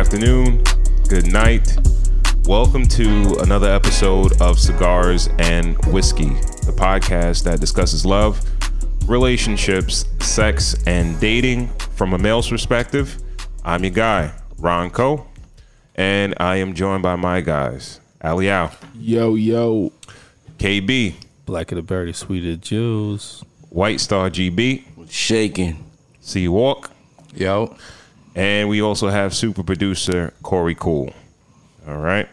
afternoon, good night. Welcome to another episode of Cigars and Whiskey, the podcast that discusses love, relationships, sex, and dating from a male's perspective. I'm your guy, Ron Co, and I am joined by my guys, Ali Al, Yo, yo. KB, Black of the Berry, Sweet of the Jews. White Star GB, Shaking. C Walk, Yo. And we also have super producer Corey Cool. All right.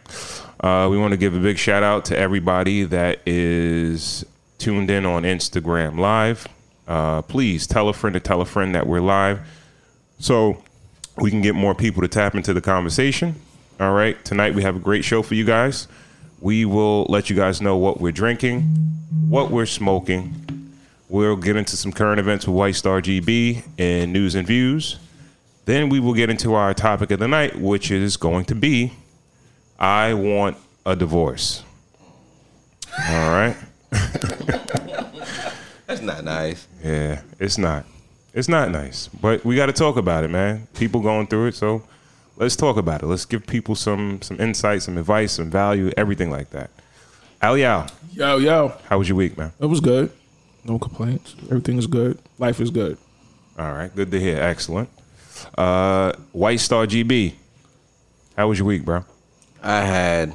Uh, we want to give a big shout out to everybody that is tuned in on Instagram Live. Uh, please tell a friend to tell a friend that we're live so we can get more people to tap into the conversation. All right. Tonight we have a great show for you guys. We will let you guys know what we're drinking, what we're smoking. We'll get into some current events with White Star GB and news and views. Then we will get into our topic of the night, which is going to be I want a divorce. All right. That's not nice. Yeah, it's not. It's not nice. But we got to talk about it, man. People going through it, so let's talk about it. Let's give people some some insight, some advice, some value, everything like that. Ali Al, Yo, yo. how was your week, man? It was good. No complaints. Everything is good. Life is good. All right, good to hear. Excellent. Uh, White Star GB, how was your week, bro? I had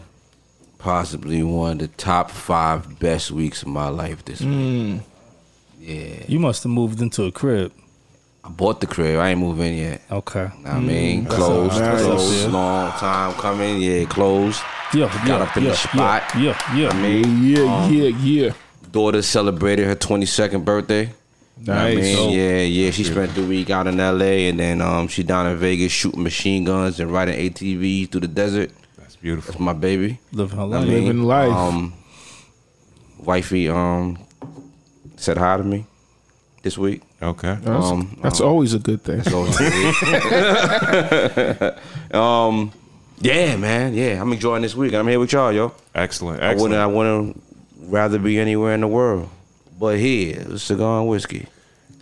possibly one of the top five best weeks of my life this week. Hmm. Yeah. You must have moved into a crib. I bought the crib. I ain't moving yet. Okay. Know I mean, hmm. closed, nice. closed, Yeah. long time coming. Yeah, closed. Yeah, yeah, up in the spot. Yeah, yeah. I mean, Yeah, um, yeah, yeah. daughter celebrated her 22nd birthday. Know I Nice. mean, yeah, yeah. She spent the week out in L.A. and then um, she down in Vegas shooting machine guns and riding ATVs through the desert. That's beautiful. That's my baby. Living her I life. mean, Living life. Um, wifey um said hi to me this week. Okay. That's, um, that's always a good thing. So, um, yeah, man, yeah, I'm enjoying this week. I'm here with y'all, yo. Excellent. I wouldn't, I wouldn't rather be anywhere in the world, but here, cigar and whiskey.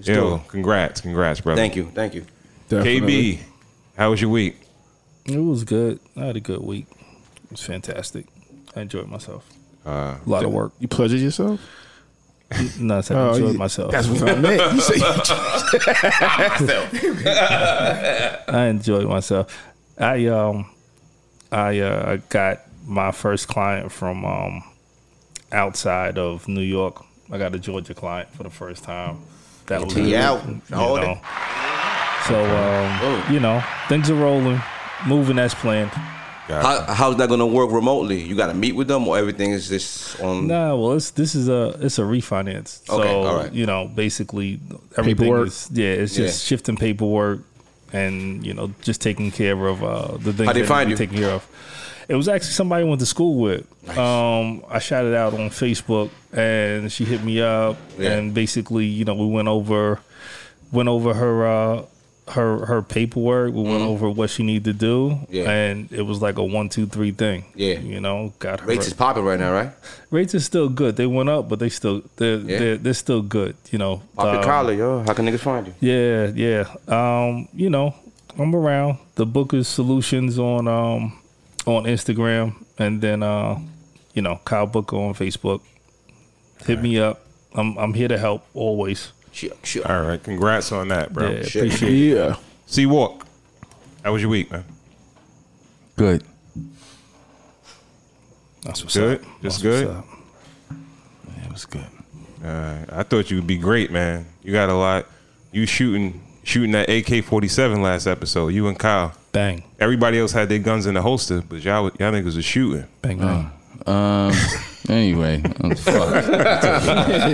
Let's do Yo, it. congrats, congrats, brother. Thank you, thank you. Definitely. KB, how was your week? It was good. I had a good week. It was fantastic. I enjoyed myself. Uh, A lot of work. You pleasured yourself? No, I said I Oh, enjoyed you- myself. That's what I meant. You say I enjoyed myself. I um, I uh, got my first client from um, outside of New York. I got a Georgia client for the first time. That was He out. you Hold it. know. So um, you know, things are rolling, moving as planned. How, how's that gonna work remotely? You got to meet with them, or everything is just on? Nah, well, it's this is a it's a refinance. So Okay, all right. you know, basically everything Paperwork. is yeah, it's just Yeah. shifting paperwork and you know just taking care of uh, the things How'd they that find need you? be taken care of. It was actually somebody I went to school with. Um, I shouted out on Facebook, and she hit me up, Yeah. and basically, you know, we went over went over her uh, her her paperwork. We went over what she needed to do, Mm-hmm. Yeah. and it was like a one two three thing. Yeah. you know, got her Rates is popping right now, right? rates is still good. They went up, but they still they're Yeah. they're, they're still good. You know. Pop Um, collar, yo. How can niggas find you? Yeah, yeah. Um, you know, I'm around the Booker's Solutions on um on Instagram, and then uh, you know, Kyle Booker on Facebook. Hit me up. I'm I'm here to help always. Sure, sure. All right, congrats on that, bro. Yeah, shit. appreciate it. Yeah. C Walk, how was your week, man? Good. That's what's Good? up. Just That's good? what's up. Yeah, it was good. Uh, I thought you would be great, man. You got a lot. You shooting shooting that AK forty seven last episode. You and Kyle. Bang, Everybody else had their guns in the holster, but y'all y'all niggas was shooting. bang, bang. Um. anyway, um, fuck.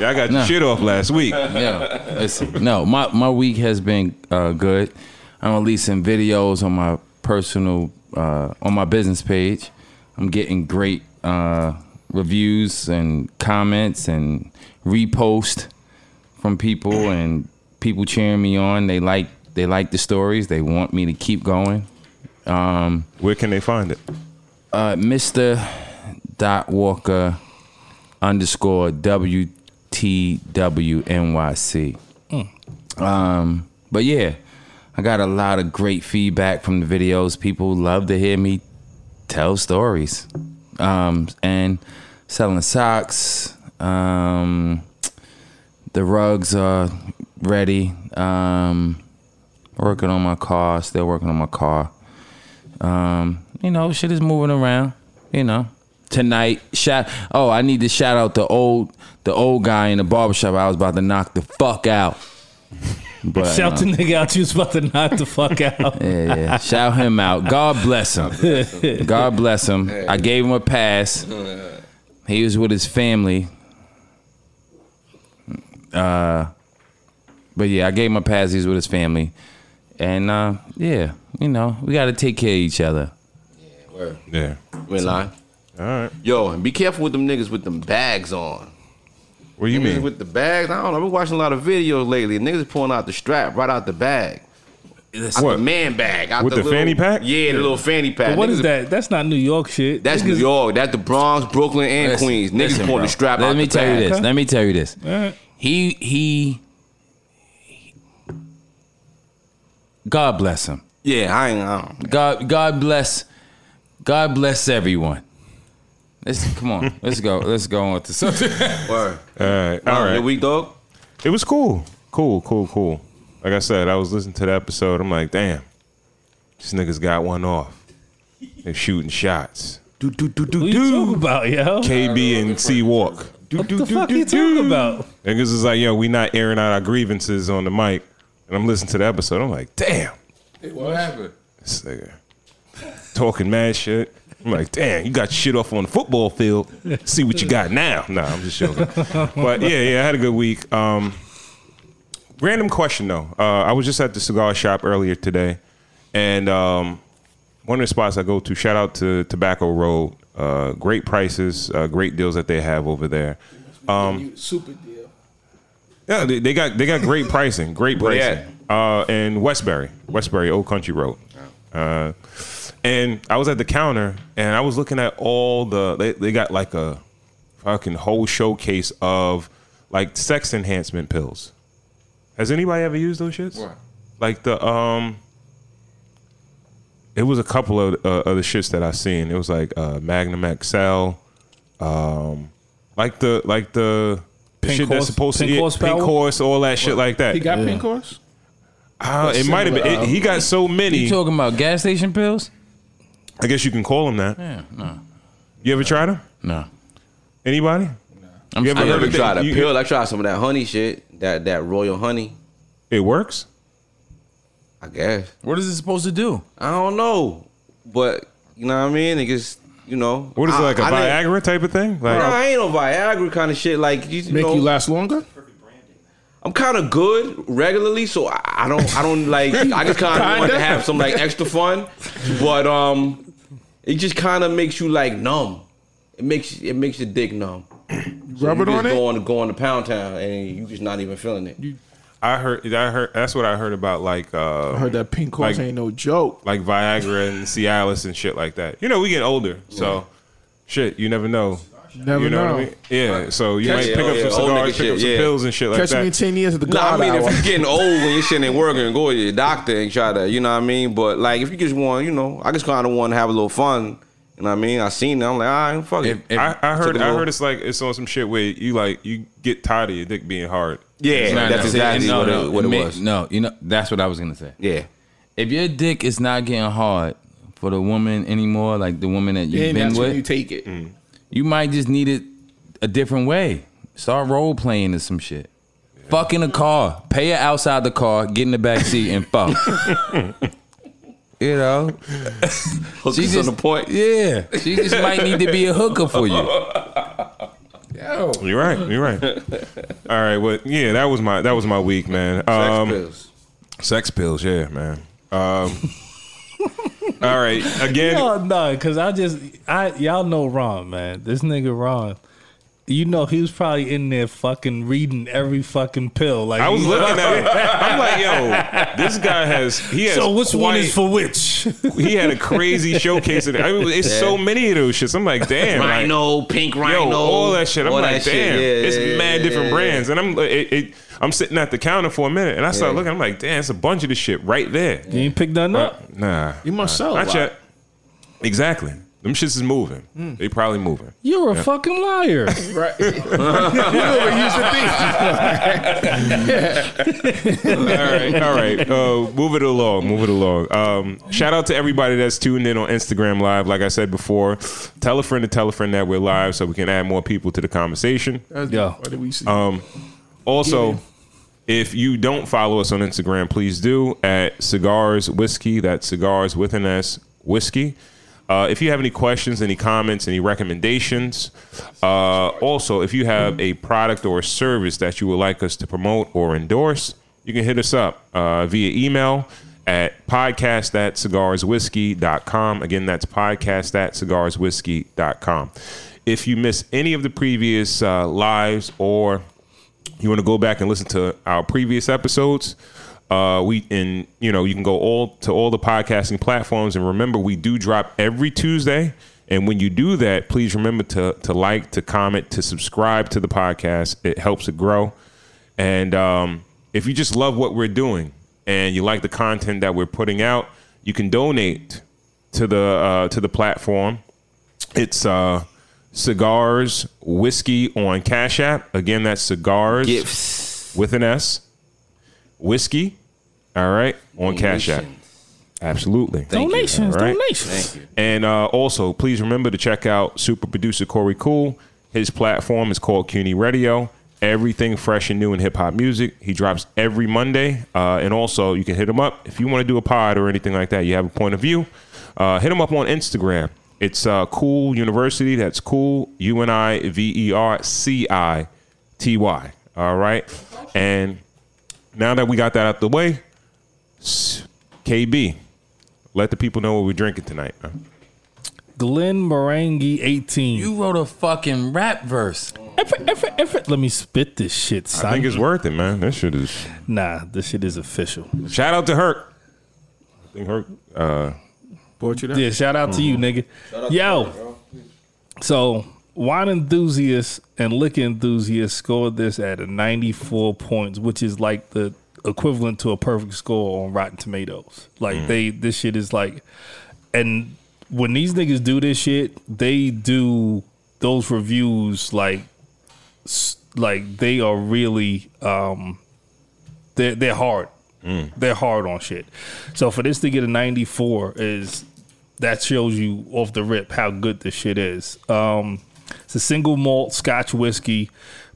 Y'all got your Nah. shit off last week. Yeah. Listen, no, my my week has been uh, good. I'm releasing videos on my personal uh, on my business page. I'm getting great uh, reviews and comments and repost from people and people cheering me on. They like they like the stories. They want me to keep going. Um, Where can they find it? uh, Mr. Dot Walker underscore WTWNYC. Um, but yeah, I got a lot of great feedback from the videos. People love to hear me tell stories. Um, and selling socks. Um, the rugs are ready. Um, working on my car. Still working on my car. Um, you know, shit is moving around. You know, tonight shout. Oh, I need to shout out the old the old guy in the barbershop. I was about to knock the fuck out. But Shout uh, the nigga out you was about to knock the fuck out. yeah, yeah. Shout him out. God bless him. God bless him. I gave him a pass. He was with his family. Uh, but yeah, I gave him a pass. He was with his family, and uh, yeah, you know, we got to take care of each other. Yeah, word. Yeah. We ain't lying. All right. Yo, and be careful with them niggas with them bags on. What do you Niggas mean? with the bags? I don't know. I've been watching a lot of videos lately. Niggas is pulling out the strap right out the bag. Out What? the man bag. Out With the little- fanny pack? Yeah, the little fanny pack. But what is Niggas- that? That's not New York shit. That's Niggas- New York. That's the Bronx, Brooklyn, and Listen, Queens. Niggas listen, pulling bro. the strap Let out me the tell you bag. this. Let me tell you this. Alright. He he. God bless him. Yeah, I ain't. I don't. God God bless God bless everyone. Let's come on. Let's go. Let's go on with the subject. Word. All right. All All right. right. week, dog. It was cool. Cool, cool, cool. Like I said, I was listening to the episode. I'm like, damn, these niggas got one off. They're shooting shots. Do do do do What you talking about, yo? KB and C Walk. what the fuck you talking about? Niggas is like, yo, we not airing out our grievances on the mic. And I'm listening to the episode. I'm like, damn, what happened? this nigga talking mad shit. I'm like, damn, you got shit off on the football field. See what you got now. Nah, I'm just joking. But yeah, yeah, I had a good week. Um, random question though. Uh, I was just at the cigar shop earlier today, and um, one of the spots I go to, shout out to Tobacco Road. Uh, great prices, uh, great deals that they have over there. Super deal. Yeah, they, they got they got great pricing, great pricing. Uh, in Westbury, Westbury, Old Country Road. Uh, and I was at the counter and I was looking at all the they, they got like a fucking whole showcase of like sex enhancement pills. Has anybody ever used those shits? What? Like the um. It was a couple of uh, other shits that I seen. It was like uh, Magnum XL, um, like the like the Pink shit that's supposed pink to horse pink power? horse, all that shit like that. He got pink horse. Uh, it might have been. it- he got so many. You talking about gas station pills? I guess you can call them that. Yeah, no, You ever tried them? no. Anybody? I'm You ever I heard never of the- tried a you- pill. I tried some of that honey shit. That that royal honey. It works. I guess. What is it supposed to do? I don't know, but you know what I mean. Niggas, you know. What is it like a I didn't- Viagra type of thing? Like, No, I ain't no Viagra kind of shit. Like you, you Make know, you last longer. I'm kind of good regularly, so I, I don't, I don't like. I just kind of want to have some like extra fun, but um, it just kind of makes you like numb. It makes it makes your dick numb. So Rub you it just on it. Go on, go on to Pound Town, and you just not even feeling it. I heard. I heard. That's what I heard about. Like, uh, I heard that pink horse Like- ain't no joke. like Viagra and Cialis and shit like that. You know, we get older, so shit. You never know. Never you know, know. what I mean? Yeah. So you Catch- might yeah, pick up some old cigars, pick shit, up some yeah. pills and shit like Catch that. me in ten years at the Nah, I mean, hour. if you're getting old when you're sitting and working, go to your doctor and try to, you know what I mean. But like, if you just want, you know, I just kind of want to have a little fun. You know what I mean? I seen it. I'm like, all right, fuck it. If, if, I, I heard. Took a I little- heard it's like it's on some shit where you like you get tired of your dick being hard. Yeah, No, that's no, exactly no, what, no, it, what it ma- was. No, you know that's what I was gonna say. Yeah. If your dick is not getting hard for the woman anymore, like the woman that you've Then been that's with, when you take it. Mm. you might just need it a different way. Start role playing or some shit. Fuck in the car. Pay her outside the car, get in the back seat and fuck. you know? Hook us on the point. Yeah. She just might need to be a hooker for you. You're right. You're right. All right. Well, yeah, that was my that was my week, man. Sex Um, pills. sex pills. Yeah, man. Um, all right. Again. No, no, because I just I y'all know Ron, man. This nigga Ron. You know, he was probably in there fucking reading every fucking pill. Like I was looking at it. I'm like, yo, this guy has he has So which one is for which? he had a crazy showcase of it. I mean, it's so many of those shits. I'm like, damn, like, Rhino, pink yo, rhino, all that shit. I'm like, shit. damn, Yeah, it's yeah, mad different yeah, brands, and I'm it, it, I'm sitting at the counter for a minute, and I start Yeah. looking. I'm like, damn, it's a bunch of this shit right there. you ain't picked nothing uh, up. Nah, You must sell a not lot. yet. Exactly. Them shits is moving. They probably moving. You're a fucking liar. Right. you know what you used to think. all right, all right. Uh, move it along, move it along. Um, shout out to everybody that's tuned in on Instagram Live. Like I said before, tell a friend to tell a friend that we're live so we can add more people to the conversation. Yeah. what did we see? Also, if you don't follow us on Instagram, please do at Cigars Whiskey. That's Cigars with an S Whiskey. Uh, if you have any questions, any comments, any recommendations, uh, also if you have a product or a service that you would like us to promote or endorse, you can hit us up uh, via email at podcast at cigarswhiskey.com. Again, that's podcast at cigarswhiskey.com. If you miss any of the previous uh, lives or you want to go back and listen to our previous episodes, uh, we and you know you can go all to all the podcasting platforms. And remember, we do drop every Tuesday. And when you do that, please remember to to like, to comment, to subscribe to the podcast. It helps it grow. And um, if you just love what we're doing and you like the content that we're putting out, you can donate to the uh, to the platform. It's uh, cigars whiskey on Cash App. Again, that's cigars Gifts. with an S, whiskey. All right, on Cash App. Absolutely. donations, All right. donations. Thank you. And uh, also, please remember to check out super producer Corey Cool. His platform is called CUNY Radio. Everything fresh and new in hip hop music. He drops every Monday. Uh, and also, you can hit him up if you want to do a pod or anything like that. You have a point of view. Uh, hit him up on Instagram. It's uh, Cool University. That's cool. U N I V E R C I T Y. All right. And now that we got that out the way, s- KB, let the people know what we're drinking tonight. man. Glen Morangi 18. You wrote a fucking rap verse. Effort, effort, effort. Let me spit this shit, son. I think it's worth it, man. That shit is. nah, this shit is official. Shout out to Herc. I think Herc. Uh, Bought you that? Yeah, shout out to you, nigga. Out Yo. So, wine enthusiasts and liquor enthusiasts scored this at a 94 points, which is like the equivalent to a perfect score on Rotten Tomatoes. Like they this shit is like and when these niggas do this shit, they do those reviews like like they are really um they're they're hard. They're hard on shit. So for this to get a 94 is that shows you off the rip how good this shit is. Um, it's a single malt Scotch whiskey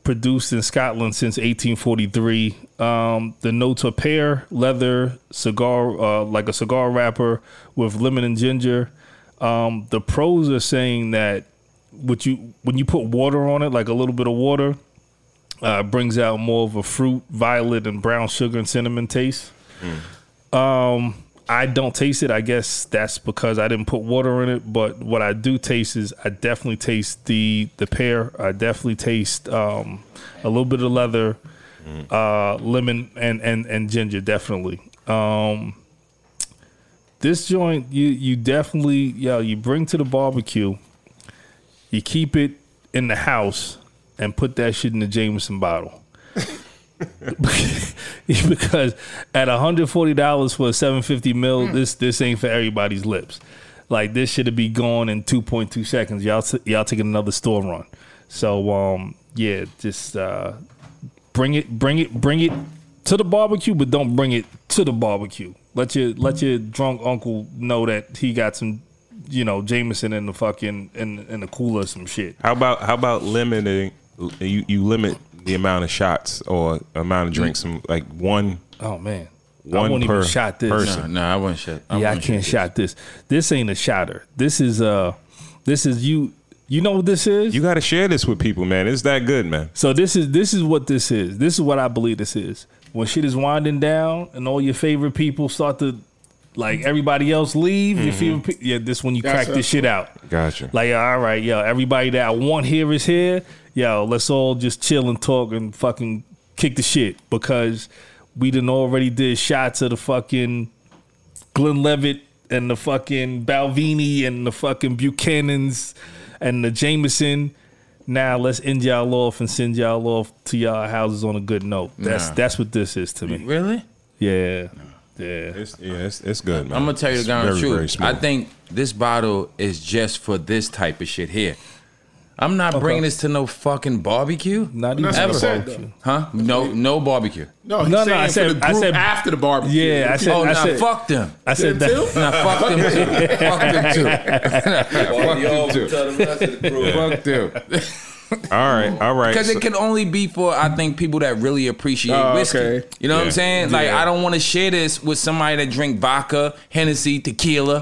produced in Scotland since 1843. Um, the notes are pear, leather, cigar, uh, like a cigar wrapper with lemon and ginger. Um, the pros are saying that what you when you put water on it, like a little bit of water, uh, brings out more of a fruit, violet, and brown sugar and cinnamon taste. Um, I don't taste it. I guess that's because I didn't put water in it. But what I do taste is I definitely taste the the pear. I definitely taste um, a little bit of leather, uh, lemon, and and and ginger. Definitely. Um, this joint you you definitely yo you bring to the barbecue. You keep it in the house and put that shit in the Jameson bottle. because at $140 for a 750 mil, this this ain't for everybody's lips. Like this should be gone in 2.2 seconds. Y'all t- y'all taking another store run. So um yeah, just uh bring it bring it bring it to the barbecue, but don't bring it to the barbecue. Let your let your drunk uncle know that he got some you know Jameson in the fucking in in the cooler some shit. how about how about limiting? You you limit the amount of shots or amount of drinks. Some like one. Oh man. One I won't per even shot this. person. No, no, I won't shut. yeah, I wouldn't can't shot this. This ain't a shotter. This is uh this is you you know what this is? You got to share this with people, man. It's that good, man. so this is this is what this is. This is what I believe this is. When shit is winding down and all your favorite people start to Like everybody else leave, you feel yeah. This when you That's crack this shit out. Gotcha. Like all right, yo, everybody that I want here is here. Yo, let's all just chill and talk and fucking kick the shit because we done already did shots of the fucking Glenlivet and the fucking Balvenie and the fucking Buchanans and the Jameson. Now let's end y'all off and send y'all off to y'all houses on a good note. That's Nah. that's what this is to me. Really? Yeah, yeah. It's, yeah, it's, it's good, man. I'm gonna tell you the It's damn very, very truth. I think this bottle is just for this type of shit here. I'm not bringing this to no fucking barbecue. Not even That's what I ever. said, barbecue. Huh? No, no barbecue. No, he's No, no, I said- I said- after the barbecue. Yeah, I said- Oh, I nah, said- fuck them. I said Them that. too? Nah, fuck them too. fuck them too. fuck them too. tell the rest of the crew. Fuck them. All right, all right. Because So- it can only be for I think people that really appreciate Oh, whiskey. okay. You know what I'm saying? Like Yeah. I don't want to share this with somebody that drink vodka, Hennessy, tequila,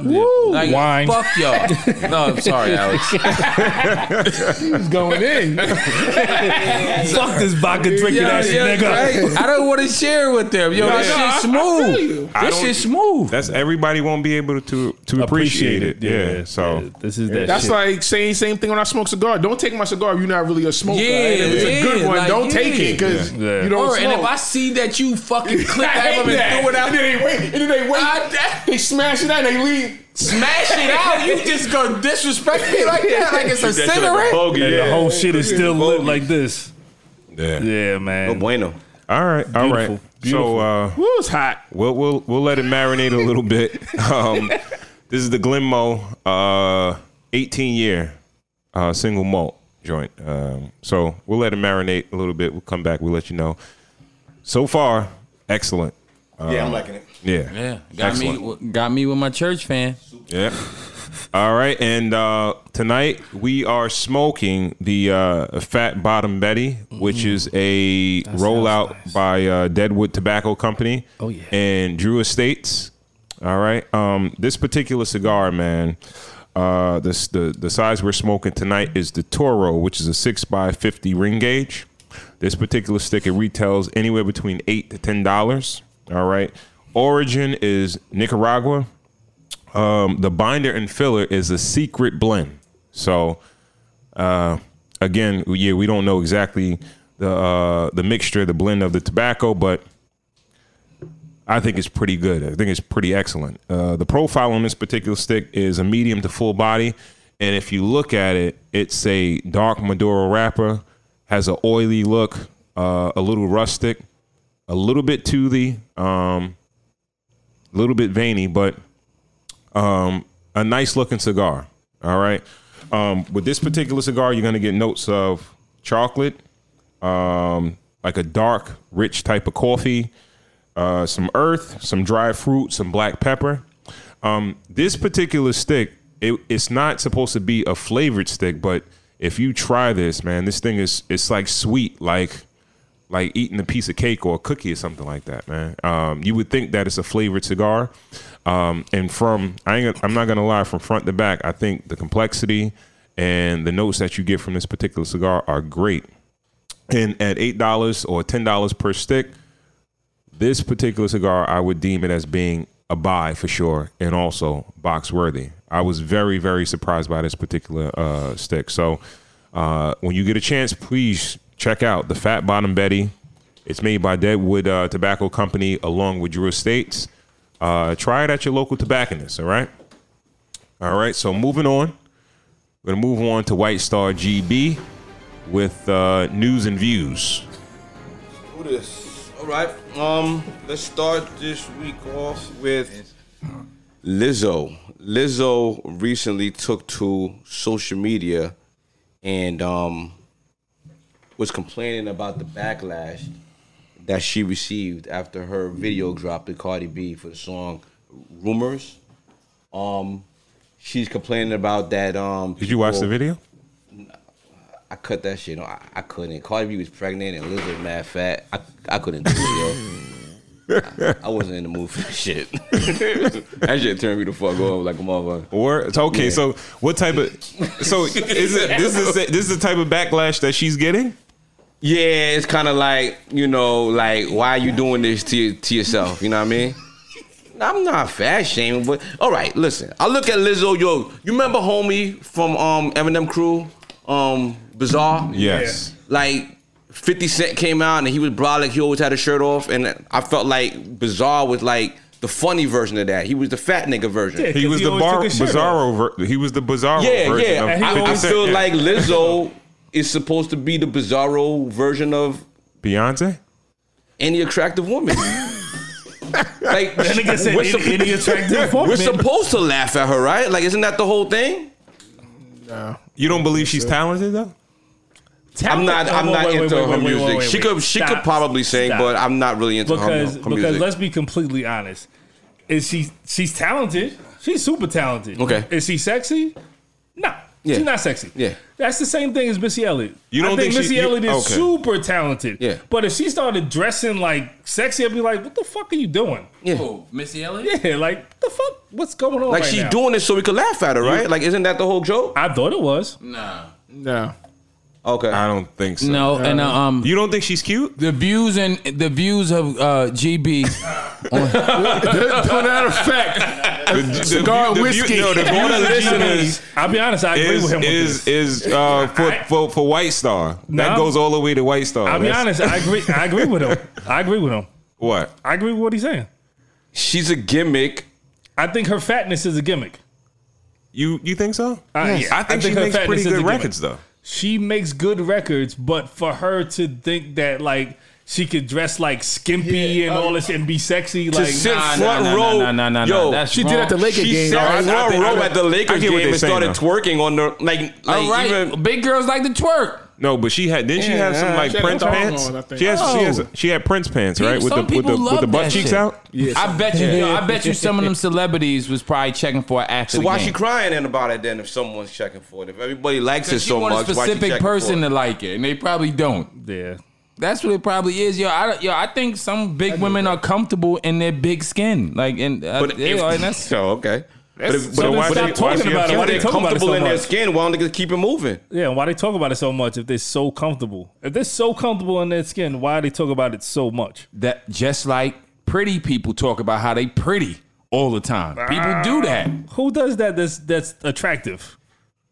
like Wine. fuck y'all. no, I'm sorry, Alex. He's going in. Fuck this vodka drinking Yeah, ass yeah, nigga. right? I don't want to share it with them. Yo, No, this no, I- I shit smooth. you. I This don't- shit smooth. that's everybody won't be able to to appreciate, it. Yeah. So yeah, this is that That's shit. like saying same thing when I smoke cigar. Don't take my cigar you're not really a smoker. Yeah, if it's a good one, like, don't take it because Yeah. you don't Or, and if I see that you fucking clip I that hate up and that. throw it out, And then they wait. And then they wait. God damn. they smash it out and they leave. smash it out. You just gonna disrespect me like that? Like it's a That shit like a and yeah. the whole shit is still lit like this. yeah. Yeah, No man. bueno. All right, all right. Beautiful, So beautiful. uh, Woo, it's hot. we'll we'll we'll let it marinate a little bit. Um, this is the Glenmo uh, 18 year uh, single malt joint. Um, so we'll let it marinate a little bit. We'll come back. We'll let you know. So far, excellent. yeah, I'm liking it. Yeah. Yeah, got Excellent. me. Got me with my church fan. Yeah. All right, and uh, tonight we are smoking the uh, Fat Bottom Betty, which is a rollout nice. by uh, Deadwood Tobacco Company. Oh, yeah. and Drew Estates. All right, um, this particular cigar, man. Uh, this the the size we're smoking tonight is the Toro, which is a six by fifty ring gauge. This particular stick it retails anywhere between eight to ten dollars. All right, origin is Nicaragua. Um, the binder and filler is a secret blend. So, uh, again, yeah, we don't know exactly the uh, the mixture, the blend of the tobacco, but I think it's pretty good. I think it's pretty excellent. Uh, the profile on this particular stick is a medium to full body, and if you look at it, it's a dark Maduro wrapper, has an oily look, uh, a little rustic, a little bit toothy, um, a little bit veiny, but um, a nice looking cigar. All right. Um, with this particular cigar, you're gonna get notes of chocolate, um, like a dark, rich type of coffee, uh, some earth, some dried fruit, some black pepper. Um, this particular stick, it, it's not supposed to be a flavored stick, but if you try this, man, this thing is it's like sweet, like like eating a piece of cake or a cookie or something like that, man. Um, you would think that it's a flavored cigar, um, and from I ain't, I'm not gonna lie, from front to back, I think the complexity and the notes that you get from this particular cigar are great. And at eight dollars or ten dollars per stick, this particular cigar I would deem it as being a buy for sure, and also box worthy. I was very very surprised by this particular uh, stick. So uh, when you get a chance, please check out the Fat Bottom Betty. It's made by Deadwood uh, Tobacco Company along with Drew Estates. Uh, try it at your local tobacconist. All right. All right. So moving on, we're gonna move on to White Star GB with uh, news and views. Who this? All right. Um, let's start this week off with Lizzo. Lizzo recently took to social media and um was complaining about the backlash that she received after her video dropped with Cardi B for the song Rumors. Um she's complaining about that um Did you watch the video? I cut that shit. I, I couldn't. Cardi B was pregnant and Liz was mad fat. I, I couldn't do it, yo. I, I wasn't in the mood for that shit. that shit turned me the fuck off like a motherfucker. Or it's okay. Yeah. So what type of? So is it this is this is the type of backlash that she's getting? Yeah, it's kind of like you know, like why are you doing this to your, to yourself? You know what I mean? I'm not fat shaming, but all right, listen. I look at Lizzo, yo. You remember homie from um Eminem crew, um Bizarre? Yes. Like 50 Cent came out and he was broad like he always had a shirt off, and I felt like Bizarre was like the funny version of that. He was the fat nigga version. Yeah. He 'Cause was he the always bar took his shirt Bizarro. Ver- he was the Bizarro Yeah, version yeah. of And 50 I, I Cent, feel yeah. like Lizzo is supposed to be the Bizarro version of Beyonce. any attractive woman. like That nigga said we're, any, supp- any attractive woman. we're supposed to laugh at her, right? Like, isn't that the whole thing? No. You don't believe she's talented though? Oh, I'm not. I'm Wait, not wait, into wait, her wait, wait, music. wait, wait, she could. She Stop. could probably sing, Stop. but I'm not really into because her, her because music. let's be completely honest. Is she she's talented? She's super talented. Okay. Is she sexy? No. Yeah. She's not sexy. Yeah. That's the same thing as Missy Elliott. You don't I think, think she- Missy you- Elliott is okay. super talented. Yeah. But if she started dressing like sexy, I'd be like, what the fuck are you doing? yeah. Oh, Missy Elliott? Yeah, like what the fuck? What's going on? Like right she's now? doing this so we could laugh at her, right? Like, isn't that the whole joke? I thought it was. Nah. No. Okay. I don't think so. No, and uh, um, You don't think she's cute? the views and the views of uh, GB to that effect. The, the, Cigar the, whiskey. The, no, the view of the listeners I'll be honest, I agree is with him with is this. is uh, for, for for White Star. That No. goes all the way to White Star. I'll be That's- honest, I agree. I agree with him. I agree with him. What? I agree with what he's saying. She's a gimmick. I think her fatness is a gimmick. You you think so? Uh, yeah, I think, she her makes fatness pretty is a good gimmick. records though. She makes good records, but for her to think that like she could dress like skimpy Yeah, and uh, all this and be sexy, To like sit Nah, nah, front nah, row. nah, nah, nah, yo, nah. That's She did at the wrong. Laker she game. sat I- I front think- I- row at the Lakers I get what game and started though. twerking on the like. like All right, even, big girls like to twerk. No, but she had didn't she have some like she Prince pants? on, she has she has Oh. she had Prince pants right with the with the with the butt cheeks shit. out. Yes. I bet you, yo, I bet you some of them celebrities was probably checking for it after so why game. she crying then about it then if someone's checking for it? If everybody likes it so much, why she specific person for to like it, and they probably don't. yeah. That's what it probably is, yo. I, yo, I think some big women are comfortable in their big skin, like, and, uh, But you if, know, and that's so okay. But if, So but then why stop she- why talking she about it. upset? Why if they they're talk about it comfortable so in their much? skin, why don't they keep it moving? Yeah, why they talk about it so much if they're so comfortable? If they're so comfortable in their skin, why they talk about it so much? that just like pretty people talk about how they pretty all the time. People do that. Who does that? That's that's attractive.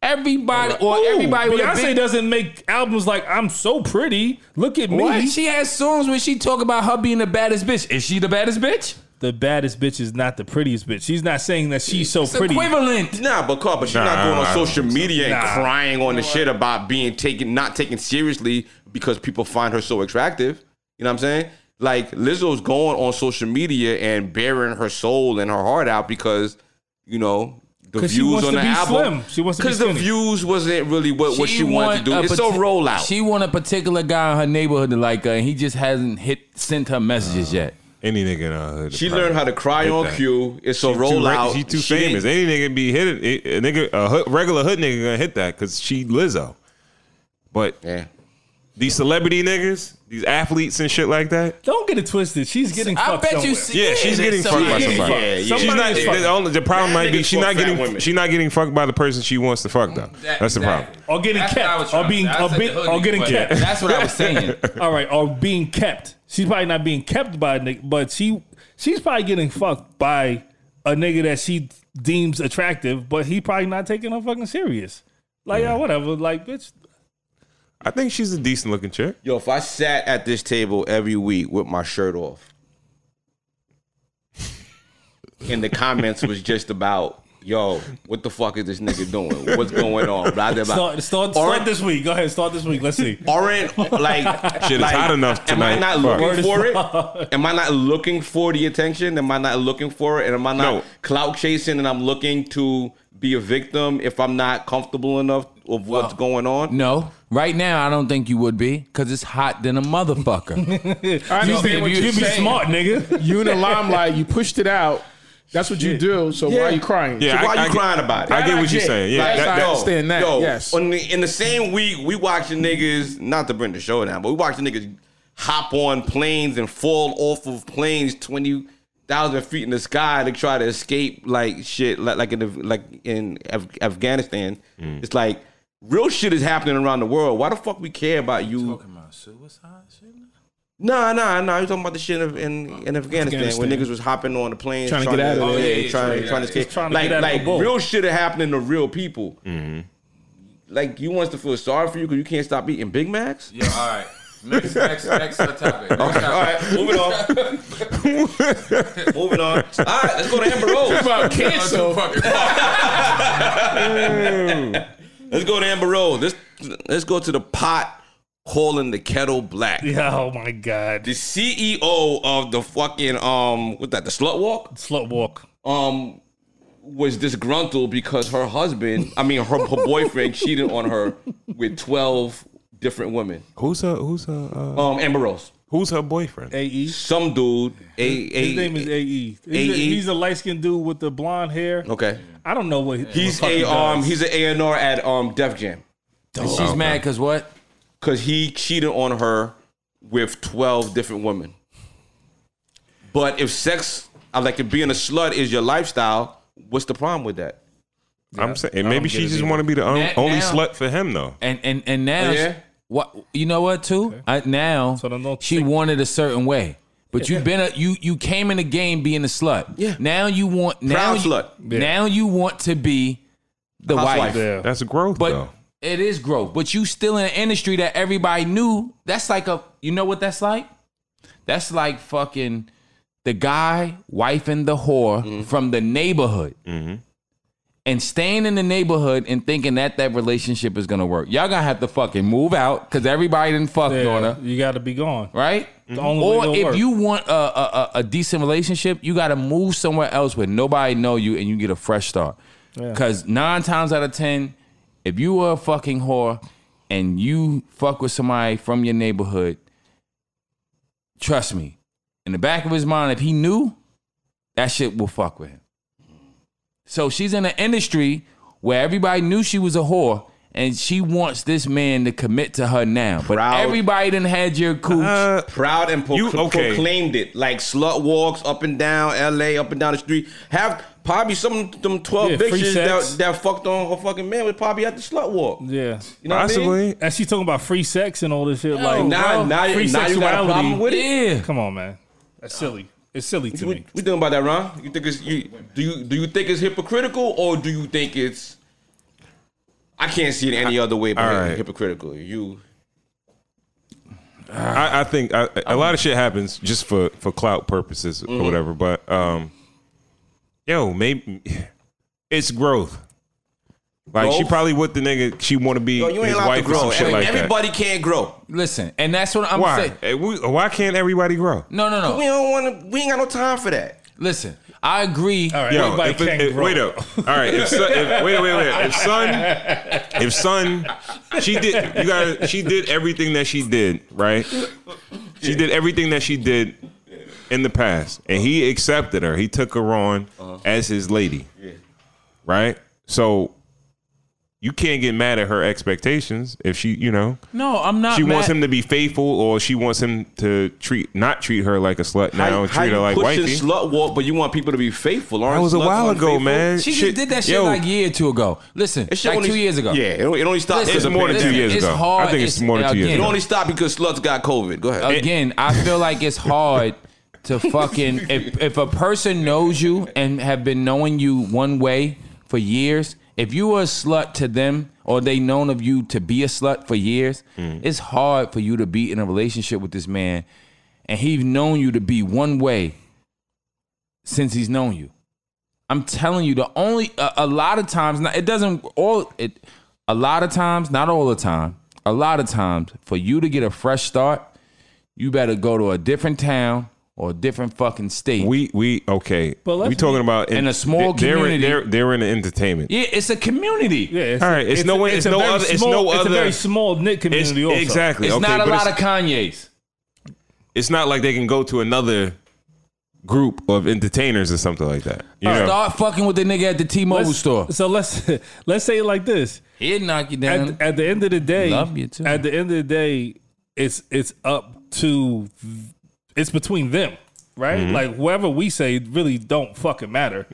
Everybody or Who? everybody with a Beyonce big, doesn't make albums like "I'm so pretty." Look at What? me. She has songs where she talk about her being the baddest bitch. Is she the baddest bitch? the baddest bitch is not the prettiest bitch. She's not saying that she's so It's pretty. equivalent. Nah, but Carl, but she's not going on social media and Nah. crying on the shit about being taken, not taken seriously because people find her so attractive. You know what I'm saying? Like Lizzo's going on social media and baring her soul and her heart out because you know the 'Cause she views wants on to the be album. slim. She wants to be because the skinny. views wasn't really what, what she, wanted to do. a It's a parti- rollout. She want a particular guy in her neighborhood to like her, and he just hasn't hit sent her messages yet. Any nigga in her hood. She learned how to cry Hit on that. cue. It's a She too, re- rollout. she too She didn't- famous. Any nigga be hit it. A nigga, a hood, regular hood nigga gonna hit that because she Lizzo. But Yeah. these celebrity niggas, these athletes and shit like that. Don't get it twisted. She's getting I fucked bet somewhere. you. See, Yeah, she's getting fucked by somebody. yeah, yeah. She's not. is. The, only, the problem Mad might be she's not getting. She's not getting fucked by the person she wants to fuck though. That- That's the problem. exactly. Or getting That's what I kept. was Or to being- say. Or be- hoodie, or getting kept. That's what I was saying. All right, or being kept. She's probably not being kept by a nigga, but she she's probably getting fucked by a nigga that she deems attractive, but he probably not taking her fucking serious. Like, yeah, uh, whatever. Like, bitch, I think she's a decent looking chick. Yo, if I sat at this table every week with my shirt off, and the comments was just about, yo, what the fuck is this nigga doing? What's going on? Blah, blah, blah. start start, start this week. Go ahead, start this week. Let's see. Aren't like Shit is hot enough tonight. Am I tonight. not Fuck. looking Word for it? Am I not looking for the attention? Am I not looking for it? And am I not No. clout chasing? And I'm looking to be a victim if I'm not comfortable enough of what's going on? No, right now I don't think you would be because it's hot than a motherfucker. I understand what You you're be saying. smart, nigga. You in the limelight, you pushed it out. That's what you do. So why are you crying? Yeah, So why I- you I crying about it? I get what you're get. saying. Yeah, Like, that- I understand that. Yo, yes. on the, in the same week, we watching niggas, not to bring the show down, but we watching niggas hop on planes and fall off of planes 20,000 feet in the sky to try to escape like shit, like, like in, the, like in Af- Afghanistan. Mm. It's like real shit is happening around the world. Why the fuck we care about you? Talking about suicide shit? Nah, nah, nah. You talking about the shit in in, in Afghanistan, when niggas was hopping on the planes Trying to get out of yeah, there. yeah, trying, trying to escape. trying to like, get out like the real shit is happening to real people. Like you want us to feel sorry for you because you can't stop eating Big Macs. Yeah, all right. Next, next, next topic. Next All right, moving on. moving on. All right, let's go to Amber Rose. About cancer. Let's go to Amber Rose. Let's let's go to the pot calling the kettle black. Yeah, oh my god. The CEO of the fucking um, what that? The slut walk. Slut walk. um was disgruntled because her husband, I mean her, her boyfriend cheated on her with 12 different women. Who's her? Who's her? Uh, Um Amber Rose. who's her boyfriend? AE. Some dude, a, a, His name is AE. He's, AE? A, he's a light skinned dude with the blonde hair. Okay. I don't know what he- He's what a um does. he's an A&R at um Def Jam And she's mad because what? cuz he cheated on her with 12 different women. But if sex I like if being a slut is your lifestyle, what's the problem with that? I'm saying I maybe she just either. want to be the on- Now- only now- slut for him though. And and and now, Oh, yeah? What you know what too? I, now So she think- wanted a certain way, but you've been a you you came in the game being a slut. Yeah. Now you want now Proud you, slut. Now you want to be the Housewife. wife. Yeah. That's a growth But though. it is growth. But you still in an industry that everybody knew. That's like a you know what that's like? That's like fucking the guy wifing the whore mm-hmm. from the neighborhood. Mm-hmm. And staying in the neighborhood and thinking that that relationship is gonna work. Y'all gonna have to fucking move out because everybody didn't fuck Yeah, on her, you got to be gone. right? Way Or if work. you want a, a, a, decent relationship, you got to move somewhere else where nobody know you and you get a fresh start. Yeah. Because nine times out of ten, if you were a fucking whore and you fuck with somebody from your neighborhood, trust me, in the back of his mind, if he knew, that shit will fuck with him. So she's in an industry where everybody knew she was a whore. And she wants this man to commit to her now, but Proud. everybody done had your cooch. Uh, proud and pro- You- okay. proclaimed it like slut walks up and down LA, up and down the street. Have probably some of them twelve Yeah, bitches that, that fucked on her fucking man was probably at the slut walk. Yeah. You know what I mean? possibly. And she's talking about free sex and all this shit. like, Now, bro, now, free now you got a problem sexuality. with it. yeah, Come on, man. That's silly. It's silly to We, me. we thinking about that, Ron? You think it's you? Do you do you think it's hypocritical or do you think it's? I can't see it any other way but all right. hypocritical. You I, I think I, a lot of shit happens just for for clout purposes Mm-hmm. or whatever. But um, yo, maybe it's growth. Like she probably with the nigga. She want to be Yo, you ain't his allowed to wife or grow. some shit Every- like that. everybody can't grow. listen, and that's what I'm Why? saying. Eh, we- Why can't everybody grow? No, no, no. We don't want to. We ain't got no time for that. Listen, I agree. All right. Yo, everybody if it- can if- grow. wait up. All right, if, son, if wait, wait, wait. If son, if son, she did. You got. She did everything that she did. Right. She did everything that she did in the past, and he accepted her. He took her on as his lady. Right. So you can't get mad at her expectations if she, you know, No, I'm not. she wants him to be faithful, or she wants him to treat not treat her like a slut now and treat her like pushing wifey. slut walk, but you want people to be faithful? Aren't That was a while ago, unfaithful? man. She Shit- just did that shit yo, like a year or two ago. Listen, It should like only- two years ago. Yeah, it, it only stopped. Listen, It's more than two years it's ago. hard. I think it's more than two years again, It only stopped because sluts got COVID. Go ahead. Again, I feel like it's hard to fucking if if a person knows you and have been knowing you one way for years. If you were a slut to them or they known of you to be a slut for years, mm. it's hard for you to be in a relationship with this man and he's known you to be one way since he's known you. I'm telling you, the only a, a lot of times, not, it doesn't all it. A lot of times, not all the time. A lot of times, for you to get a fresh start, you better go to a different town or a different fucking state. We we okay. But let's we talking be- about in a small they're, community. They're, they're in the entertainment. yeah, it's a community. Yeah, it's All right, it's no way- it's a no very other- it's small- no It's a very small knit It's, community. also. exactly. It's okay, not a lot of Kanye's. it's not like they can go to another group of entertainers or something like that. You know, Start fucking with the nigga at the T-Mobile Let's- store. So let's let's say it like this. He'd knock you down. At, at the end of the day, Love you too. At the end of the day, it's it's up to it's between them, right? Mm-hmm. Like whoever we say really don't fucking matter.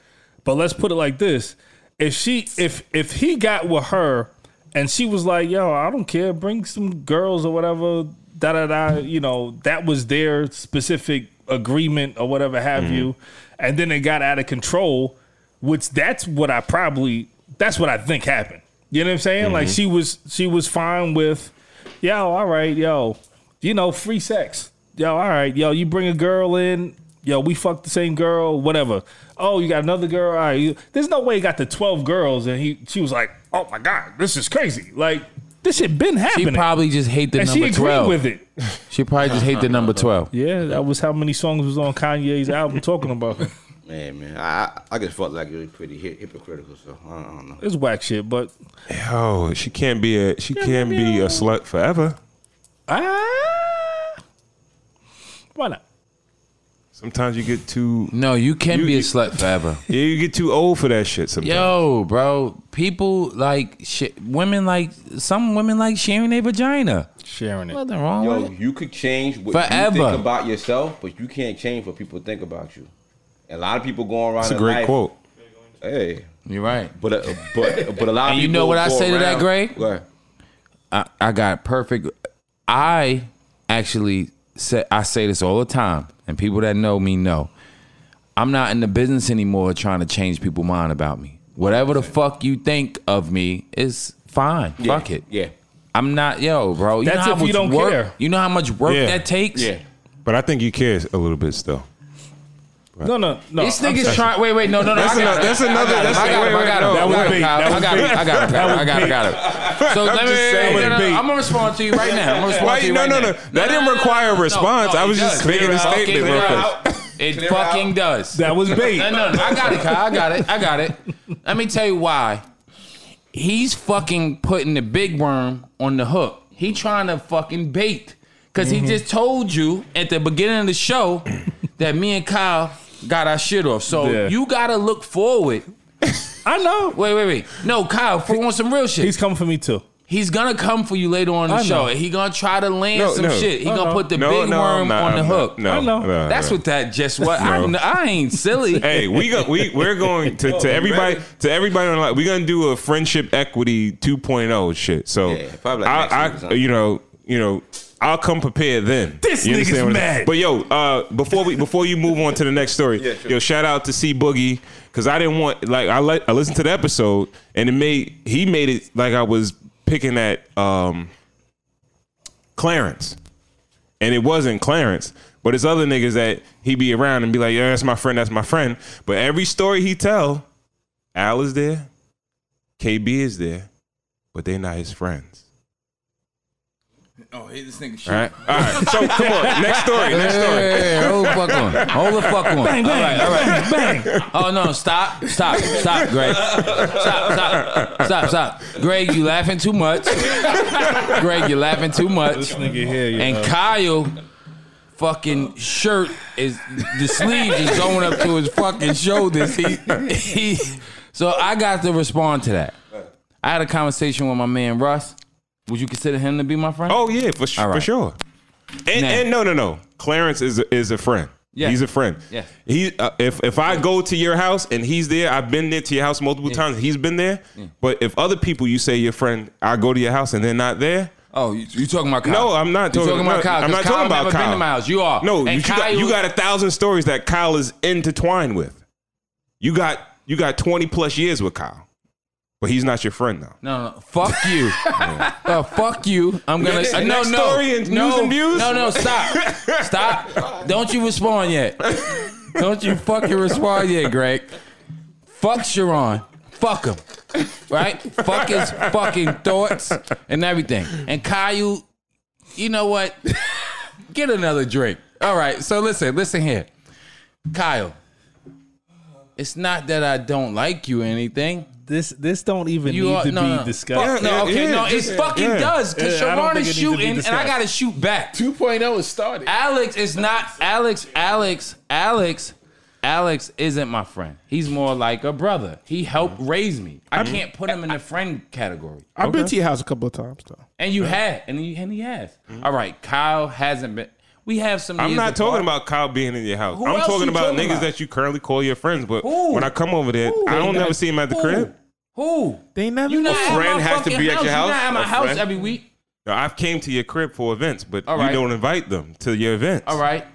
But let's put it like this: if she if if he got with her and she was like, "Yo, I don't care, bring some girls or whatever da da da. You know, that was their specific agreement or whatever have Mm-hmm. you, and then it got out of control. Which that's what I probably that's what I think happened. You know what I'm saying? Like Mm-hmm. she was she was fine with, yo, all right, yo, you know, free sex. Yo, all right, yo, you bring a girl in, yo, we fuck the same girl, whatever. Oh, you got another girl. All right, you, there's no way he got the twelve girls, and he she was like, oh my god, this is crazy. Like this shit been happening. She probably just hate the and she number agreed twelve. with it. She probably just hate the number twelve. Yeah, that was how many songs was on Kanye's album talking about her. Man, man, I I just felt like it was pretty hi- hypocritical. So I don't, I don't know. It's whack shit, but Yo, she can't be a she can't be a slut forever. ah, why not? Sometimes you get too No, you can You- be a you- slut forever. yeah, you get too old for that shit sometimes. Yo, bro, people like shit. Women like some women like sharing their vagina. Sharing it. Nothing wrong Yo, with it. you could change what Forever. you think about yourself, but you can't change what people think about you. A lot of people going around. That's a great life- quote. Hey, You're right. but uh, but but a lot of And you people know what I go say to that, around- Greg? Go ahead. I, I got perfect. I actually say I say this all the time, and people that know me know. I'm not in the business anymore trying to change people's mind about me. Whatever the fuck you think of me is fine. Fuck it. Yeah, I'm not yo, bro. You That's know how if you much don't work, care. You know how much work Yeah. that takes. yeah. But I think you care a little bit still. No, no, no. This I'm nigga's saying- trying. Wait, wait, no, no, no. That's I got another- that's another- I got it. that's I got it. I got no, it. that was I got it. bait. I got it. I got it. I got it. I got it. So let me. just saying. no, no, no, I'm gonna respond to you right now. I'm gonna respond Why- to you no, right no, now. no. That didn't require a response. I was just does. making a it statement real it quick. It Clear fucking out. does. That was bait. No, no, no, I got it, Kyle. I got it. I got it. Let me tell you why. He's fucking putting the big worm on the hook. He trying to fucking bait. Cause he just told you at the beginning of the show that me and Kyle got our shit off. So Yeah. you gotta look forward. I know. Wait, wait, wait. No, Kyle, for on some real shit. He's He's, coming for me too. He's gonna come for you later on in the I show. know. He gonna try to land No, some no. shit. He I gonna know. put the No, big no, I'm worm not, on the I'm hook. not. No, I know. no, That's no. what that just what I, No. I ain't silly. Hey, we got we we're going to, to everybody to everybody on the line. We're gonna do a friendship equity 2.0 shit. So Yeah, probably like next I, week or I something. you know you know I'll come prepared then. This You nigga's understand what I'm- mad. But yo, uh, before we before you move on to the next story, Yeah, sure. yo, shout out to C Boogie because I didn't want like I let I listened to the episode and it made he made it like I was picking at um Clarence and it wasn't Clarence, but it's other niggas that he be around and be like, yeah, that's my friend, that's my friend. But every story he tell, Al is there, KB is there, but they not his friends. Oh, hey, this nigga All right, all right. So come on, next story, next story. Hey, hold the fuck on. Hold the fuck on. Bang, bang, all right, all right. bang, bang. Oh no, stop, stop, stop, Greg. Stop, stop, stop, stop. Greg, you laughing too much. Greg, you laughing too much. This nigga here, yo. And Kyle fucking shirt is the sleeve is going up to his fucking shoulders. He, he so I got to respond to that. I had a conversation with my man Russ. Would you consider him to be my friend? Oh yeah, for, right. for sure. And, Now- and no, no, no. Clarence is a, is a friend. Yeah. He's a friend. Yeah. He uh, if if I go to your house and he's there, I've been there to your house multiple times. He's been there. But if other people you say your friend, I go to your house and they're not there. Oh, you, you talking about Kyle? No, I'm not talking, talking about Kyle. I'm not talking Kyle about never Kyle. Been to my house. You are. No, you, you got you got a thousand stories that Kyle is intertwined with. You got you got 20 plus years with Kyle. But he's not your friend now. No, no, fuck you. uh, fuck you. I'm gonna uh, no, no, story and no, news and views? No, no, stop, stop. Don't you respond yet. Don't you fucking respond yet, Greg. Fuck Sharon. Fuck him. Right? Fuck his fucking thoughts and everything. And Kyle, you know what? Get another drink. All right. So listen, listen here, Kyle. It's not that I don't like you or anything. This this don't even You need are- to no, be no. discussed. No, okay, yeah, no, it just- fucking yeah. does because Yeah, I don't Sharon think is it needs to be shooting and I discussed. gotta shoot back. 2.0 is started. Alex is not Alex. Alex. Alex. Alex isn't my friend. He's more like a brother. He helped raise me. I can't put him in the friend category. I've been to your house a couple of times though. And you had, and he, and he has. All right, Kyle hasn't been. We have some. I'm years not talking apart. about Kyle being in your house. Who I'm else talking you about talking niggas about? that you currently call your friends. But Who? when I come over there, Who? I don't never see him at the Who? crib. Who? They never. You know. at friend has to fucking be at your house. your You house? not at my A house friend? every week. Now, I've came to your crib for events, but All you don't invite them to your events. All right.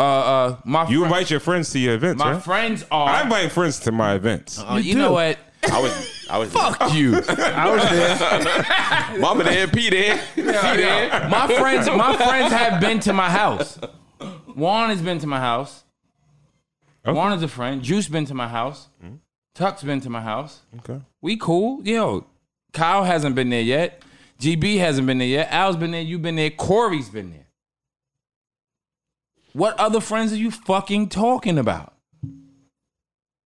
Uh, uh, my You fri- invite your friends to your events, my right? friends are. I invite friends to my events. Uh, you know what? I was, I was. Fuck you. I was there. Mama there, P there, C there. my friends, my friends have been to my house. Juan has been to my house. Okay. Juan is a friend. Juice been to my house. Tuck's been to my house. Okay. We cool. Yo, Kyle hasn't been there yet. GB hasn't been there yet. Al's been there. You've been there. Corey's been there. What other friends are you fucking talking about?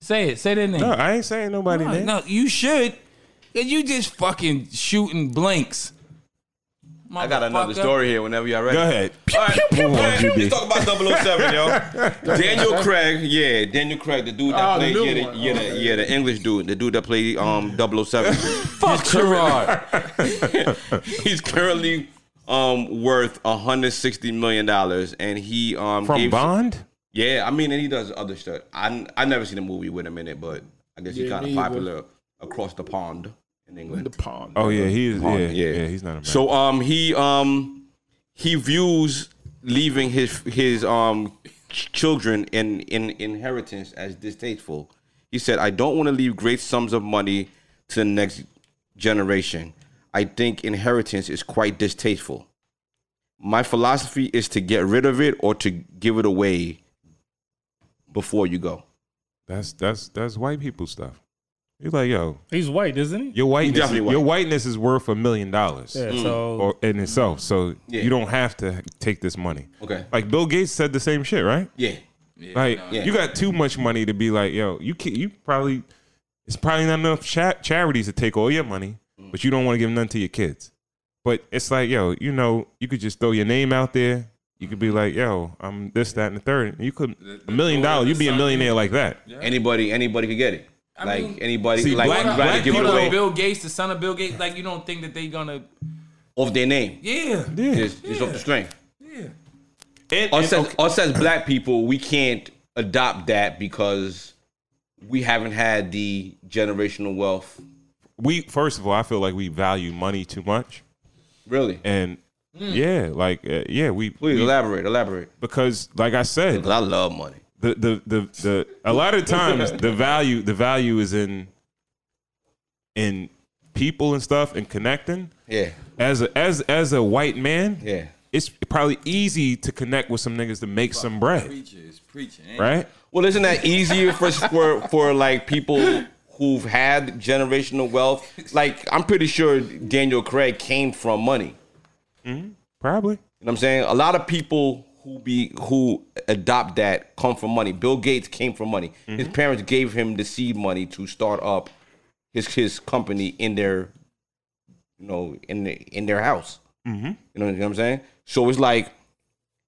Say it. Say their name. No, I ain't saying nobody No, name. no, you should. And you just fucking shooting blanks. I got another Motherfucker. story here whenever y'all ready. Go ahead. All right, Move on, man, GB. let's talk about 007, yo. Daniel Craig, yeah, Daniel Craig, the dude that Oh, the played, new yeah, the, one. yeah, the, yeah, the English dude, the dude that played um 007. Fuck Gerard. He's currently um worth 160 million dollars, and he um From gave, Bond? Yeah, I mean, and he does other stuff. I I never seen a movie with him in it, but I guess he's Yeah, kind me of either. popular across the pond in England. The pond. Oh yeah, he is. Yeah, yeah, yeah. he's not a man. So um he um he views leaving his his um children in in inheritance as distasteful. He said, "I don't want to leave great sums of money to the next generation. I think inheritance is quite distasteful. My philosophy is to get rid of it or to give it away before you go." that's that's that's white people stuff. He's like, yo, He's white, isn't he? your whiteness, definitely white. your whiteness is worth a million dollars Yeah. So or in itself. So Yeah. you don't have to take this money. Okay. Like Bill Gates said the same shit, right? Yeah. Like Yeah. you got too much money to be like, yo, you can you probably it's probably not enough cha- charities to take all your money, but you don't want to give none to your kids. But it's like, yo, you know, you could just throw your name out there. You could be like, yo, I'm this, that, and the third. You could a million dollars. You'd be a millionaire like that. Anybody anybody could get it. Like mean- anybody See, like black- you'd black people- away Bill Gates, the son of Bill Gates, like you don't think that they gonna off their name. Yeah. Yeah. Just, just off the strength. Yeah. And, us and- as, us as black people, we can't adopt that because we haven't had the generational wealth. we first of all, I feel like we value money too much, Really? and yeah, like uh, yeah, we, Please we elaborate, elaborate. because like I said, Because I love money. The, the the the a lot of times the value the value is in in people and stuff and connecting. Yeah, As a as as a white man, yeah. it's probably easy to connect with some niggas to make some bread, Preacher is preaching. right? Well, isn't that easier for for for like people who've had generational wealth? Like I'm pretty sure Daniel Craig came from money. Hmm. Probably. You know what I'm saying? A lot of people who be who adopt that come from money. Bill Gates came from money. His parents gave him the seed money to start up his his company in their you know in the, in their house. Mm-hmm. You know what I'm saying? So it's like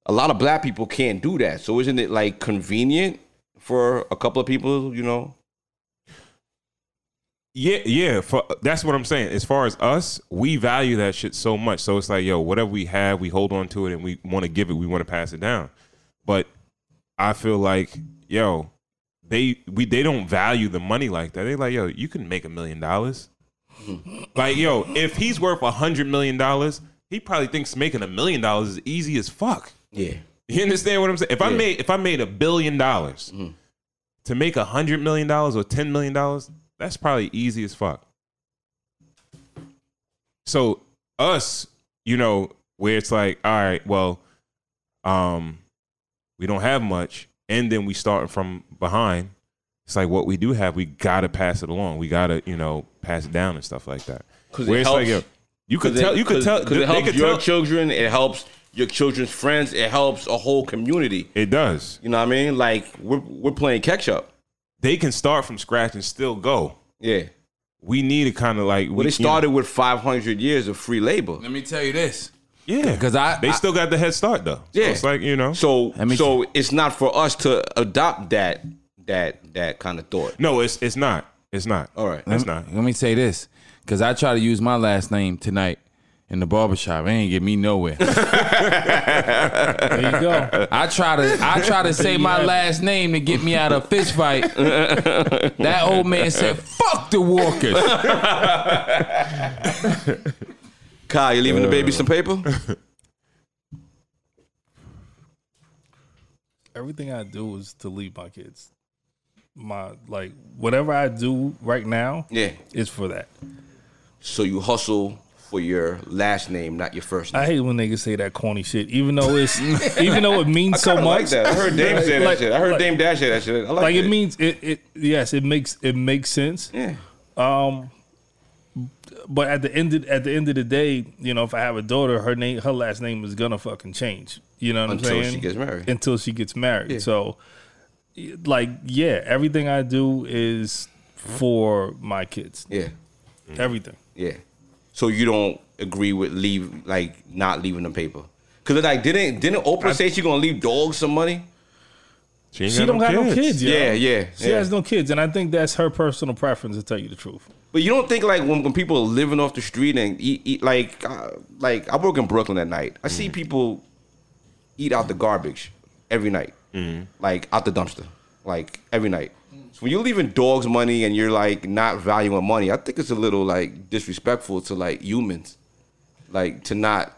a lot of black people can't do that. So isn't it like convenient for a couple of people, you know? Yeah, yeah. For that's what I'm saying. As far as us, we value that shit so much. So it's like, yo, whatever we have, we hold on to it, and we want to give it. We want to pass it down. But I feel like, yo, they we they don't value the money like that. They like, yo, you can make a million dollars. Like, yo, if he's worth a hundred million dollars, he probably thinks making a million dollars is easy as fuck. Yeah. You understand what I'm saying? If I Yeah. made if I made a billion dollars mm-hmm. to make a hundred million dollars or ten million dollars, that's probably easy as fuck. So us, you know, where it's like, all right, well, um, we don't have much, and then we start from behind. It's like what we do have, we gotta pass it along. We gotta, you know, pass it down and stuff like that. Because it like, helps- yo, you could tell, it, you could tell, because it helps your tell, children. It helps your children's friends. It helps a whole community. it does. You know what I mean? Like we're we're playing catch up. They can start from scratch and still go. Yeah. we need to kind of like. But we, it started with 500 years of free labor. Let me tell you this. Yeah, because I- they I- still got the head start though. So Yeah. it's like you know. So Let me so it's not for us to adopt that that that kind of thought. no, it's it's not. It's not. All right. it's not. Let me say this, because I try to use my last name tonight in the barbershop. It ain't get me nowhere. There you go. I try to I try to say my last name to get me out of a fist fight. that old man said, "Fuck the Walkers." Kyle, you leaving the baby some paper? Everything I do is to leave my kids. My like whatever I do right now Yeah. is for that. So you hustle for your last name, not your first name. I hate when niggas say that corny shit, even though it's even though it means so much. like that. I heard Dame say that Like- shit. I heard like- Dame Dash say that shit. I like, Like it. it means it, it yes, it makes it makes sense. yeah. Um, But at the end of, at the end of the day, you know, if I have a daughter, her name her last name is gonna fucking change. You know what Until I'm saying? she gets married. Until she gets married. Yeah. So like yeah, everything I do is for my kids. Yeah. Everything. Yeah. So you don't agree with leave like not leaving the paper? Cause like didn't didn't Oprah say she gonna leave dogs some money? She, ain't She don't have no kids, yo. Yeah, yeah. She yeah. has no kids, and I think that's her personal preference. To tell you the truth, But you don't think like when, when people are living off the street and eat, eat like uh, like I work in Brooklyn at night. I see people eat out the garbage every night, like out the dumpster, like every night. So when you're leaving dogs money and you're like not valuing money, I think it's a little like disrespectful to like humans, like to not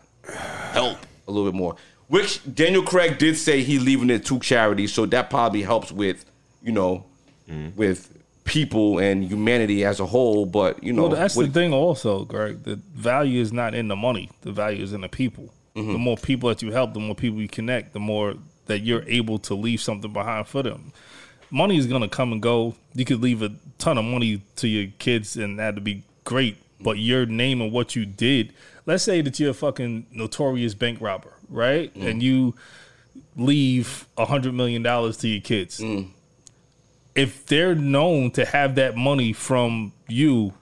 help a little bit more. Which Daniel Craig did say he's leaving it to charity, so that probably helps with you know with people and humanity as a whole. But you know, well, that's what- the thing. Also, Greg, the value is not in the money. The value is in the people. Mm-hmm. The more people that you help, the more people you connect, the more that you're able to leave something behind for them. Money is gonna come and go. You could leave a ton of money to your kids, and that'd be great. But your name and what you did. Let's say that you're a fucking notorious bank robber, right? Mm. And you leave a hundred million dollars to your kids. Mm. If they're known to have that money from you,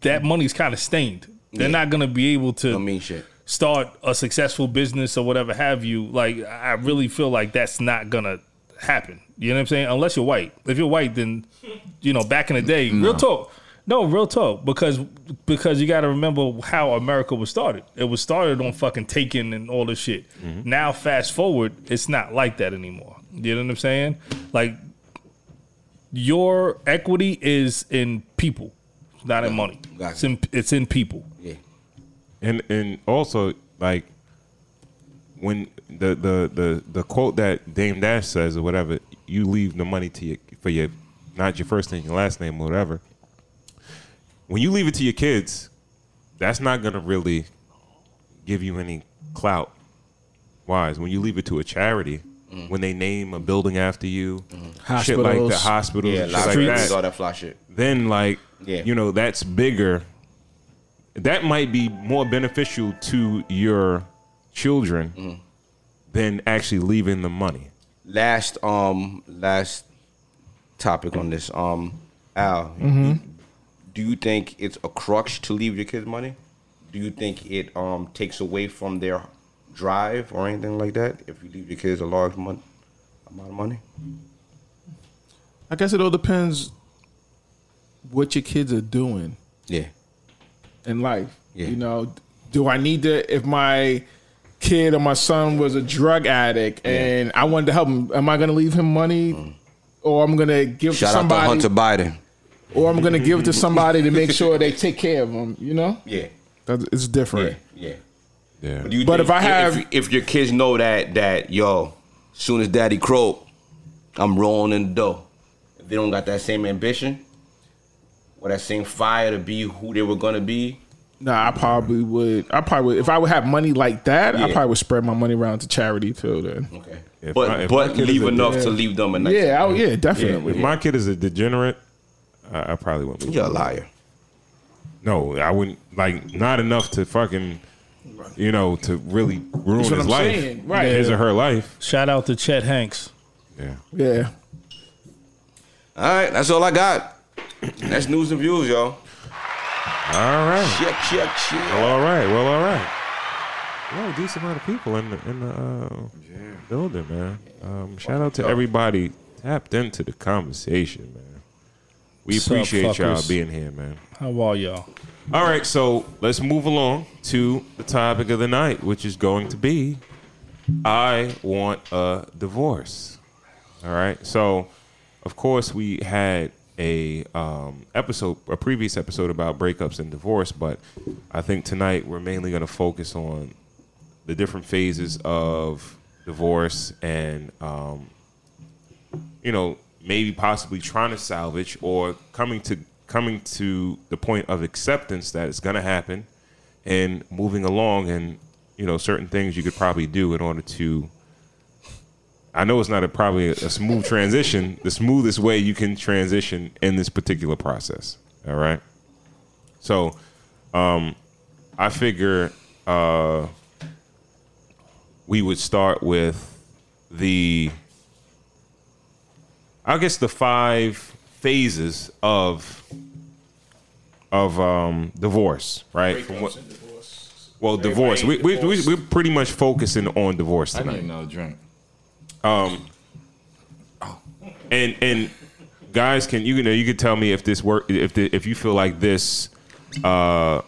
that money's kind of stained. They're Yeah. not gonna be able to don't mean shit. start a successful business or whatever have you. Like I really feel like that's not gonna happen. You know what I'm saying? Unless you're white. If you're white, then you know back in the day, real talk. No, real talk. Because because you got to remember how America was started. It was started on fucking taking and all this shit. Mm-hmm. Now fast forward, it's not like that anymore. You know what I'm saying? Like your equity is in people, not in money. It's in it's in people. Yeah, and and also like when the the the the quote that Dame Dash says or whatever, you leave the money to your for your not your first name, your last name, or whatever. When you leave it to your kids, that's not gonna really give you any clout. Wise when you leave it to a charity, when they name a building after you, shit like the Hospitals. hospitals, yeah, shit like that all that fly shit. then like Yeah. you know that's bigger that might be more beneficial to your children Mm. than actually leaving the money Last um last topic on this um Al, Mm-hmm. do you think it's a crutch to leave your kids money? Do you think it um takes away from their drive or anything like that if you leave your kids a large mon- amount of money? I guess it all depends what your kids are doing Yeah, in life. Yeah. You know, do I need to if my kid or my son was a drug addict and I wanted to help him, am I gonna leave him money? Mm. Or I'm gonna give it to shout out to somebody Hunter Biden. or I'm gonna give it to somebody to make sure they take care of him, you know? Yeah, That's, it's different. yeah. yeah Do you But think if I have- if, if your kids know that that yo, soon as daddy croak, I'm rolling in the dough. If they don't got that same ambition or that same fire to be who they were gonna be, Nah, I probably would. I probably would. If I would have money like that, I Yeah. probably would spread my money around to charity too. Then, okay. If but my- if but kid leave is a- enough to leave them a nice. yeah, I, yeah, definitely. if my kid is a degenerate I, I probably wouldn't leave You're a liar. no I wouldn't like not enough to fucking you know to really ruin what his I'm life saying, right. his or her life Shout out to Chet Hanks. yeah Yeah, All right, that's all I got. That's news and views, y'all. All right. Check, check, check. well all right. Well all right. Well a decent amount of people in the in the uh, building man. Um, shout out to everybody tapped into the conversation man. We Sup, appreciate y'all being here man. How are y'all? All right, so let's move along to the topic of the night, which is going to be I want a divorce. All right, so of course we had a um, episode, a previous episode about breakups and divorce, but I think tonight we're mainly going to focus on the different phases of divorce and um, you know maybe possibly trying to salvage or coming to coming to the point of acceptance that it's going to happen and moving along and you know certain things you could probably do in order to I know it's not a probably a, smooth transition, the smoothest way you can transition in this particular process. All right. So, um, I figure uh, we would start with the, I guess the five phases of of um, divorce, right? From what, well, divorce. We, we, we, we're pretty much focusing on divorce I need tonight. another drink. And and guys can you know you can tell me if this work if the, if you feel like this uh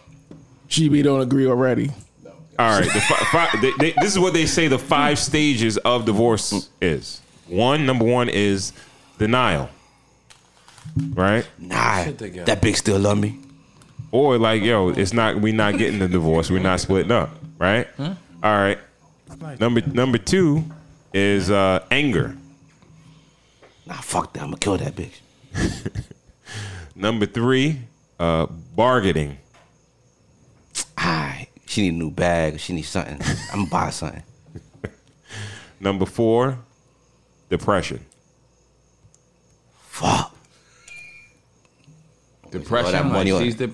GB don't agree already. all right the fi- fi- they, they, this is what they say the five stages of divorce is one number one is denial right Nah, that bitch still love me. or like yo it's not we're not getting the divorce we're not splitting up right all right number number two is uh anger Nah, fuck that. I'm gonna kill that bitch. number three uh bargaining Alright, she need a new bag. She need something. I'm gonna buy something. number four depression Fuck. Depression. that money like on- she's the,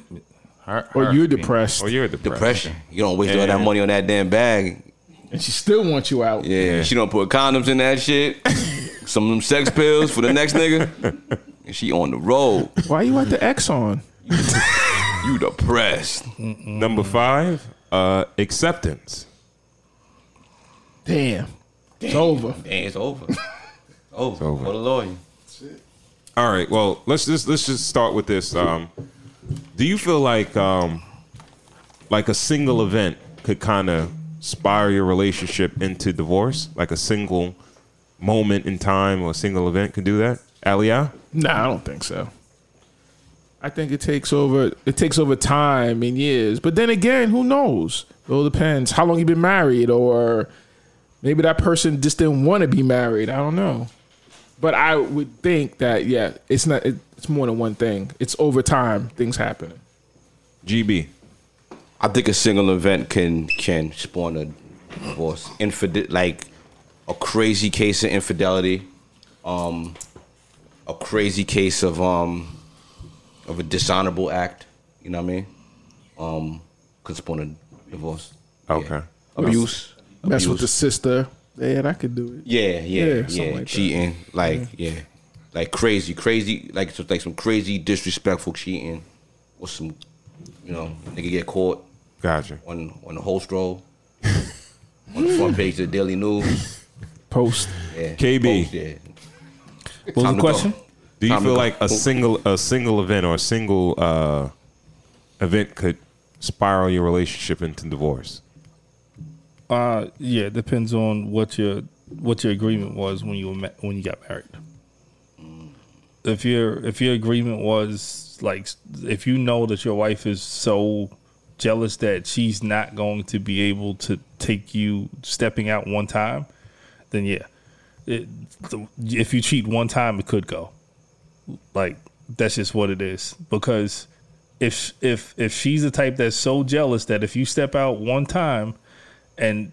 her, Or you're depressed. or you're depressed Depression. You don't waste all that money on that damn bag. And she still wants you out. Yeah, she don't put condoms in that shit. Some of them sex pills for the next nigga. And she on the road. Why you at the X on? You depressed. Number five, uh, acceptance. Damn. It's over. Damn, it's over. over. over. For the lawyer. All right. Well, let's just let's just start with this. Um, do you feel like um, like a single event could kind of spire your relationship into divorce? Like a single moment in time or a single event could do that? Aliyah? Nah, I don't think so. I think it takes over it takes over time and years. But then again, who knows? It all depends how long you've been married or maybe that person just didn't want to be married. I don't know. But I would think that yeah, it's not it's more than one thing. It's over time things happen. GB. I think a single event can can spawn a divorce. Infide- like a crazy case of infidelity, um, a crazy case of um of a dishonorable act. You know what I mean? Um, could spawn a divorce. Okay. Abuse. Mess with the sister. Yeah, that could do it. Yeah, yeah, Yeah, yeah. something like that. cheating, like yeah. like crazy, crazy, like so like some crazy disrespectful cheating, or some, you know, nigga get caught Gotcha. on on the host roll, on the front page of the Daily News. Post. Yeah, KB. Post, yeah. What was Time the to go. question? Do you Time to feel go. like a single a single event or a single uh, event could spiral your relationship into divorce? Uh, yeah, it depends on what your what your agreement was when you were ma- when you got married. If your if your agreement was like if you know that your wife is so jealous that she's not going to be able to take you stepping out one time, then yeah, it, if you cheat one time, it could go. Like that's just what it is because if if if she's the type that's so jealous that if you step out one time and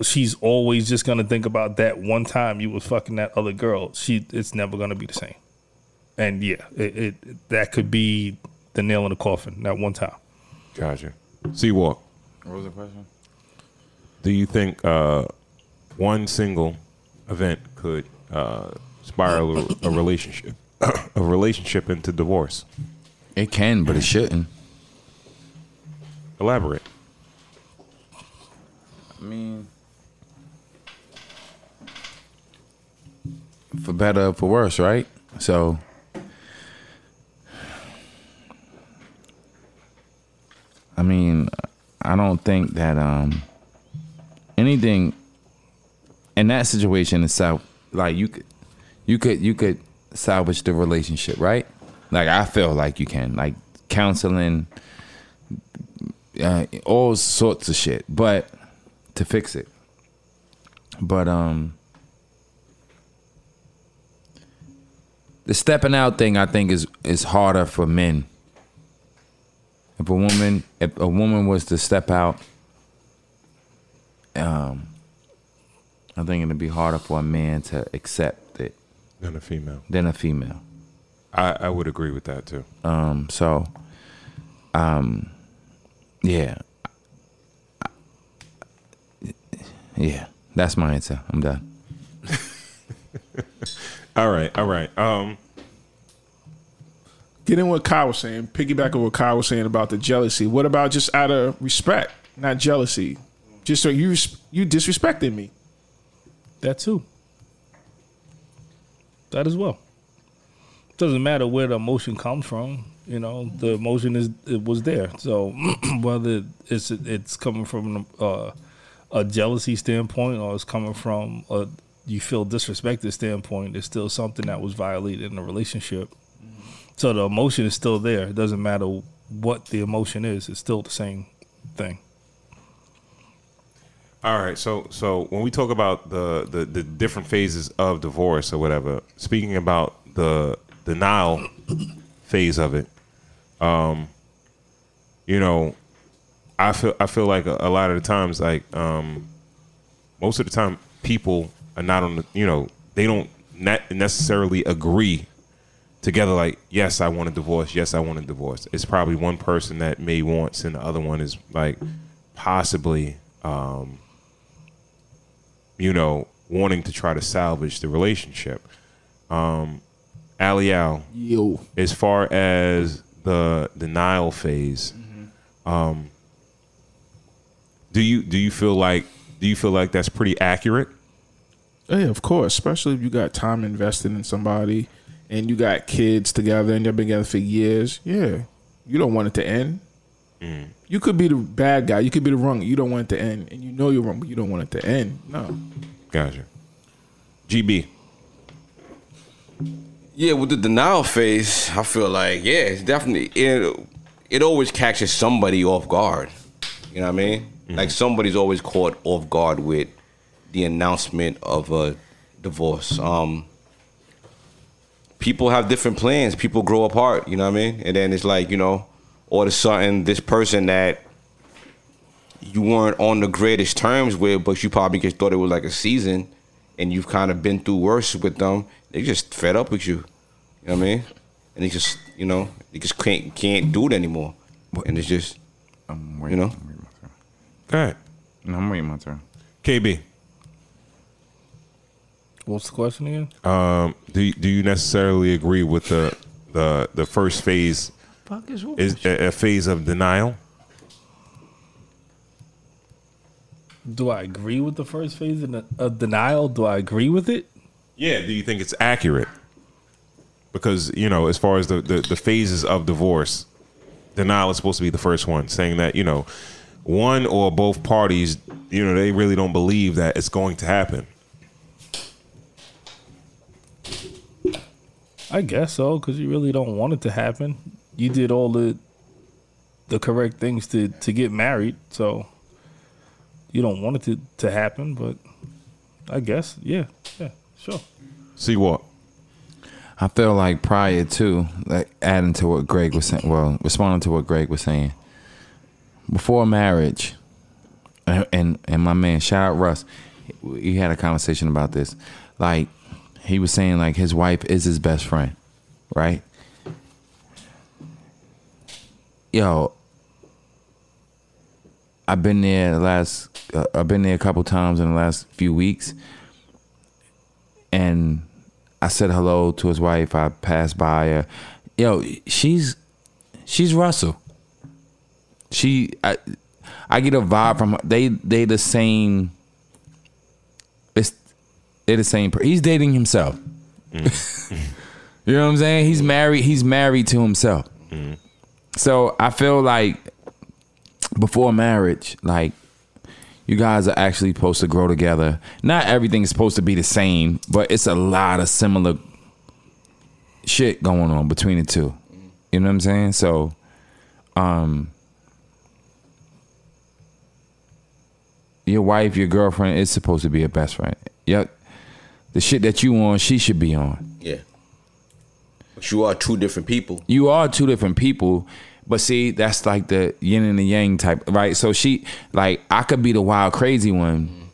she's always just gonna think about that one time you was fucking that other girl. She it's never gonna be the same. And yeah, it, it that could be the nail in the coffin that one time. Gotcha. Seawalk. What was the question? Do you think uh, one single event could uh, spiral a, a relationship a relationship into divorce? It can, but it shouldn't. Elaborate. I mean, for better or for worse, right? So, I mean, I don't think that um anything in that situation is like you could you could you could salvage the relationship, right? Like I feel like you can, like counseling, uh, all sorts of shit, but to fix it. But um, the stepping out thing, I think, is is harder for men. If a woman, if a woman was to step out, um, I think it'd be harder for a man to accept it Than a female. than a female. I, I would agree with that too. Um, so, um, yeah, yeah, that's my answer. I'm done. All right, all right. Um, Get in what Kyle was saying. Piggyback on what Kyle was saying about the jealousy. What about just out of respect, not jealousy? Just so you you disrespected me. That too. That as well. Doesn't matter where the emotion comes from. You know, the emotion is it was there. So whether it's it's coming from uh, a jealousy standpoint or it's coming from a you feel disrespected standpoint, it's still something that was violated in the relationship. So the emotion is still there. It doesn't matter what the emotion is. It's still the same thing. All right, so so when we talk about the, the the different phases of divorce or whatever, speaking about the denial phase of it, um, you know, I feel I feel like a, a lot of the times, like um, most of the time, people are not on the, you know, they don't necessarily agree together. Like, yes, I want a divorce. Yes, I want a divorce. It's probably one person that may wants, and the other one is like possibly. Um, you know, wanting to try to salvage the relationship. Um, Alial, Yo. as far as the denial phase, um, do you do you feel like do you feel like that's pretty accurate? Yeah, of course. Especially if you got time invested in somebody and you got kids together and you've been together for years. Yeah. You don't want it to end. You could be the bad guy. You could be the wrong. You don't want it to end. And you know you're wrong, but you don't want it to end. No. Gotcha. GB. Yeah, with the denial phase, I feel like yeah, it's definitely it. It always catches somebody off guard. You know what I mean? Like somebody's always caught off guard with the announcement of a divorce. Um, people have different plans. People grow apart. You know what I mean? And then it's like you know, all of a sudden, this person that you weren't on the greatest terms with, but you probably just thought it was like a season, and you've kind of been through worse with them. They just fed up with you. You know what I mean? And they just, you know, they just can't can't do it anymore. And it's just, I'm You waiting. know? I'm waiting my turn. Go ahead. No, I'm waiting my turn. KB. What's the question again? Um, do you, do you necessarily agree with the the the first phase is a, a phase of denial? Do I agree with the first phase of, of denial? Do I agree with it? Yeah. Do you think it's accurate? Because you know, as far as the, the, the phases of divorce, denial is supposed to be the first one, saying that you know, one or both parties, you know, they really don't believe that it's going to happen. I guess so, because you really don't want it to happen. You did all the the correct things to to get married, so you don't want it to to happen. But I guess, yeah, yeah, sure. See what? I feel like prior to like adding to what Greg was saying, well, responding to what Greg was saying, before marriage, and and, and my man, shout out Russ, he had a conversation about this. Like he was saying, like his wife is his best friend, right? Yo, I've been there the last. Uh, I've been there a couple times in the last few weeks, and I said hello to his wife. I passed by her. Yo, she's she's Russell. She I I get a vibe from her. They they the same. They're the same. per- He's dating himself. you know what I'm saying? He's married. He's married to himself. So I feel like before marriage, like you guys are actually supposed to grow together. Not everything's supposed to be the same, but it's a lot of similar shit going on between the two. You know what I'm saying? So, um, your wife, your girlfriend is supposed to be a best friend. Yep. The shit that you on, she should be on. Yeah. But you are two different people. You are two different people, but see, that's like the yin and the yang type, right? So she, like, I could be the wild, crazy one,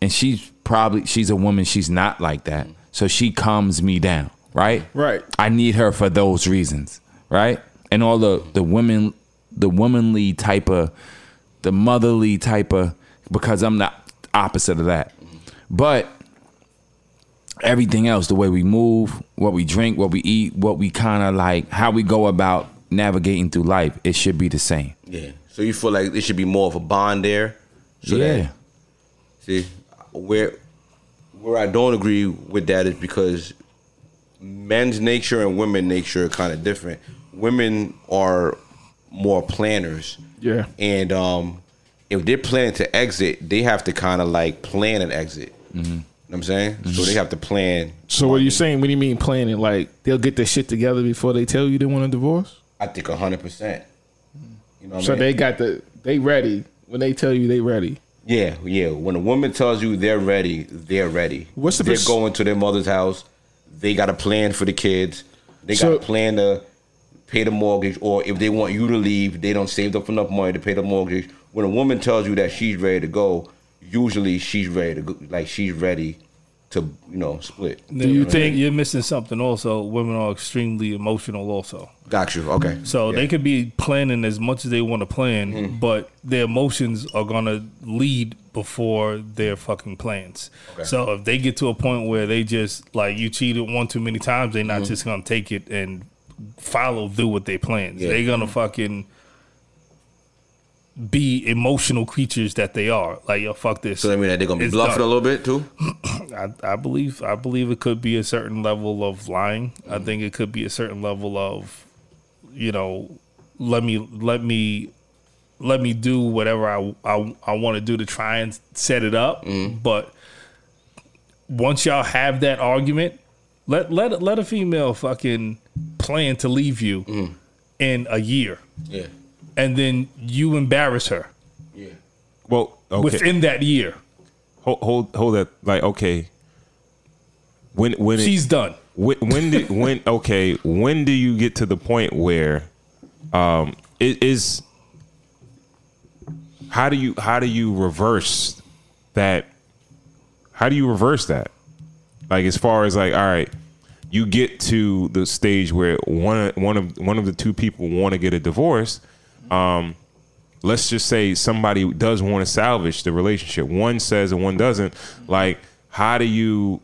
and she's probably she's a woman. She's not like that, so she calms me down, right? Right. I need her for those reasons, right? And all the the women, the womanly type of, the motherly type of, because I'm the opposite of that. But everything else, the way we move, what we drink, what we eat, what we kind of like, how we go about navigating through life, it should be the same. Yeah. So you feel like it should be more of a bond there. So yeah. that- see, where where I don't agree with that is because men's nature and women nature are kind of different. Women are more planners. Yeah. And um, if they're planning to exit, they have to kind of like plan an exit. You know what I'm saying? So they have to plan. So what are you saying? What do you mean planning? Like they'll get their shit together before they tell you they want a divorce? I think hundred percent. You know what So I mean? they got the they ready when they tell you they ready. Yeah, yeah. When a woman tells you they're ready, they're ready. What's the they're pers- going to their mother's house. They got a plan for the kids. They got So- a plan to pay the mortgage, or if they want you to leave, they don't saved up enough money to pay the mortgage. When a woman tells you that she's ready to go, usually she's ready to go, like she's ready to you know split. Do you think- you're missing something? Also, women are extremely emotional. Also, Got you. Okay. so Yeah. they could be planning as much as they want to plan, Mm-hmm. but their emotions are gonna lead before their fucking plans. So if they get to a point where they just like you cheated one too many times, they're Mm-hmm. not just gonna take it and follow through with their plans. Yeah. They're gonna fucking be emotional creatures that they are. Like yo, fuck this. So that mean that they're gonna be It's bluffing done. a little bit too. I, I believe I believe it could be a certain level of lying. I mm-hmm. think it could be a certain level of, you know, let me let me let me do whatever I I, I want to do to try and set it up. Mm-hmm. But once y'all have that argument, let let let a female fucking plan to leave you mm. in a year, Yeah. And then you embarrass her Yeah. Well, okay. within that year. hold, hold, hold that. Like, okay. When, when, it- She's done. when, when did, when, okay, when do you get to the point where, um, it is, how do you, how do you reverse that? How do you reverse that? Like, as far as like, all right, you get to the stage where one, one of, one of the two people want to get a divorce. Um, let's just say somebody does want to salvage the relationship. One says and one doesn't. Like, how do you,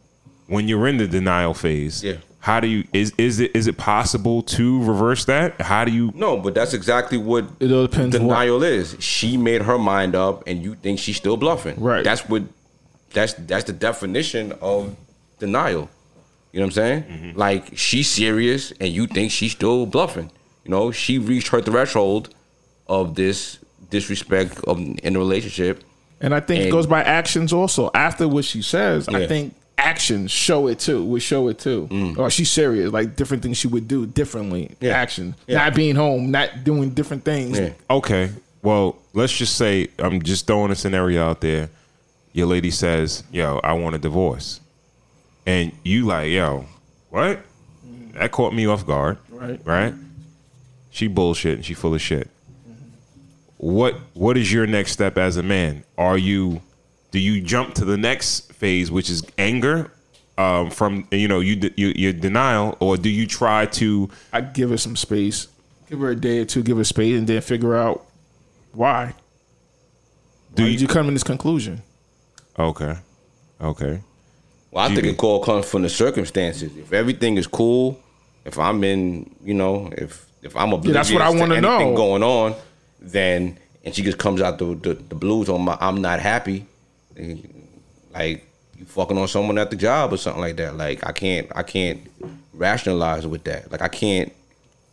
when you're in the denial phase? Yeah. How do you is is it is it possible to reverse that? How do you? No, but that's exactly what It all depends denial is. She made her mind up, and you think she's still bluffing. Right. That's what. That's that's the definition of denial. You know what I'm saying? Mm-hmm. Like she's serious, and you think she's still bluffing. You know, she reached her threshold of this disrespect of in the relationship. And I think it goes by actions also. After what she says, I think actions show it too. Would show it too. Or she's serious, like different things she would do differently. Mm. Yeah. Action, Yeah. not being home, not doing different things. Yeah. Okay, well, let's just say I'm just throwing a scenario out there. Your lady says, "Yo, I want a divorce," and you like, "Yo, what?" That caught me off guard. Right. Right. She bullshit and she full of shit. What What is your next step as a man? Are you do you jump to the next phase, which is anger, um, from you know you, you your denial, or do you try to I give her some space, give her a day or two, give her space, and then figure out why. do Why you, did you come to this conclusion? okay, okay, Well, I You- think it all comes from the circumstances. If everything is cool, if I'm in, you know, if if I'm oblivious that's what I wanna anything know. going on, then and she just comes out the the, the blues on my I'm not happy, like you fucking on someone at the job or something like that. Like I can't I can't rationalize with that. Like I can't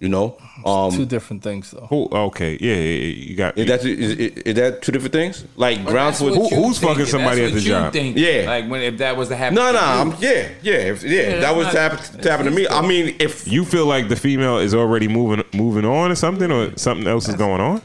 You know, um, Two different things though. Who? Okay, yeah, yeah, yeah, you got. is that is, is, is that two different things? Like grounds for Who- who's fucking somebody at the job? Yeah. like when if that was to happen. no, to no. I'm, yeah, yeah, if, yeah. Yeah, that was that's to happen, to happen to me. I mean, if you feel like the female is already moving moving on or something, or something else is going on?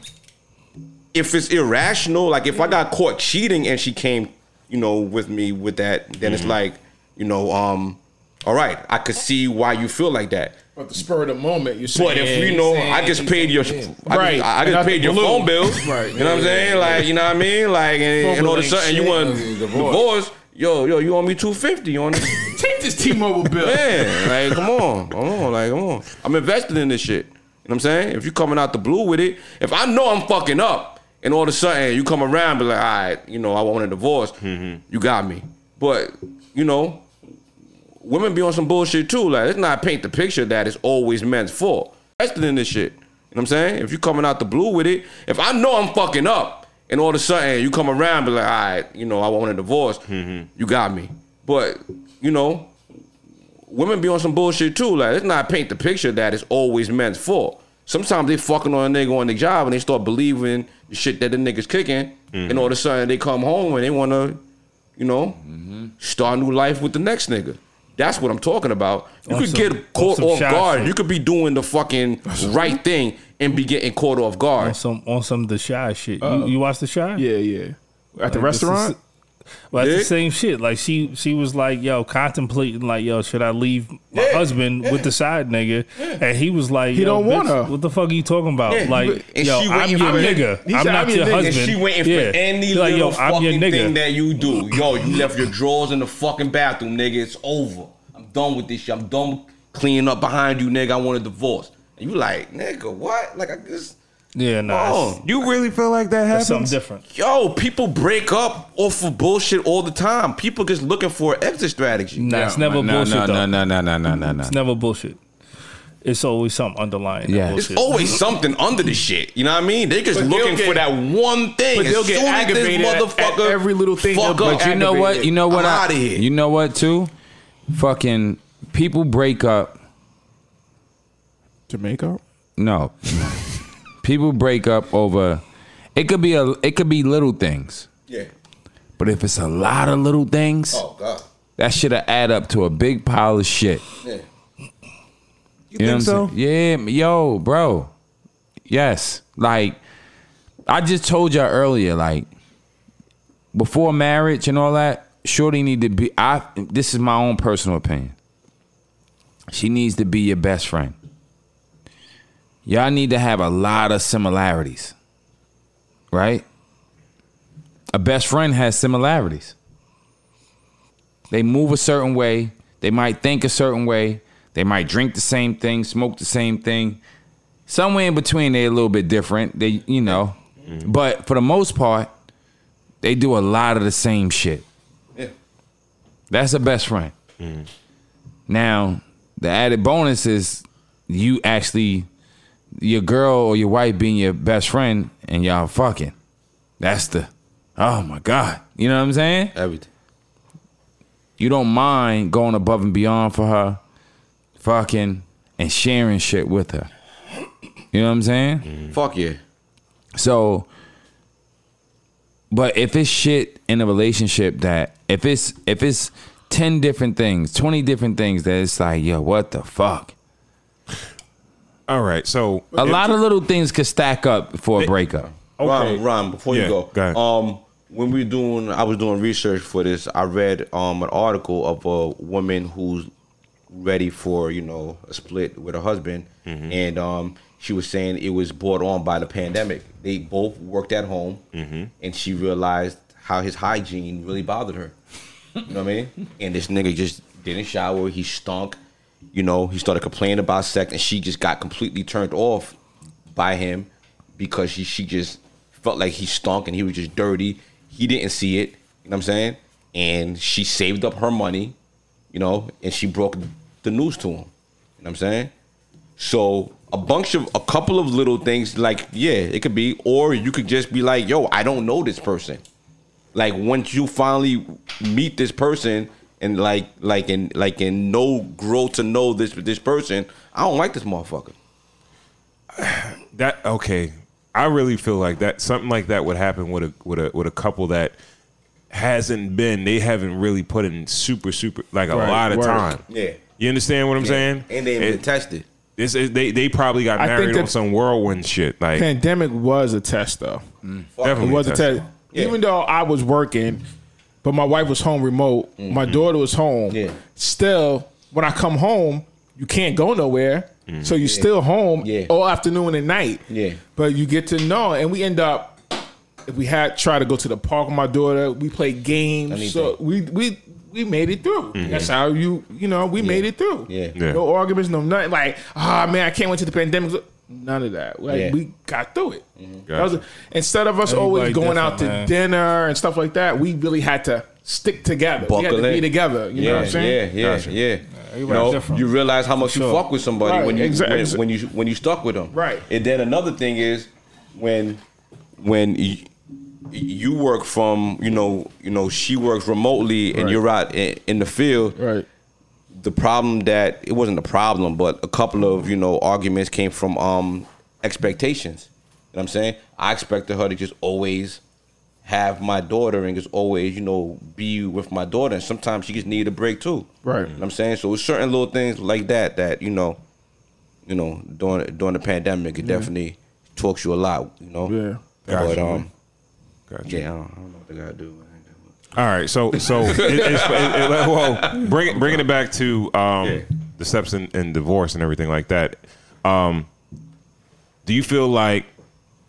if it's irrational, like if I got caught cheating and she came, you know, with me with that, then it's like, you know, um, all right, I could see why you feel like that. But the spur of the moment, you say. But if you know, I just paid your, I just, Right. I And just not paid your blue. phone bill. Right. You know what I'm saying? Like, you know what I mean? Like, and, Phone and all of a sudden you want divorce. Yo, yo, you owe me two fifty You on it. take this T-Mobile bill. Man, like, come on, come on, like, come on. I'm invested in this shit. You know what I'm saying? If you coming out the blue with it, if I know I'm fucking up, and all of a sudden you come around, and be like, all right, you know, I want a divorce. Mm-hmm. You got me. But you know, women be on some bullshit too. Like, let's not paint the picture that it's always men's fault. Invested in this shit. You know what I'm saying? If you coming out the blue with it, if I know I'm fucking up, and all of a sudden you come around, and be like, all right, you know, I want a divorce. Mm-hmm. You got me. But you know, women be on some bullshit too. Like, let's not paint the picture that it's always men's fault. Sometimes they fucking on a nigga on the job and they start believing the shit that the nigga's kicking, and mm-hmm. all of a sudden they come home and they want to, you know, mm-hmm. start a new life with the next nigga. That's what I'm talking about. You On could some- get caught some off guard. shit. You could be doing the fucking right thing and be getting caught off On guard. some on some the shy shit. Uh-oh. You, uh, you watch the shy? Yeah, yeah. At the Like, this is- restaurant. Well, it's Yeah. the same shit. Like she, she was like, "Yo, contemplating like, yo, should I leave my husband with the side nigga?" And he was like, He yo, don't want her. What the fuck are you talking about? Yeah, like, and yo, she I'm your nigga. I'm not "I'm your your nigga," husband. And she waiting for Yeah. any He like, little yo, I'm fucking thing that you do. Yo, you left your drawers in the fucking bathroom, nigga. It's over. I'm done with this shit. I'm done cleaning up behind you, nigga. I want a divorce. And you like, nigga, what? Like I just yeah, nah, Oh. You really feel like that that's happens? something different. Yo, people break up off of bullshit all the time. People just looking for an exit strategy. Nah, it's never no, bullshit no, though. no, no, no, no, no, no, no. It's never bullshit. It's always something underlying. Yeah. It's always something under the shit. You know what I mean? They just But looking get- for that one thing. but they'll As get soon this aggravated at- at every little thing Fuck up. But you know what? You know what? I'm I, outta here. You know what? Too, fucking people break up. Jamaica. No, people break up over. It could be a. It could be little things. Yeah. But if it's a lot of little things, Oh God. that should add up to a big pile of shit. Yeah. You, know what I'm saying? Yeah, yo, bro. Yes. Like I just told y'all earlier, like before marriage and all that, Shorty need to be I this is my own personal opinion. She needs to be your best friend. Y'all need to have a lot of similarities. Right? A best friend has similarities. They move a certain way, they might think a certain way, they might drink the same thing, smoke the same thing. Somewhere in between, they're a little bit different. They, you know, mm-hmm. but for the most part, they do a lot of the same shit. Yeah. That's a best friend. Mm. Now, the added bonus is you actually, your girl or your wife being your best friend and y'all fucking. That's the, oh my God. You know what I'm saying? Everything. you don't mind going above and beyond for her, fucking and sharing shit with her. You know what I'm saying? Mm. Fuck yeah. So, but if it's shit in a relationship that if it's if it's ten different things, twenty different things that it's like, yo, what the fuck? All right, so A lot of little things could stack up for a breakup. Ron, Ron, before Yeah, you go, go ahead. um, when we were doing, I was doing research for this. I read um an article of a woman who's ready for you know a split with her husband, Mm-hmm. and um she was saying it was brought on by the pandemic. They both worked at home, Mm-hmm. and she realized how his hygiene really bothered her. You know what I mean? And this nigga just didn't shower. He stunk. You know, he started complaining about sex, and she just got completely turned off by him because she she just felt like he stunk and he was just dirty. He didn't see it. You know what I'm saying? And she saved up her money, you know, and she broke the news to him. You know what I'm saying? So a bunch of a couple of little things, like yeah, it could be, or you could just be like, yo, I don't know this person. Like once you finally meet this person and like like and like and know grow to know this this person, I don't like this motherfucker. that okay. I really feel like that something like that would happen with a with a with a couple that hasn't been they haven't really put in super super like a Right, lot of work. time. Yeah. You understand what I'm saying? And they ain't been tested. this is, they they probably got married on some whirlwind shit. Like Pandemic was a test though. definitely It was a tested. test. Even though I was working, but my wife was home remote. My mm-hmm. daughter was home. Yeah. Still, when I come home, you can't go nowhere. Mm-hmm. So you're still home Yeah. all afternoon and night. Yeah. But you get to know, and we end up. If we had tried to go to the park with my daughter, we played games. So we we we made it through. Mm-hmm. That's how you you know we made it through. Yeah. Yeah. No arguments, no nothing. Like ah man, I can't wait to the pandemic. None of that. Like Yeah. we got through it. Mm-hmm. That was- instead of us always going out to man. dinner and stuff like that, we really had to stick together. we had Buckle to be together. You know what I'm Yeah, saying? yeah, yeah, Gotcha. yeah. You know, you realize how much you fuck with somebody Right, when you exa- when, when you when you stuck with them. Right. And then another thing is when when you, you work from you know you know she works remotely and Right. you're out in, in the field. Right. The problem that it wasn't a problem, but a couple of you know arguments came from um expectations. You know what I'm saying? I expected her to just always have my daughter and just always, you know, be with my daughter. And sometimes she just needed a break too. Right. You know what I'm saying? So it's certain little things like that that, you know, you know, during during the pandemic it definitely talks you a lot, you know. Yeah. But Gotcha. um Gotcha. yeah, I don't, I don't know what they gotta do. All right, so so it, it's, it, it, well, bring, bringing it back to um, Yeah. the steps in, in divorce and everything like that. Um, do you feel like,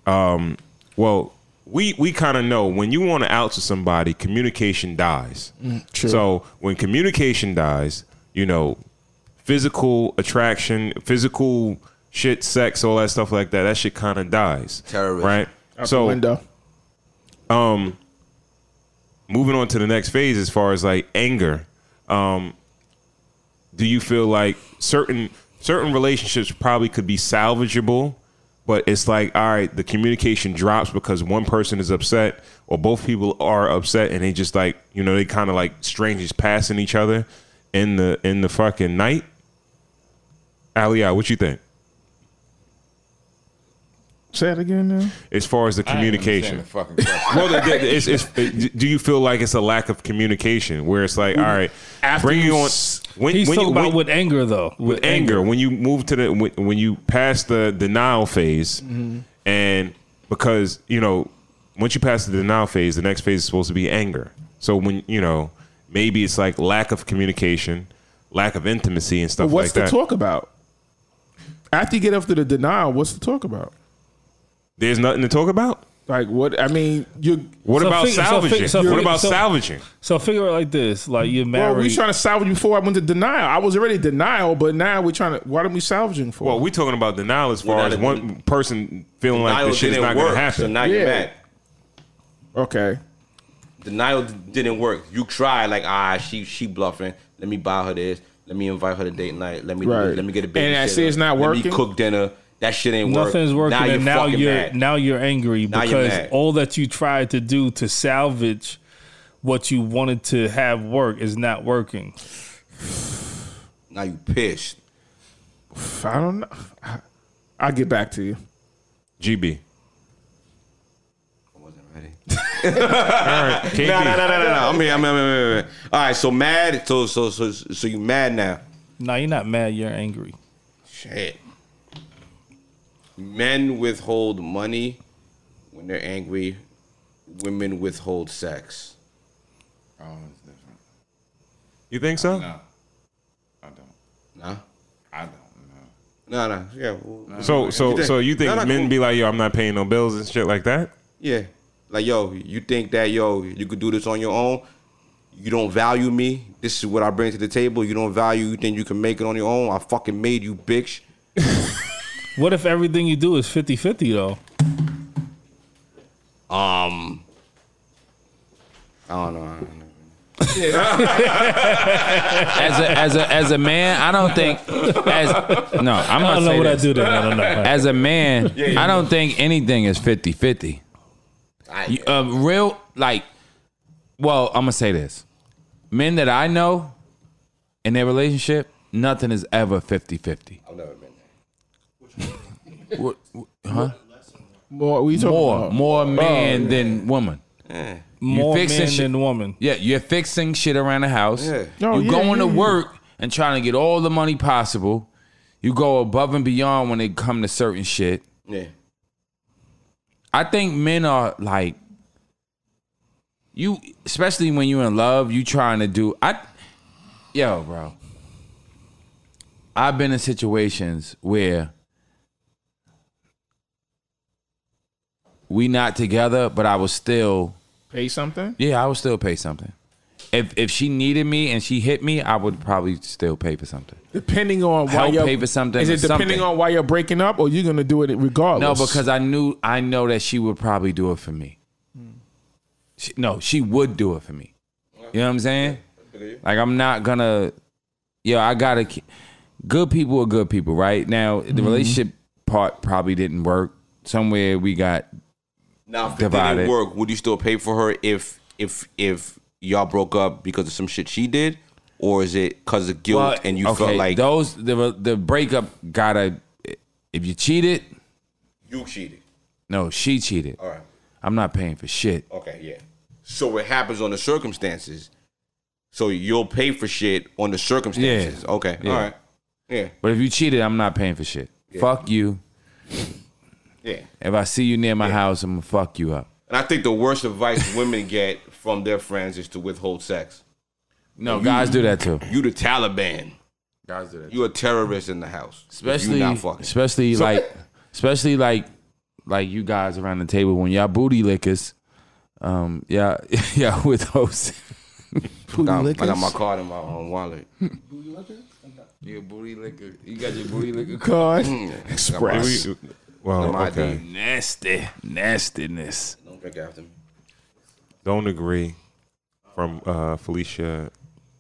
um, well, we we kind of know when you want to out to somebody, communication dies. true. So when communication dies, you know, physical attraction, physical shit, sex, all that stuff like that, that shit kind of dies. Terrorism. right? Out so window. Moving on to the next phase as far as like anger. Um do you feel like certain certain relationships probably could be salvageable but it's like all right the communication drops because one person is upset or both people are upset and they just like you know they kind of like strangers passing each other in the in the fucking night? Aliyah, what you think Say it again now. as far as the communication understand the fucking well, the- the- it's, it's, it- do you feel like it's a lack of communication where it's like, all right, After bring you you on when, He's when talking you, about when- with anger though. with anger when you move to the when, when you pass the denial phase, mm-hmm. and because you know once you pass the denial phase, the next phase is supposed to be anger. So when you know maybe it's like lack of communication, lack of intimacy, and But stuff what's like the that. talk about? After you get after the denial, what's to talk about? There's nothing to talk about. Like what? I mean, you. What So about fig- so salvaging? fig- so what about so- salvaging? So figure it like this: like you're married. Well, married. we trying to salvage before I went to denial. I was already denial, but now we're trying to. What are we salvaging for? Well, we're talking about denial as far as that- one person feeling like Denial the shit is didn't going to happen. So now you're Yeah. mad. okay. Denial didn't work. You tried like ah she she bluffing. Let me buy her this. Let me invite her to date night. Let me Right. let me get a baby. And I see it's not Let working? me cook dinner. That shit ain't work. Nothing's working, Now you're and now you're mad. now you're angry Now you're because mad. all that you tried to do to salvage what you wanted to have work is not working. Now you pissed. I don't know. I'll get back to you. GB. I wasn't ready. All right, KB. No, no, no, no, no, no. I'm here. I'm here. I'm here, I'm here. All right. So mad. So so so so you mad now? No, you're not mad. You're angry. Shit. Men withhold money when they're angry. Women withhold sex. Oh, it's different. You think so? No, I don't. Nah. I don't. No, no. Yeah. well, So so think- so you think No, no, men cool. be like, yo, I'm not paying no bills and shit like that? Yeah. Like, yo, you think that, yo, you could do this on your own? You don't value me. This is what I bring to the table. You don't value, you think you can make it on your own? I fucking made you, bitch. What if everything you do is 50-50 though? Um, I don't know. I don't know. As a as a as a man, I don't think. As no, I'm I not don't know saying what I do then. I don't know. As a man, I don't think anything is 50-50. I, Uh, real like, well, I'm gonna say this: men that I know in their relationship, nothing is ever 50-50. I've never been there. What, what- huh? More, we talking More, about? more oh, man than woman. More fixing man shit- than woman. Yeah, you're fixing shit around the house. Yeah. Oh, you yeah, going to yeah, yeah. work and trying to get all the money possible. You go above and beyond when it come to certain shit. Yeah. I think men are like you, especially when you're in love. You trying to do. I, yo, bro. I've been in situations where we not together, but I was still, Pay something. yeah, I would still pay something. If if she needed me and she hit me, I would probably still pay for something. Depending on why Help you're pay for something Is it depending something. on why you're breaking up, or you're gonna do it regardless? No, because I knew I know that she would probably do it for me. Hmm. She, no, she would do it for me. You know what I'm saying? Like I'm not gonna. Yo, I gotta. Good people are good people, right? Now the mm-hmm. relationship part probably didn't work. Somewhere we got Now, if it didn't work, would you still pay for her if if if y'all broke up because of some shit she did, or is it because of guilt Well, and you okay, felt like those the the breakup gotta. If you cheated, you cheated? no, she cheated. All right. I'm not paying for shit. Okay. Yeah. So it happens on the circumstances. So you'll pay for shit on the circumstances. Yeah. Okay. Yeah. All right. Yeah. But if you cheated, I'm not paying for shit. Fuck you. Yeah. If I see you near my house, I'm gonna fuck you up. And I think the worst advice women get from their friends is to withhold sex. No, guys do that too. You the Taliban. Guys do that. You a terrorist in the house. if Especially, you not fucking. especially like, especially like, like you guys around the table when y'all booty lickers, um, yeah, yeah, with those. I got, I got my card in my um, wallet. You booty licker. You got your booty licker. card Mm. express. We- well, My okay. ID. Nasty, nastiness. Don't drink after me. Don't agree. From uh, Felicia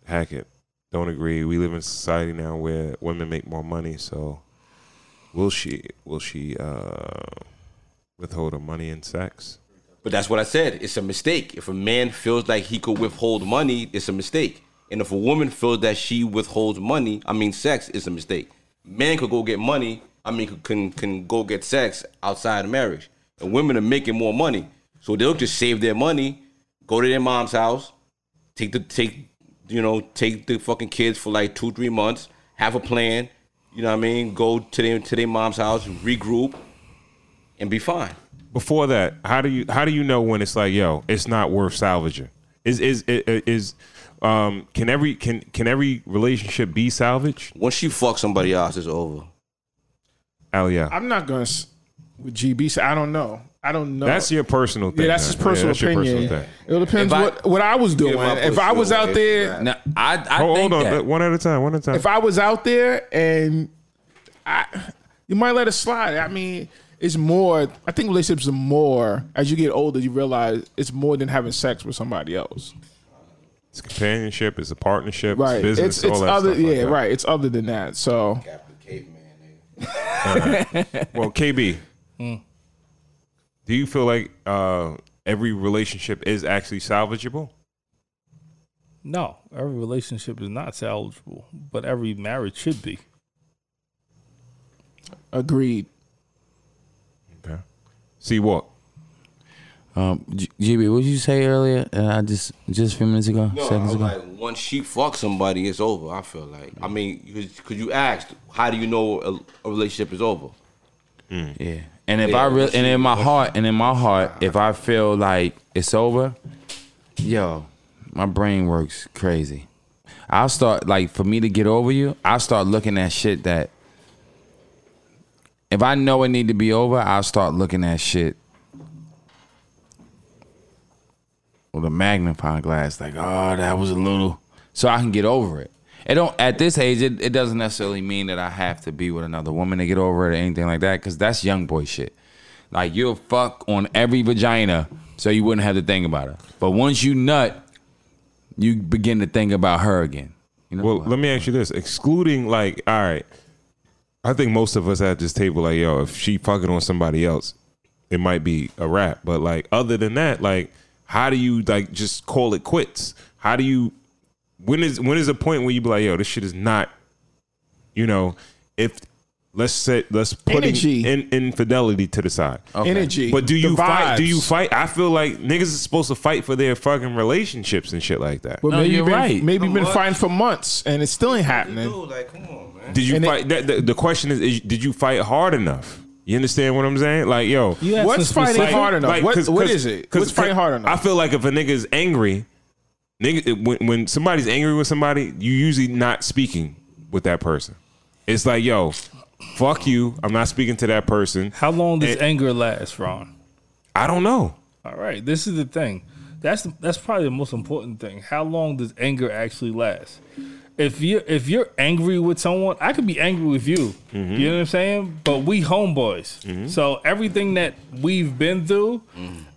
Hackett. Don't agree. We live in a society now where women make more money. So, will she? Will she uh, withhold her money and sex? But that's what I said. It's a mistake. If a man feels like he could withhold money, it's a mistake. And if a woman feels that she withholds money, I mean sex, it's a mistake. Man could go get money. I mean, can can go get sex outside of marriage. And women are making more money, so they'll just save their money, go to their mom's house, take the take, you know, take the fucking kids for like two three months, have a plan. You know what I mean? Go to their to their mom's house, regroup, and be fine. Before that, how do you how do you know when it's like, yo, it's not worth salvaging? Is is is, is um can every can can every relationship be salvaged? Once you fuck somebody else, it's over. Oh yeah, I'm not gonna s- with GB. Say I don't know. I don't know. that's your personal thing. yeah, that's man. his personal that's your opinion. personal thing. It depends I- what what I was doing. my If I was out there, opinion. Now, I, I Hold, think hold on, that. one at a time. One at a time. if I was out there and I, you might let it slide. I mean, it's more. I think relationships are more as you get older. You realize it's more than having sex with somebody else. it's companionship. It's a partnership. Right. It's business. it's it's all that other. stuff like yeah. that. right. It's other than that. So Captain Caveman. Well, KB, Hmm. do you feel like uh, every relationship is actually salvageable? No, every relationship is not salvageable, but every marriage should be. agreed. Okay. See what? Um, G- GB, what did you say earlier? And I just just a few minutes ago, No, I seconds was ago. like, once she fucks somebody, it's over. I feel like. I mean, because you asked, how do you know a, a relationship is over? Yeah. And if Yeah, I really and in my heart and in my heart, if I feel like it's over, yo, my brain works crazy. I'll start like for me to get over you, I'll start looking at shit that if I know it need to be over, I'll start looking at shit with a magnifying glass, like, oh, that was a little so I can get over it. It don't at this age. It, it doesn't necessarily mean that I have to be with another woman to get over it or anything like that. Because that's young boy shit. Like you'll fuck on every vagina, so you wouldn't have to think about it. But once you nut, you begin to think about her again. You know. Well, let me ask you this: excluding like, all right, I think most of us at this table, like, yo, if she fucking on somebody else, it might be a wrap. But like, other than that, like, how do you like just call it quits? How do you? When is when is a point where you be like, yo, this shit is not, you know, if let's set let's put Energy. in, infidelity to the side. Energy. But do you fight? Do you fight? I feel like niggas is supposed to fight for their fucking relationships and shit like that. Well, No, maybe you're you've been, right. Maybe you've been fighting for months and it still ain't happening. Dude, like, come on, man. Did you and it- fight? that, the, the question is, is, did you fight hard enough? You understand what I'm saying? Like, yo, What's fighting specific- hard enough? like, what, 'cause- what 'cause- is it? 'cause What's fighting hard enough? I feel like if a nigga is angry, nigga, when, when somebody's angry with somebody, you usually not speaking with that person. It's like, yo, fuck you. I'm not speaking to that person. How long does And- anger last, Ron? I don't know. All right, this is the thing. That's that's probably the most important thing. How long does anger actually last? If you if you're angry with someone, I could be angry with you. Mm-hmm. You know what I'm saying? But we homeboys, so everything that we've been through,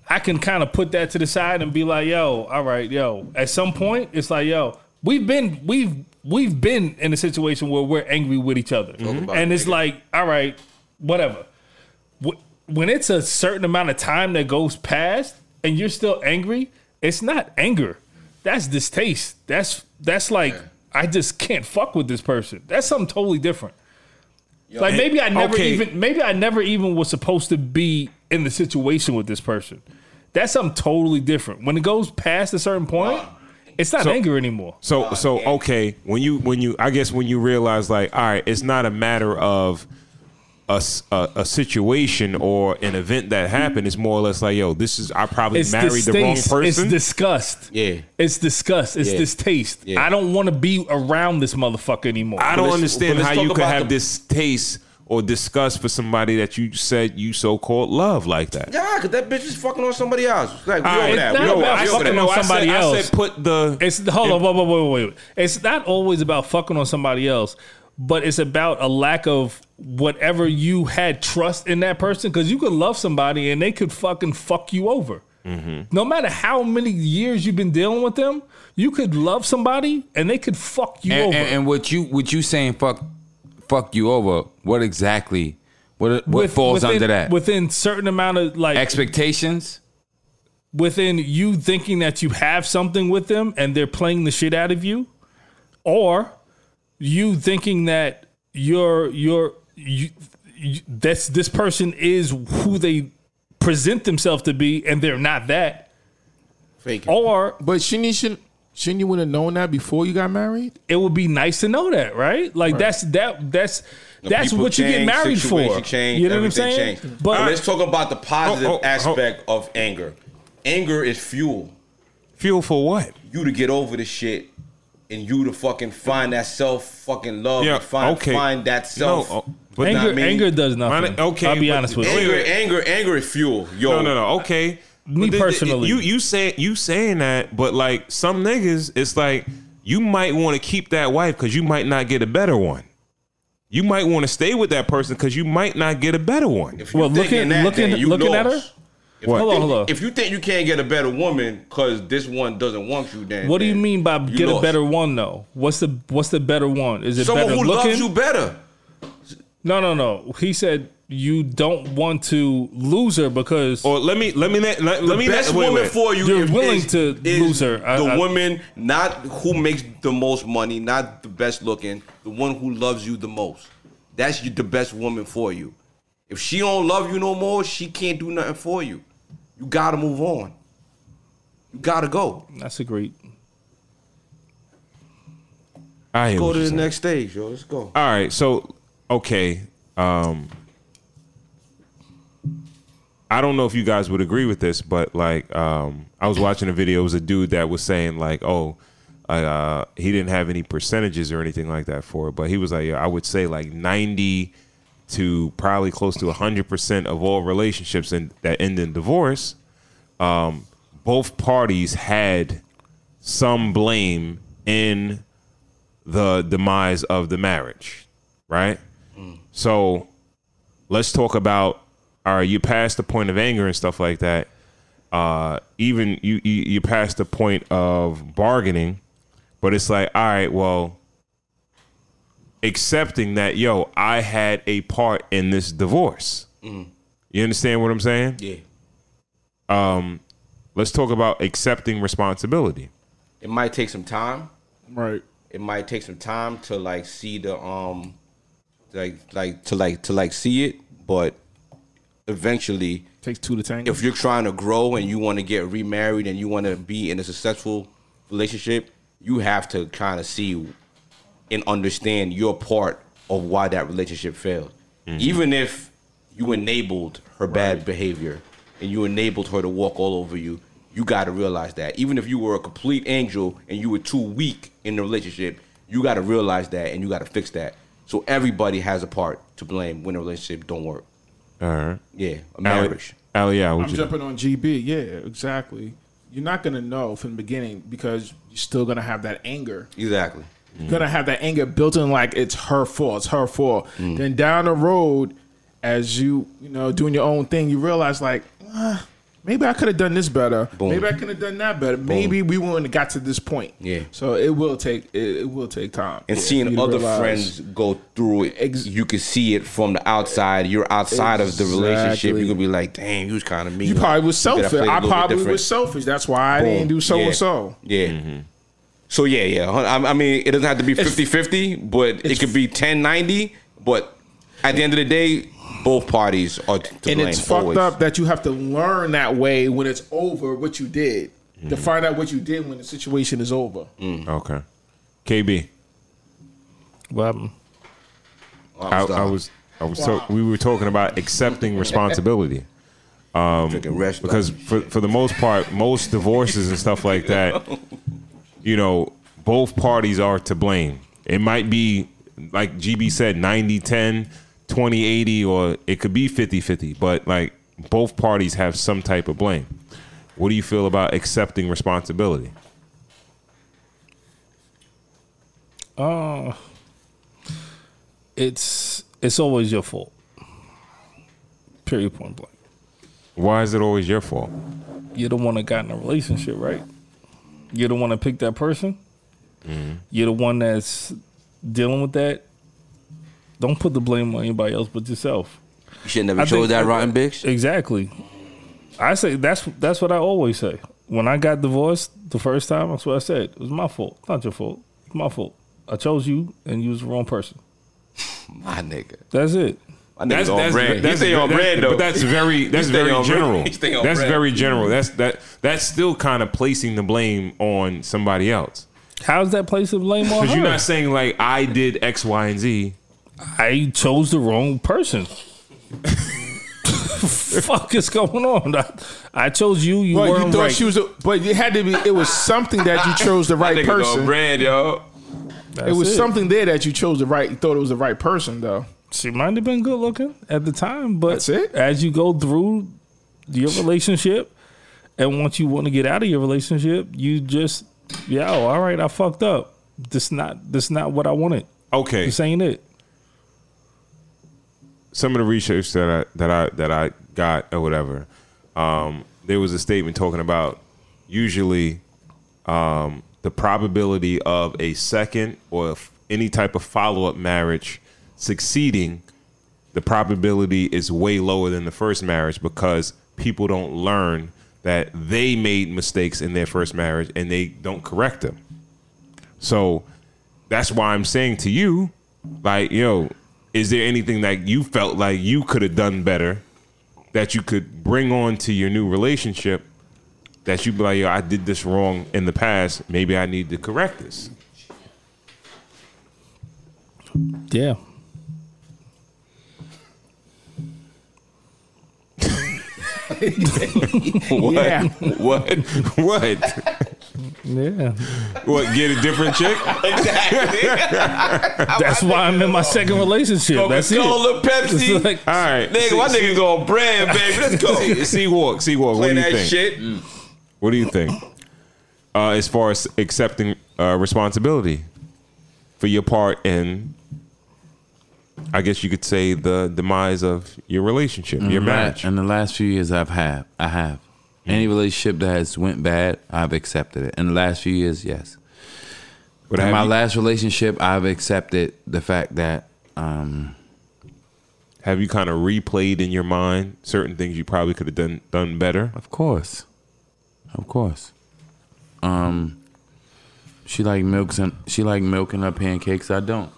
I can kind of put that to the side and be like, "Yo, all right, yo." At some point, it's like, "Yo, we've been we've we've been in a situation where we're angry with each other," and it's like, "All right, whatever." When it's a certain amount of time that goes past and you're still angry, it's not anger. That's distaste. That's that's like I just can't fuck with this person. That's something totally different. like maybe I never okay. even maybe I never even was supposed to be in the situation with this person. That's something totally different. When it goes past a certain point, it's not anger anymore. So so okay, when you when you I guess when you realize like, all right, it's not a matter of a, s- a, a situation or an event that happened. It's more or less like, yo, this is I probably It's married the wrong person. It's disgust. Yeah. It's disgust. It's Yeah. distaste. Yeah. I don't want to be around this motherfucker anymore. I don't understand how you could have the- this taste or disgust for somebody that you said you so called love like that. Yeah, cause that bitch is fucking on somebody else. Like, we All over right, that. It's We not over about that. We over fucking that. on I said- somebody I said put the It's hold on, wait, wait, wait, wait, wait. It's not always about fucking on somebody else, but it's about a lack of whatever you had trust in that person. Because you could love somebody and they could fucking fuck you over. Mm-hmm. No matter how many years you've been dealing with them, you could love somebody and they could fuck you And, over. and, and what you what you saying fuck fuck you over? What exactly? What what With- falls within, under that? Within certain amount of like Expectations. within you thinking that you have something with them and they're playing the shit out of you, or you thinking that you're you're you, you, that's this person is who they present themselves to be and they're not that, Fake or But shouldn't you should shouldn't you would have known that before you got married? it would be nice to know that, right? Like that's that that's that's People what you get married for. situation Change, you know what I'm everything saying? change. But But let's talk about the positive Oh, oh, oh. aspect of anger. Anger is fuel. fuel for what? You to get over the shit and you to fucking find that self fucking love. Yeah, and find okay. find that self. No, oh, but anger not me. anger does nothing. Mine- okay, I'll be honest with you. Anger, anger, anger is fuel. Yo, No, no, no. Okay. Me the- the- personally. you you say you saying that, but like some niggas, it's like you might want to keep that wife because you might not get a better one. You might want to stay with that person because you might not get a better one. If Well, looking- looking- looking at her? If What? Hold on, think- hold on. If you think you can't get a better woman because this one doesn't want you, then What do you mean by you get a better one though? What's the what's the better one? Is it Someone better who looking? loves you better. No, no, no. He said you don't want to lose her because Or let me let me let, let, The let me best woman wait. for you. You're willing is- to is lose her. The I- woman, not who makes the most money, not the best looking, the one who loves you the most. That's you, the best woman for you. If she don't love you no more, she can't do nothing for you. You gotta move on. You gotta go. that's a great. I hear Go to the saying. next stage, yo. Let's go. All right, so okay, um, I don't know if you guys would agree with this, but like, um, I was watching a video. It was a dude that was saying like, oh, uh, he didn't have any percentages or anything like that for it, but he was like, yeah, I would say like ninety to probably close to hundred percent of all relationships in, that end in divorce, um, both parties had some blame in the demise of the marriage, right? So let's talk about all right, you passed the point of anger and stuff like that. Uh, even you, you you passed the point of bargaining, but it's like, all right, well, accepting that, yo, I had a part in this divorce. You understand what I'm saying? Yeah. Um, Let's talk about accepting responsibility. It might take some time. Right. It might take some time to like see the um like like to like to like see it, but eventually Takes two to tango. if you're trying to grow and you want to get remarried and you want to be in a successful relationship, you have to kind of see and understand your part of why that relationship failed. Mm-hmm. Even if you enabled her bad behavior and you enabled her to walk all over you, you got to realize that. Even if you were a complete angel and you were too weak in the relationship, you got to realize that and you got to fix that. So everybody has a part to blame when a relationship don't work. All right. Yeah, a marriage. Ali, yeah, I'm you jumping on GB. Yeah, exactly. You're not gonna know from the beginning because you're still gonna have that anger. Exactly. You're gonna have that anger built in, like it's her fault. It's her fault. Then down the road, as you you know doing your own thing, you realize like. "Ah, Maybe I could have done this better. Boom. Maybe I could have done that better. Maybe we wouldn't have got to this point. Yeah. So it will take it, it will take time. and for seeing other realize- friends go through it, Ex- you can see it from the outside. You're outside of the relationship. Exactly. You could be like, "Damn, you was kind of mean." You probably was selfish. played a I probably was selfish. That's why I Boom. didn't do so Yeah. and so. Yeah. So yeah, mm-hmm. yeah. I, I mean, it doesn't have to be 50-50, but it could be 10-90. But at the end of the day, both parties are to and blame. it's fucked up that you have to learn that way when it's over what you did to mm-hmm. find out what you did when the situation is over. Mm. Okay. KB. What happened? I, I was I was talk, we were talking about accepting responsibility drinking um, rest because for for the most part most divorces and stuff like that you know both parties are to blame. It might be like GB said 90-10, 20-80 or it could be 50-50, but like both parties have some type of blame. What do you feel about accepting responsibility? Uh, it's it's always your fault. Period. Point blank. Why is it always your fault? You're the one that got in a relationship, right? You're the one that picked that person. You're the one that's dealing with that. Don't put the blame on anybody else but yourself. You should never I chose think- that rotten bitch. Exactly. I say that's that's what I always say. When I got divorced the first time, that's what I said. It was my fault. Not your fault. It's my fault. I chose you and you was the wrong person. My nigga. That's it. My nigga's on bread. He stay on that- bread though. But that's very that's very general. He stay on That's bread. very general. That's that that's still kind of placing the blame on somebody else. How's that place of blame on Because you're not saying like I did X, Y, and Z. I chose the wrong person. Fuck is going on? I, I chose you. You But you thought right. she was, a, but it had to be. It was something that you chose the right person. bread, yo. That's It was something there that you chose the right. You thought it was the right person, though. She might have been good looking at the time, but That's it? as you go through your relationship, and once you want to get out of your relationship, you just, yo, all right, I fucked up. This not this not what I wanted. Okay, This ain't it. Some of the research that I that I that I got or whatever, um, there was a statement talking about usually um, the probability of a second or any type of follow up marriage succeeding. The probability is way lower than the first marriage because people don't learn that they made mistakes in their first marriage and they don't correct them. So that's why I'm saying to you, like, yo, is there anything that you felt like you could have done better that you could bring on to your new relationship that you be like, yo, I did this wrong in the past. Maybe I need to correct this. Yeah. What? Yeah. What? what? Yeah. What? Get a different chick? That's why I'm in my second relationship. That's it. Coca-Cola, Pepsi. Like, All right. Nigga, my nigga going bread, baby. Let's go. See walk, see walk. What Play do you that think? shit. What do you think? Uh, as far as accepting uh, responsibility for your part in, I guess you could say the demise of your relationship, your the la- marriage. In the last few years, I've had, I have. Any relationship that has went bad, I've accepted it. In the last few years, yes. But In my you- last relationship, I've accepted the fact that um, Have you kind of replayed in your mind certain things you probably could have done done better? Of course. Of course. Um she like milks and she like milk in her pancakes. I don't.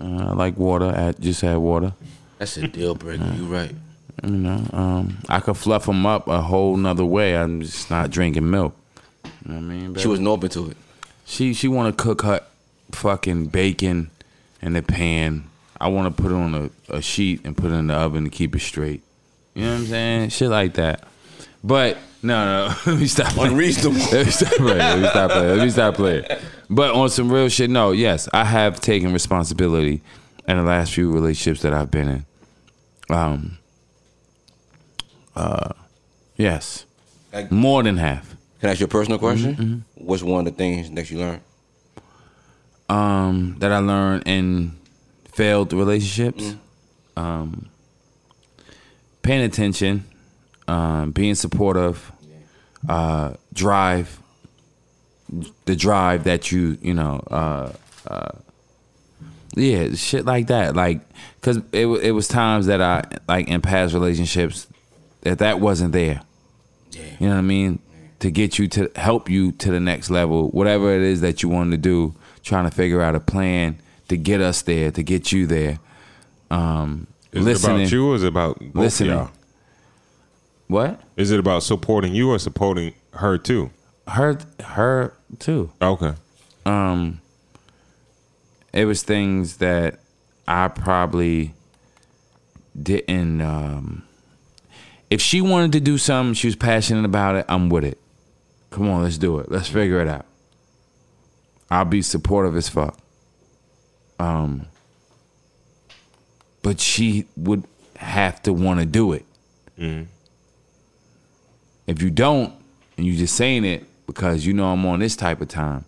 Uh, I like water. I just had water. That's a deal breaker. You right. You know, um, I could fluff them up a whole nother way. I'm just not drinking milk. You know what I mean? She wasn't open to it. She she want to cook her fucking bacon in the pan. I want to put it on a, a sheet and put it in the oven to keep it straight. You know what I'm saying? Shit like that. But no, no, let me stop. playing. Unreasonable. Let me stop playing. Let me stop playing. Let me stop playing. But on some real shit, no. Yes, I have taken responsibility in the last few relationships that I've been in. Um. Uh. Yes. More than half. Can I ask you a personal question? Mm-hmm, What's one of the things that you learned? um, that I learned in failed relationships. Um, paying attention, um, being supportive, uh, drive, the drive that you you know, uh, uh, yeah, shit like that. Like, cause it it was times that I like in past relationships that that wasn't there. You know what I mean? To get you to help you to the next level, whatever it is that you want to do, trying to figure out a plan to get us there, to get you there. Um, Is listening. it about you or is it about both Listening. y'all? What? Is it about supporting you or supporting her too? Her, her too. Okay. um it was things that I probably didn't um if she wanted to do something, she was passionate about it, I'm with it. Come on, let's do it. Let's figure it out. I'll be supportive as fuck. Um but she would have to want to do it. If you don't, and you just saying it because you know I'm on this type of time,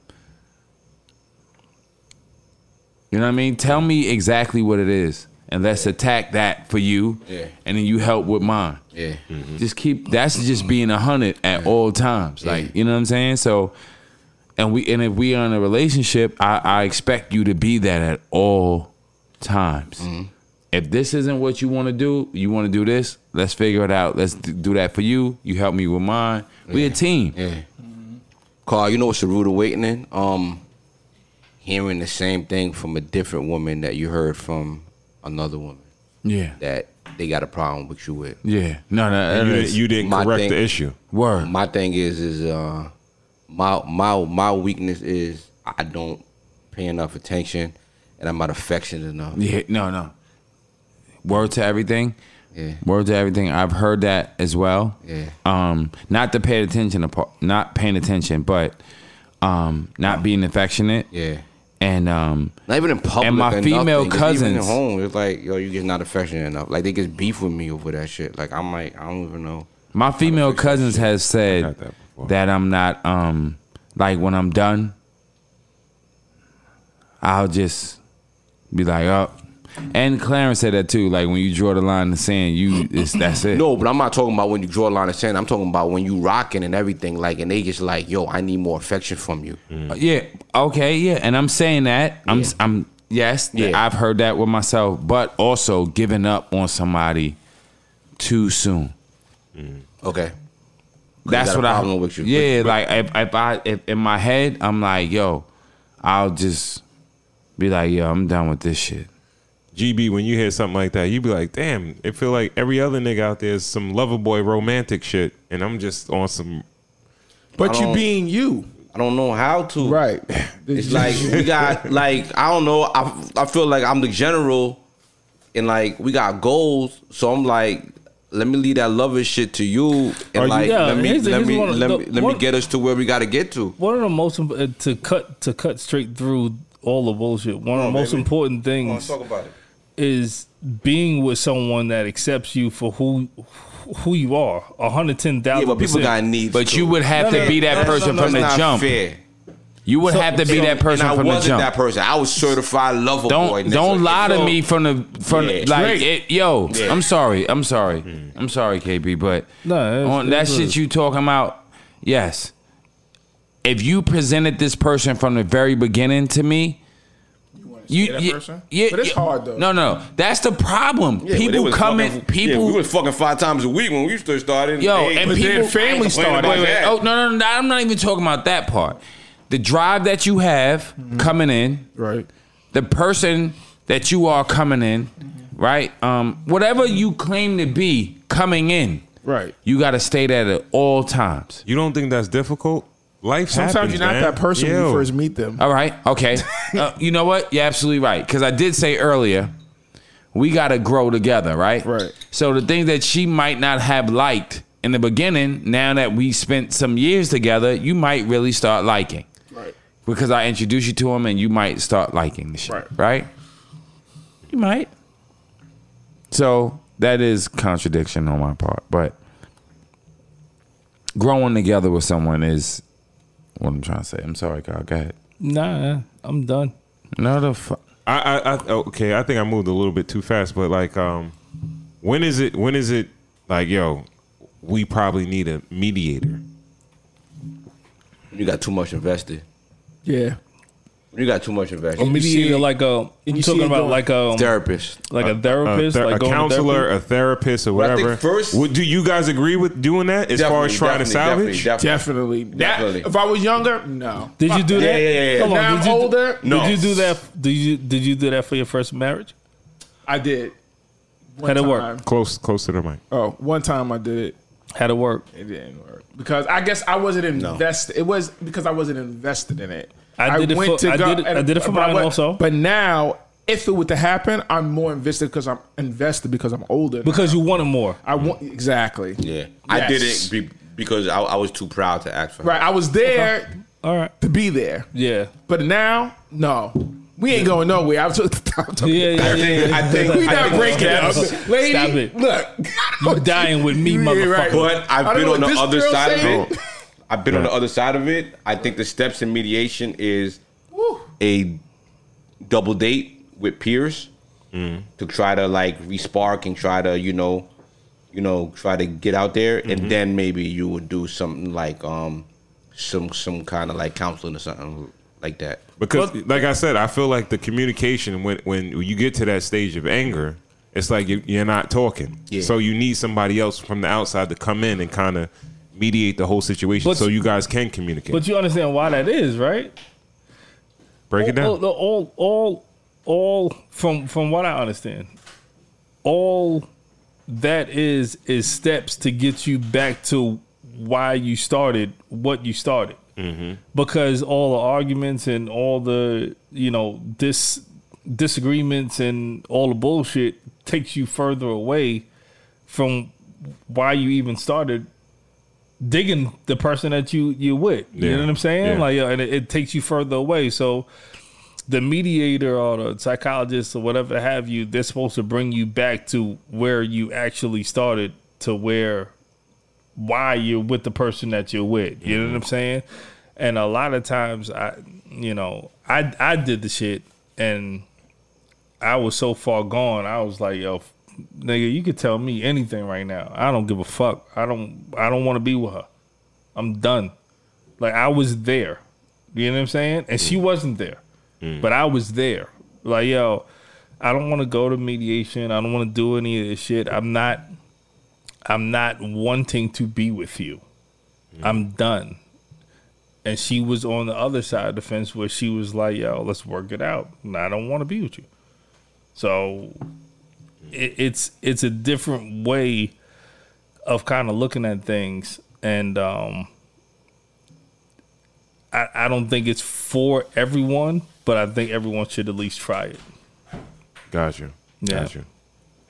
you know what I mean? Tell me exactly what it is, and let's attack that for you, Yeah. and then you help with mine. Yeah. Mm-hmm. Just keep. That's just being a hundred at all times. Like you know what I'm saying. So, and we and if we are in a relationship, I, I expect you to be that at all times. Mm-hmm. If this isn't what you want to do, you want to do this. Let's figure it out. Let's do that for you. You help me with mine. We a team. Yeah. Carl, you know what's the root of awakening? Um, hearing the same thing from a different woman that you heard from another woman Yeah. that they got a problem with you with. Yeah. No, no. You, you didn't correct thing- the issue. word. My thing is, is uh, my my my weakness is I don't pay enough attention, and I'm not affectionate enough. Yeah, no, no. Word to everything. Yeah. Word to everything. I've heard that as well. Yeah. Um, not to pay attention, apart, not paying attention, but um, not being affectionate. Yeah. And um, Not even in public. And my female nothing. Just Even cousins- at home, it's like yo, you just not affectionate enough. Like they just beef with me over that shit. Like I'm like I don't even know. my female cousins has said that that I'm not um, like when I'm done, I'll just be like, oh. And Clarence said that too. Like when you draw the line in the sand, you it's that's it. No, but I'm not talking about when you draw a line of sand. I'm talking about when you rocking and everything. Like and they just like yo, I need more affection from you. Uh, Yeah. Okay. Yeah. And I'm saying that. I'm. Yeah. I'm. Yes. Yeah. I've heard that with myself, but also giving up on somebody too soon. Okay. That's got a what I. problem with you. Yeah. like if, if I if in my head I'm like, yo, I'll just be like, yo, I'm done with this shit. GB, when you hear something like that, you be like, damn, it feel like every other nigga out there is some lover boy romantic shit. And I'm just on some But you being you, I don't know how to. right? It's like we got like I don't know. I I feel like I'm the general, and like we got goals. So I'm like, let me leave that lover shit to you, Are and you- like Yeah, let me let here's me one of let the- me let me get us to where we got to get to. One of the most uh, to cut to cut straight through all the bullshit. One of the most baby. important things about it. Is being with someone that accepts you for who who you are. One hundred ten thousand. Yeah, but people got needs. But too. you would have No, to no, be that no, no, person no, from That's the jump. fair. You would have to be So- that person and I from the wasn't jump. that person. I was certified lover boy. Don't nigga. don't lie to me from the from Yeah. like it, yo. Yeah. I'm sorry. I'm sorry. I'm sorry, KB. But No, it's- on that it's shit you talking about, yes. If you presented this person from the very beginning to me, you, that you- person? yeah, But it's yeah. hard, though. No, no, that's the problem. Yeah, people coming. fucking- People, Yeah, we was fucking five times a week when we first started. Yo, Hey, and people- then family I ain't complaining started. Wait, wait. Oh no, no, no! I'm not even talking about that part. The drive that you have Mm-hmm. coming in, right. the person that you are coming in, right? Um, whatever you claim to be coming in, Right. you got to stay that at all times. You don't think that's difficult? Life Sometimes happens, you're not man. that person when you first meet them. All right. Okay. uh, you know what? You're absolutely right. Because I did say earlier, we got to grow together, right? Right. So the things that she might not have liked in the beginning, now that we spent some years together, you might really start liking. Right. Because I introduce you to him and you might start liking the shit. Right. Right? You might. So that is contradiction on my part. But growing together with someone is what I'm trying to say. I'm sorry, God. Go ahead. Nah, I'm done. No, the fuck. I, I, I okay. I think I moved a little bit too fast, but like, um, when is it? When is it? Like, yo, we probably need a mediator. You got too much invested. Yeah. You got too much invested. Uh, a mediator, um, like a, you you talking about like a Therapist. like a A, therapist, ther- like a counselor, therapy? a therapist, or But I think whatever. first- Would, do you guys agree with doing that as far as trying to salvage? Definitely. That- Definitely. if I was younger, no. Did you do Yeah, that? yeah, yeah, yeah. Hold on, Now did I'm you, older. No. Did you do that? Did you did you do that for your first marriage? I did. One How'd it work? Close, close to the mic. Oh, one time I did it. How to work? It didn't work because I guess I wasn't invested. It was because I wasn't invested in it. I did it for- I did it- I did it for but mine wa- also. But now, if it were to happen, I'm more invested because I'm invested because I'm older. Because you wanted more. I want exactly. Yeah. I did it be, because I, I was too proud to ask for her. Right. I was there All right. to be there, Yeah. but now, no, we ain't going nowhere. I'm just, I'm just- Yeah, yeah, yeah. yeah. I think we I not think- breaking up, Stop lady. it. Look, you're dying with me, Yeah, motherfucker. right. But I I've been on the other side of it. I've been on the other side of it. I think the steps in mediation is a double date with peers to try to like respark and try to you know, you know, try to get out there, and then maybe you would do something like um, some some kind of like counseling or something like that. Because, like I said, I feel like the communication when when you get to that stage of anger, it's like you, you're not talking. Yeah. So you need somebody else from the outside to come in and kind of mediate the whole situation, But- so you guys can communicate. But you understand why that is, right? Break it down. all, all, all, all from from what I understand, all that is is steps to get you back to why you started what you started. Mm-hmm. Because all the arguments and all the you know dis disagreements and all the bullshit takes you further away from why you even started digging the person that you you with. You Yeah. know what I'm saying? Yeah. Like, yeah, and it, it takes you further away. So the mediator or the psychologist or whatever have you, they're supposed to bring you back to where you actually started to where why you're with the person that you're with. You know what I'm mm-hmm. saying? And a lot of times I you know, I I did the shit and I was so far gone. I was like, yo, nigga, you could tell me anything right now. I don't give a fuck. I don't I don't want to be with her. I'm done. Like I was there. You know what I'm saying? And she mm. wasn't there. Mm. But I was there. Like, yo, I don't want to go to mediation. I don't want to do any of this shit. I'm not I'm not wanting to be with you. Mm. I'm done. And she was on the other side of the fence where she was like, yo, let's work it out. And I don't want to be with you. So it, it's it's a different way of kind of looking at things. And um I, I don't think it's for everyone, but I think everyone should at least try it. Got you. Yeah. Got you.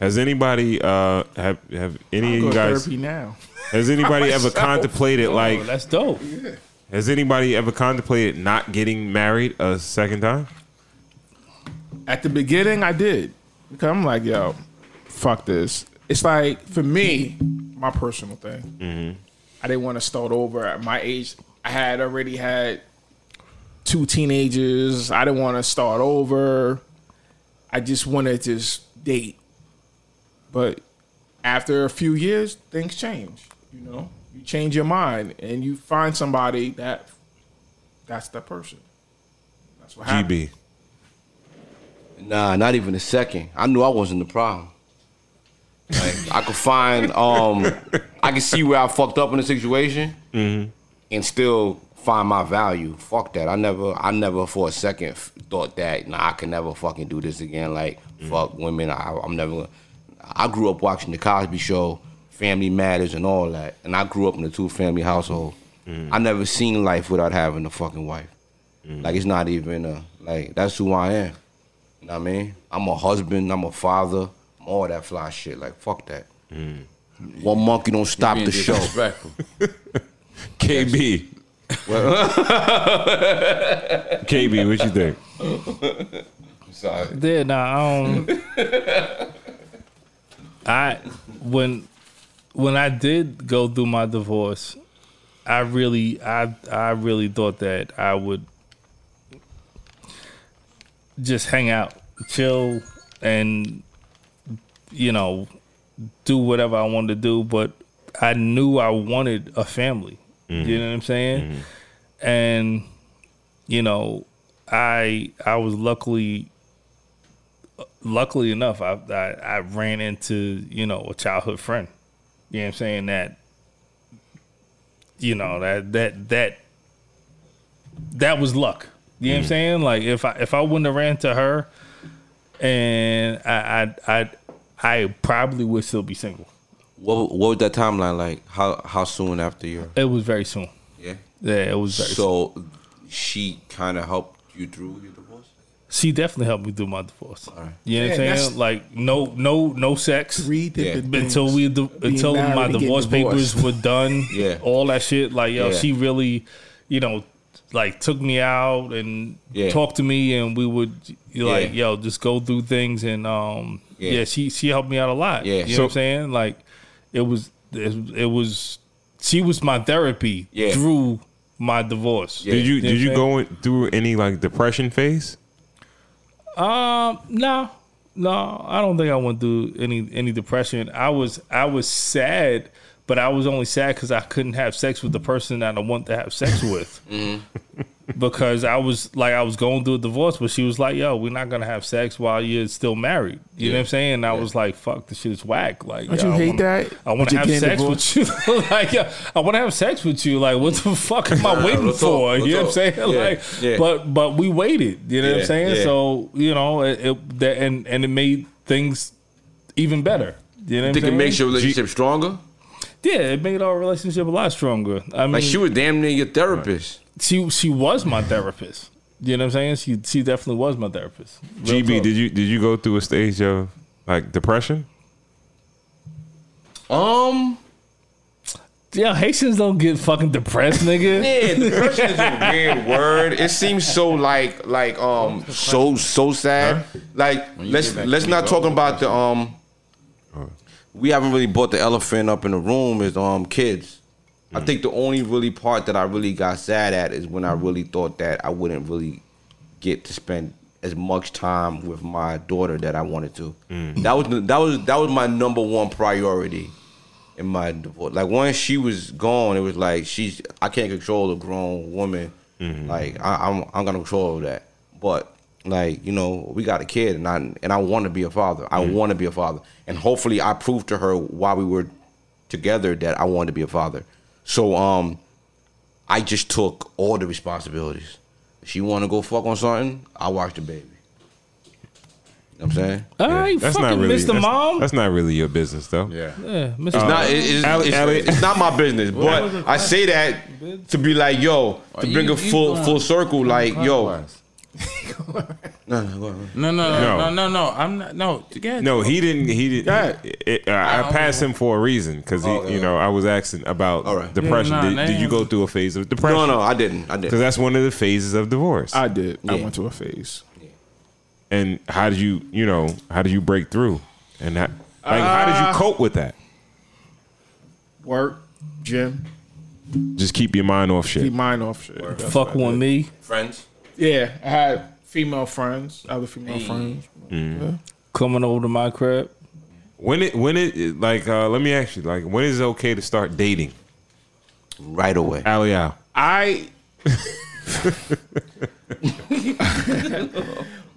Has anybody uh have have any of you guys now. has anybody ever contemplated Oh, like that's dope. has anybody ever contemplated not getting married a second time? At the beginning, I did because I'm like, yo, fuck this. It's like for me, my personal thing. Mm-hmm. I didn't want to start over at my age. I had already had two teenagers. I didn't want to start over. I just wanted to just date. But after a few years, things change. You know, you change your mind and you find somebody that that's the person. That's what happened. Nah, not even a second. I knew I wasn't the problem. Like I could find, um, I could see where I fucked up in the situation, mm-hmm. and still find my value. Fuck that. I never, I never for a second thought that nah, I can never fucking do this again. Like mm. fuck women. I, I'm never. gonna- I grew up watching the Cosby Show, Family Matters, and all that, and I grew up in a two family household. Mm. I never seen life without having a fucking wife. Mm. Like it's not even a like that's who I am. You know what I mean? I'm a husband. I'm a father. I'm all that fly shit. Like fuck that. Mm. One monkey don't stop the show. disrespectful. KB. KB, what you think? Sorry. Yeah, nah, I um, don't. I when when I did go through my divorce, I really I I really thought that I would just hang out, chill, and you know do whatever I wanted to do. But I knew I wanted a family. You mm-hmm. know what I'm saying? Mm-hmm. And you know, I I was luckily luckily enough, I, I I ran into you know a childhood friend. You know what I'm saying that. You know that that that that was luck. You know what I'm mm. saying? Like if I if I wouldn't have ran to her, and I I I, I probably would still be single. What what was that timeline like? How how soon after your It was very soon. yeah? Yeah, it was very. soon. So she kind of helped you through your divorce. She definitely helped me through my divorce. right. You know Yeah, what I'm saying? Like no no no sex. Three different until we until my divorce papers were done. Yeah. all that shit. Like yo, Yeah. she really, you know, like took me out and Yeah. talked to me, and we would like Yeah. yo just go through things, and um Yeah. yeah, she she helped me out a lot. Yeah. you So- know what I'm saying? Like it was it, it was she was my therapy Yeah. through my divorce. Did you know did you go in, through any like depression phase? Um, no, no, I don't think I went through any any depression. I was I was sad, but I was only sad because I couldn't have sex with the person that I want to have sex with. Mm-hmm. Because I was like I was going through a divorce, but she was like, "Yo, we're not gonna have sex while you're still married." You know what I'm saying? And I was like, "Fuck, this shit is whack." Like, Don't yo, you I hate wanna- that? I want to have getting sex with you. like, yeah, I want to have sex with you. Like, what the fuck am I waiting real for? real You know what I'm saying? Yeah, Like, yeah. but but we waited. You know what I'm saying? yeah. So you know, it, it that, and and it made things even better. You know what Think I'm it saying? makes your relationship stronger? Yeah, it made our relationship a lot stronger. I mean, Like she was damn near your therapist. she she was my therapist. You know what I'm saying? She she definitely was my therapist. Real GB, talk. did you did you go through a stage of like depression? Um, Yeah, Haitians don't get fucking depressed, nigga. yeah, depression is a weird word. It seems so like like um so so sad. Like let's let's not the talk about the um. We haven't really brought the elephant up in the room is um kids. I mm. think the only really part that I really got sad at is when I really thought that I wouldn't really get to spend as much time with my daughter that I wanted to. Mm. That was that was that was my number one priority in my divorce. Like once she was gone, it was like she's I can't control a grown woman. Mm-hmm. Like I, I'm I'm gonna control that. But like you know, we got a kid, and I and I want to be a father. I want to be a father, and hopefully I proved to her while we were together that I wanted to be a father. So um, I just took all the responsibilities. She want to go fuck on something, I watch the baby. You know what I'm saying? All right, That's fucking not really Mr. that's, Mom. that's not really your business though. Yeah. yeah, Mr. It's not. It, it's, Ali- it's, Ali- it's not my business, but I say that to be like, yo, to you- bring a full full circle. Like, yo, Clockwise. no, no. No, no, No. no, no, no, no. I'm not. No, together. No, he didn't. He didn't. God. It, uh, I, don't passed him for a reason because he, Okay. you know, I was asking about All right. depression. Yeah, nah, did, that did you go through a phase of depression? no, no, I didn't. I did because that's one of the phases of divorce. I did. I went to a phase. and how did you, you know, how did you break through? And that, like, how did Uh, you cope with that? Work, gym, Just keep your mind off shit. keep mind off shit. That's fuck what I on me. Friends. Yeah, I had female friends, other female friends. coming over to my crib. When it, when it, like, uh, let me ask you, like, when is it okay to start dating? Right away. Ali Al. I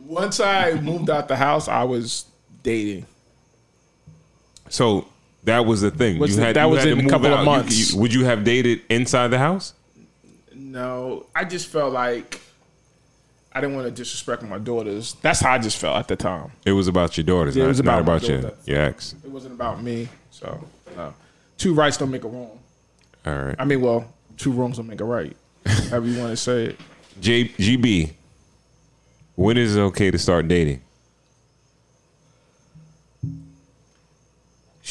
once I moved out the house, I was dating. So that was the thing. Was you had that you was had in a move couple of out. You- months. you- would you have dated inside the house? No, I just felt like I didn't want to disrespect my daughters. That's how I just felt at the time. It was about your daughters, Yeah, it was not about my about your, your ex. It wasn't about me. So, no. Two rights don't make a wrong. All right. I mean, well, two wrongs don't make a right. However you want to say it. J, GB, when is it okay to start dating?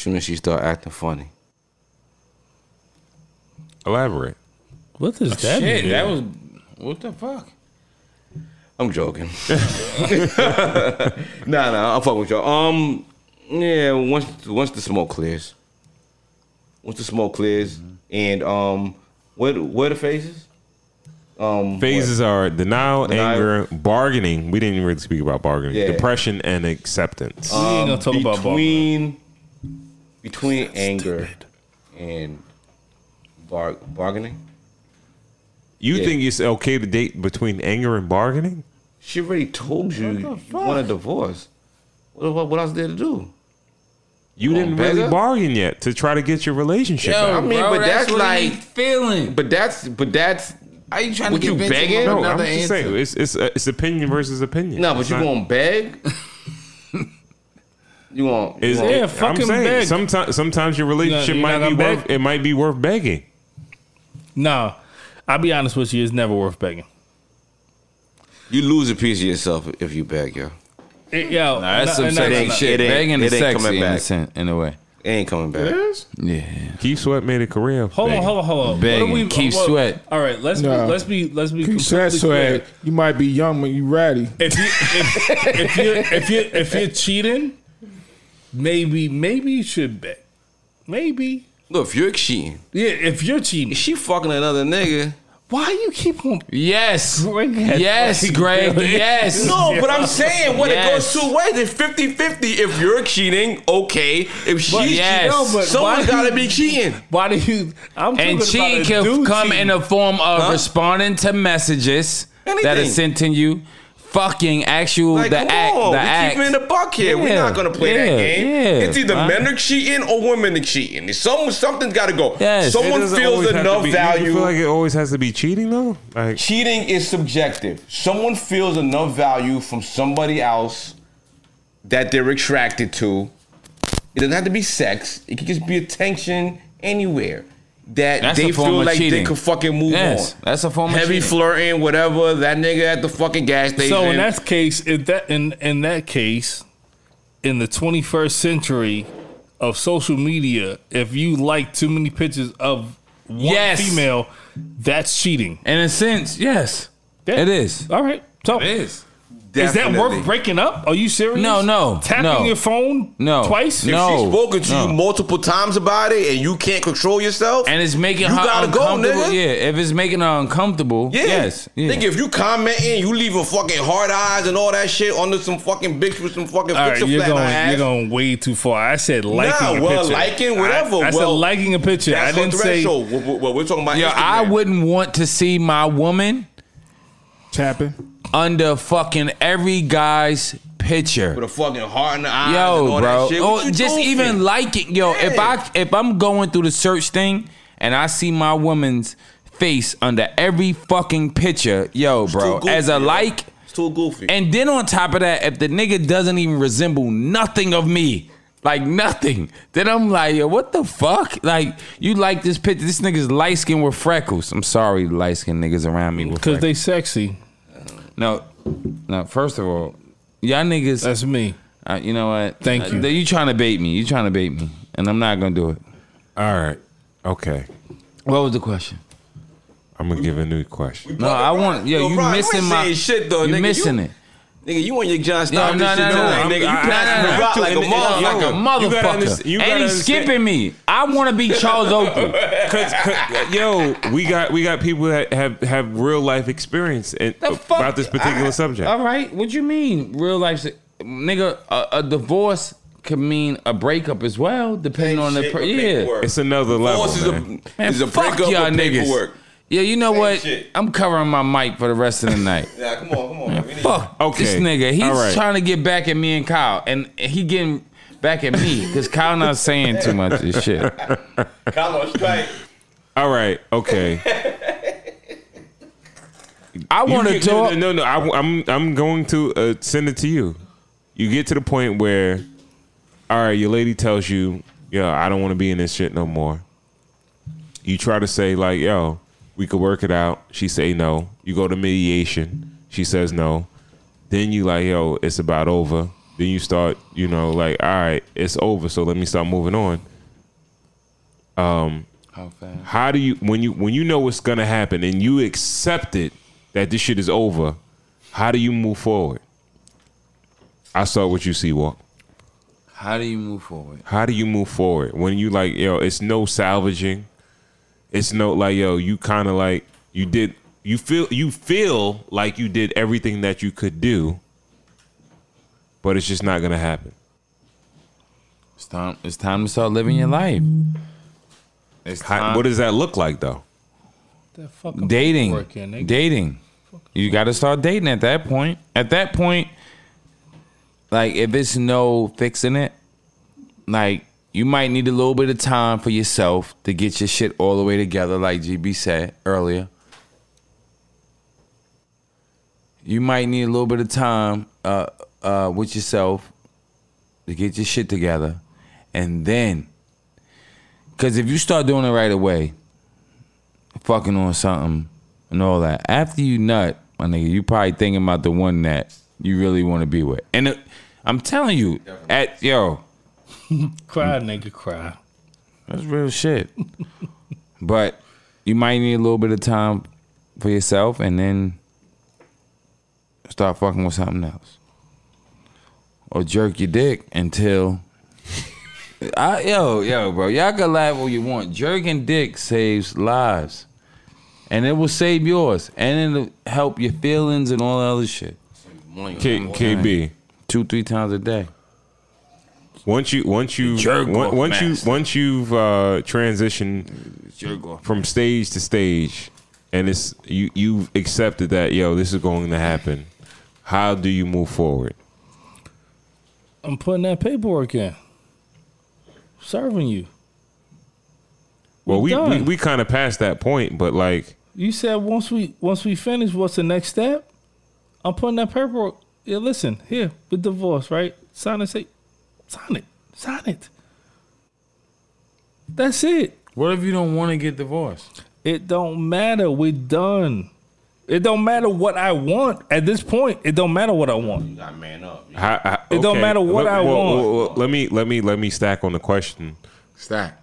soon as she start acting funny. Elaborate. What does oh, that Shit, mean? that was what the fuck? I'm joking. nah, nah, I'm fucking with y'all. Um, yeah, once once the smoke clears, once the smoke clears, and um, what what are the phases? Um, Phases are denial, Denial. anger, bargaining. We didn't really speak about bargaining. Yeah. Depression and acceptance. we ain't gonna talk about bargaining. between between anger and bar, bargaining. You yeah. think it's okay to date between anger and bargaining? She already told you you want a divorce. What, what, what else is there to do? You Come didn't really bargain yet to try to get your relationship Yo, back. I mean, bro, but that's what like- feeling. But that's but that's Are you trying what to you convince him begging? of No, I'm another just answer? saying it's it's uh, it's opinion versus opinion. no, but It's you not- gonna beg? you want? Is you Yeah, fucking I'm saying beg. sometimes sometimes your relationship you're might be worth beg? it might be worth begging. No, I'll be honest with you. It's never worth begging. you lose a piece of yourself if you beg, yo. It, yo, Nah, that's no, some no, no, sexy no. shit. It ain't- Begging it is ain't sexy coming in back. sen- in a way. It ain't coming back. It is? Yeah. Keith Sweat made a career. of Hold on, hold on, hold on. Begging. What are we- Keep what- sweat. All right, let's No. be, let's be, let's be. You said completely so. clear. You might be young when you ready. If you if, if you if you if you're cheating, maybe maybe you should beg. Maybe Look, if you're cheating, yeah. If you're cheating, if she fucking another nigga. why you keep on? Yes. Bring that Yes, fucking Greg. girl. Yes. No, but I'm saying when Yes. it goes two ways, it's 50 50. If you're cheating, okay. If she's yes. cheating, No, but someone's why got to you- be cheating. Why do you? I'm And talking cheating about a can dude come cheating. in the form of Huh? responding to messages that Anything. are sent to you, fucking actual Like, the act, on, the we act. keep in the buck here. We're not gonna play that game. yeah. It's either men are cheating or women are cheating. Some something's got to go. Yes. Someone feels always have to enough be- You feel like it always has to be cheating though. Like cheating is subjective. Someone feels enough value from somebody else that they're attracted to. It doesn't have to be sex. It could just be attention anywhere that That's they feel of like they could fucking move Yes, on. that's a form of Heavy cheating. flirting, whatever. That nigga at the fucking gas station. So in that case, in that in in that case, in the 21st century of social media, if you like too many pictures of one Yes. female, that's cheating. In a sense, yes. Yeah. It is. All right. So is. Is that Definitely. worth breaking up? Are you serious? No, no, Tapping no. your phone No, twice? if no. she's spoken to no. you multiple times about it and you can't control yourself, And it's making You her gotta go, uncomfortable. nigga. Yeah, if it's making her uncomfortable, Yeah. yes. Yeah. Nigga, if you commenting, you leaving fucking hard eyes and all that shit under some fucking bitch with some fucking All right, picture you're flat going, ass. you're going way too far. I said liking a page. Nah, a well, picture. liking, whatever. I, I said liking a picture. That's I didn't say. threshold. What- what- what we're talking about. Yo, Instagram. I wouldn't want to see my woman Tapping. Under fucking every guy's picture. with a fucking heart in the eyes and Yo, all bro. that shit. Or oh, just doing? even liking. Yo, if I if I'm going through the search thing and I see my woman's face under every fucking picture, yo, bro, goofy, as a yo. like. It's too goofy. And then on top of that, if the nigga doesn't even resemble nothing of me, like nothing, then I'm like, yo, what the fuck? Like, you like this picture? This nigga's light skin with freckles. I'm sorry, light skin niggas around me Because freckles. they sexy. No, no. First of all, y'all niggas. That's me. uh, you know what? Thank Uh, you. You trying to bait me? You trying to bait me? And I'm not gonna do it. all right, okay. What was the question? I'm gonna give a new question. No, I want. Yo, you Brian, missing ain't my. shit though, you nigga. missing you, it. Nigga, you want your John No, Stockton no, shit no, no, tonight, I'm- nigga. You I- passing no, no, the rock no. like a And- and- motherfucker. Like a You gotta motherfucker. understand- you and gotta he's understand- skipping me. I want to be Charles Oakley. Cause, 'cause, yo, we got we got people that have have real life experience in, The fuck? about this particular subject. All right, what do you mean? Real life, si- nigga. A, a divorce could mean a breakup as well, depending on the Shit per- with yeah. paperwork. It's another level, Divorce is a, man. Man, is a fuck breakup y'all with niggas. paperwork. Yeah, you know Same what? shit. I'm covering my mic for the rest of the night. Yeah, come on, come on. man. We need- Fuck Okay. this nigga. He's All right. trying to get back at me and Kyle, and he getting back at me because Kyle not saying too much of this shit. Kyle on strike. All right, okay. I you wanna get- talk- No, no, no. I, am I'm going to uh, send it to you. You get to the point where, all right, your lady tells you, yo, I don't want to be in this shit no more. You try to say like, yo, we could work it out. She say no. You go to mediation. She says no. Then you like, yo, it's about over. Then you start, you know, like, all right, it's over. So let me start moving on. Um, How fast? How do you when you when you know what's gonna happen and you accept it that this shit is over? How do you move forward? I saw what you see, walk. How do you move forward? How do you move forward when you like yo? It's no salvaging. It's no like yo. You kind of like you did. You feel you feel like you did everything that you could do, but it's just not gonna happen. It's time. It's time to start living your life. Mm-hmm. It's How, time. what does that look like though? That fucking dating? paperwork in, nigga. Dating. You got to start dating at that point. At that point, like if it's no fixing it, like you might need a little bit of time for yourself to get your shit all the way together, like GB said earlier. You might need a little bit of time uh, uh, with yourself to get your shit together, and then, because if you start doing it right away, fucking on something and all that. After you nut, my nigga, you probably thinking about the one that you really want to be with. And it, I'm telling you, at yo, Cry, nigga, cry. that's real shit. but you might need a little bit of time for yourself, and then start fucking with something else, or jerk your dick until. I, yo, yo, bro, y'all can laugh all you want. Jerking dick saves lives, and it will save yours, and it'll help your feelings and all the other shit. K, KB. Two, three times a day. Once you once you Jerk on- off once you master. once you've uh, transitioned Jerk off. from stage to stage, and it's you you've accepted that yo this is going to happen. How do you move forward? I'm putting that paperwork in. Serving you. Well, we we, we kind of passed that point, but like You said once we once we finish, what's the next step? I'm putting that paperwork. Yeah, listen, here, with divorce, right? Sign it, say, sign it, sign it. That's it. What if you don't want to get divorced? It don't matter. We're done. It don't matter what I want at this point. It don't matter what I want. You got man up. how, how- It don't matter what Let- I well, want. well, well, let me let me let me stack on the question. Stack.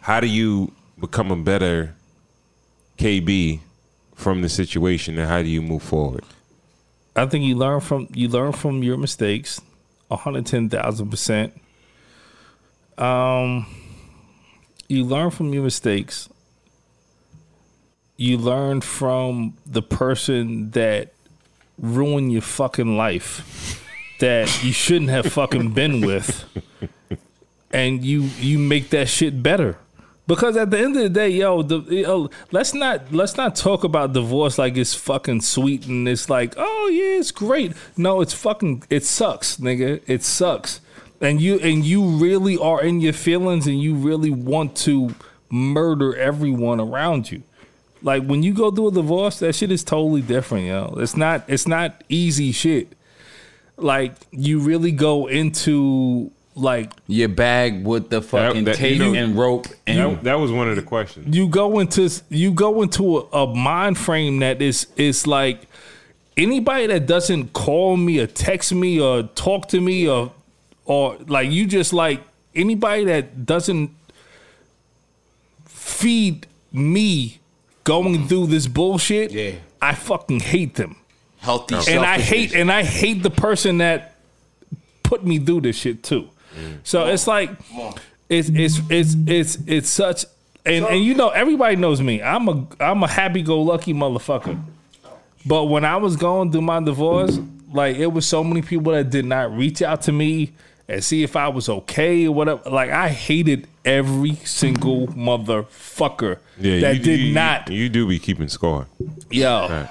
How do you become a better KB from the situation, and how do you move forward? I think you learn from you learn from your mistakes, hundred ten thousand percent. Um, you learn from your mistakes. You learn from the person that ruined your fucking life, that you shouldn't have fucking been with, and you you make that shit better. Because at the end of the day, yo, the yo, let's not let's not talk about divorce like it's fucking sweet and it's like, oh yeah, it's great. No, it's fucking it sucks, nigga. It sucks. And you and you really are in your feelings and you really want to murder everyone around you. Like when you go through a divorce, that shit is totally different, yo. It's not it's not easy shit. Like you really go into like Your bag with the fucking that- tape you know- and rope and That, that was one of the questions. you go into you go into a, a mind frame that is is like anybody that doesn't call me or text me or talk to me or or like you just like anybody that doesn't feed me going through this bullshit Yeah. I fucking hate them healthy and I hate and I hate the person that put me through this shit too. So it's like it's it's it's it's it's such and and you know everybody knows me. I'm a I'm a happy go lucky motherfucker. But when I was going through my divorce, like it was so many people that did not reach out to me and see if I was okay or whatever. Like I hated every single motherfucker that you, did you- not You do be keeping score. Yo,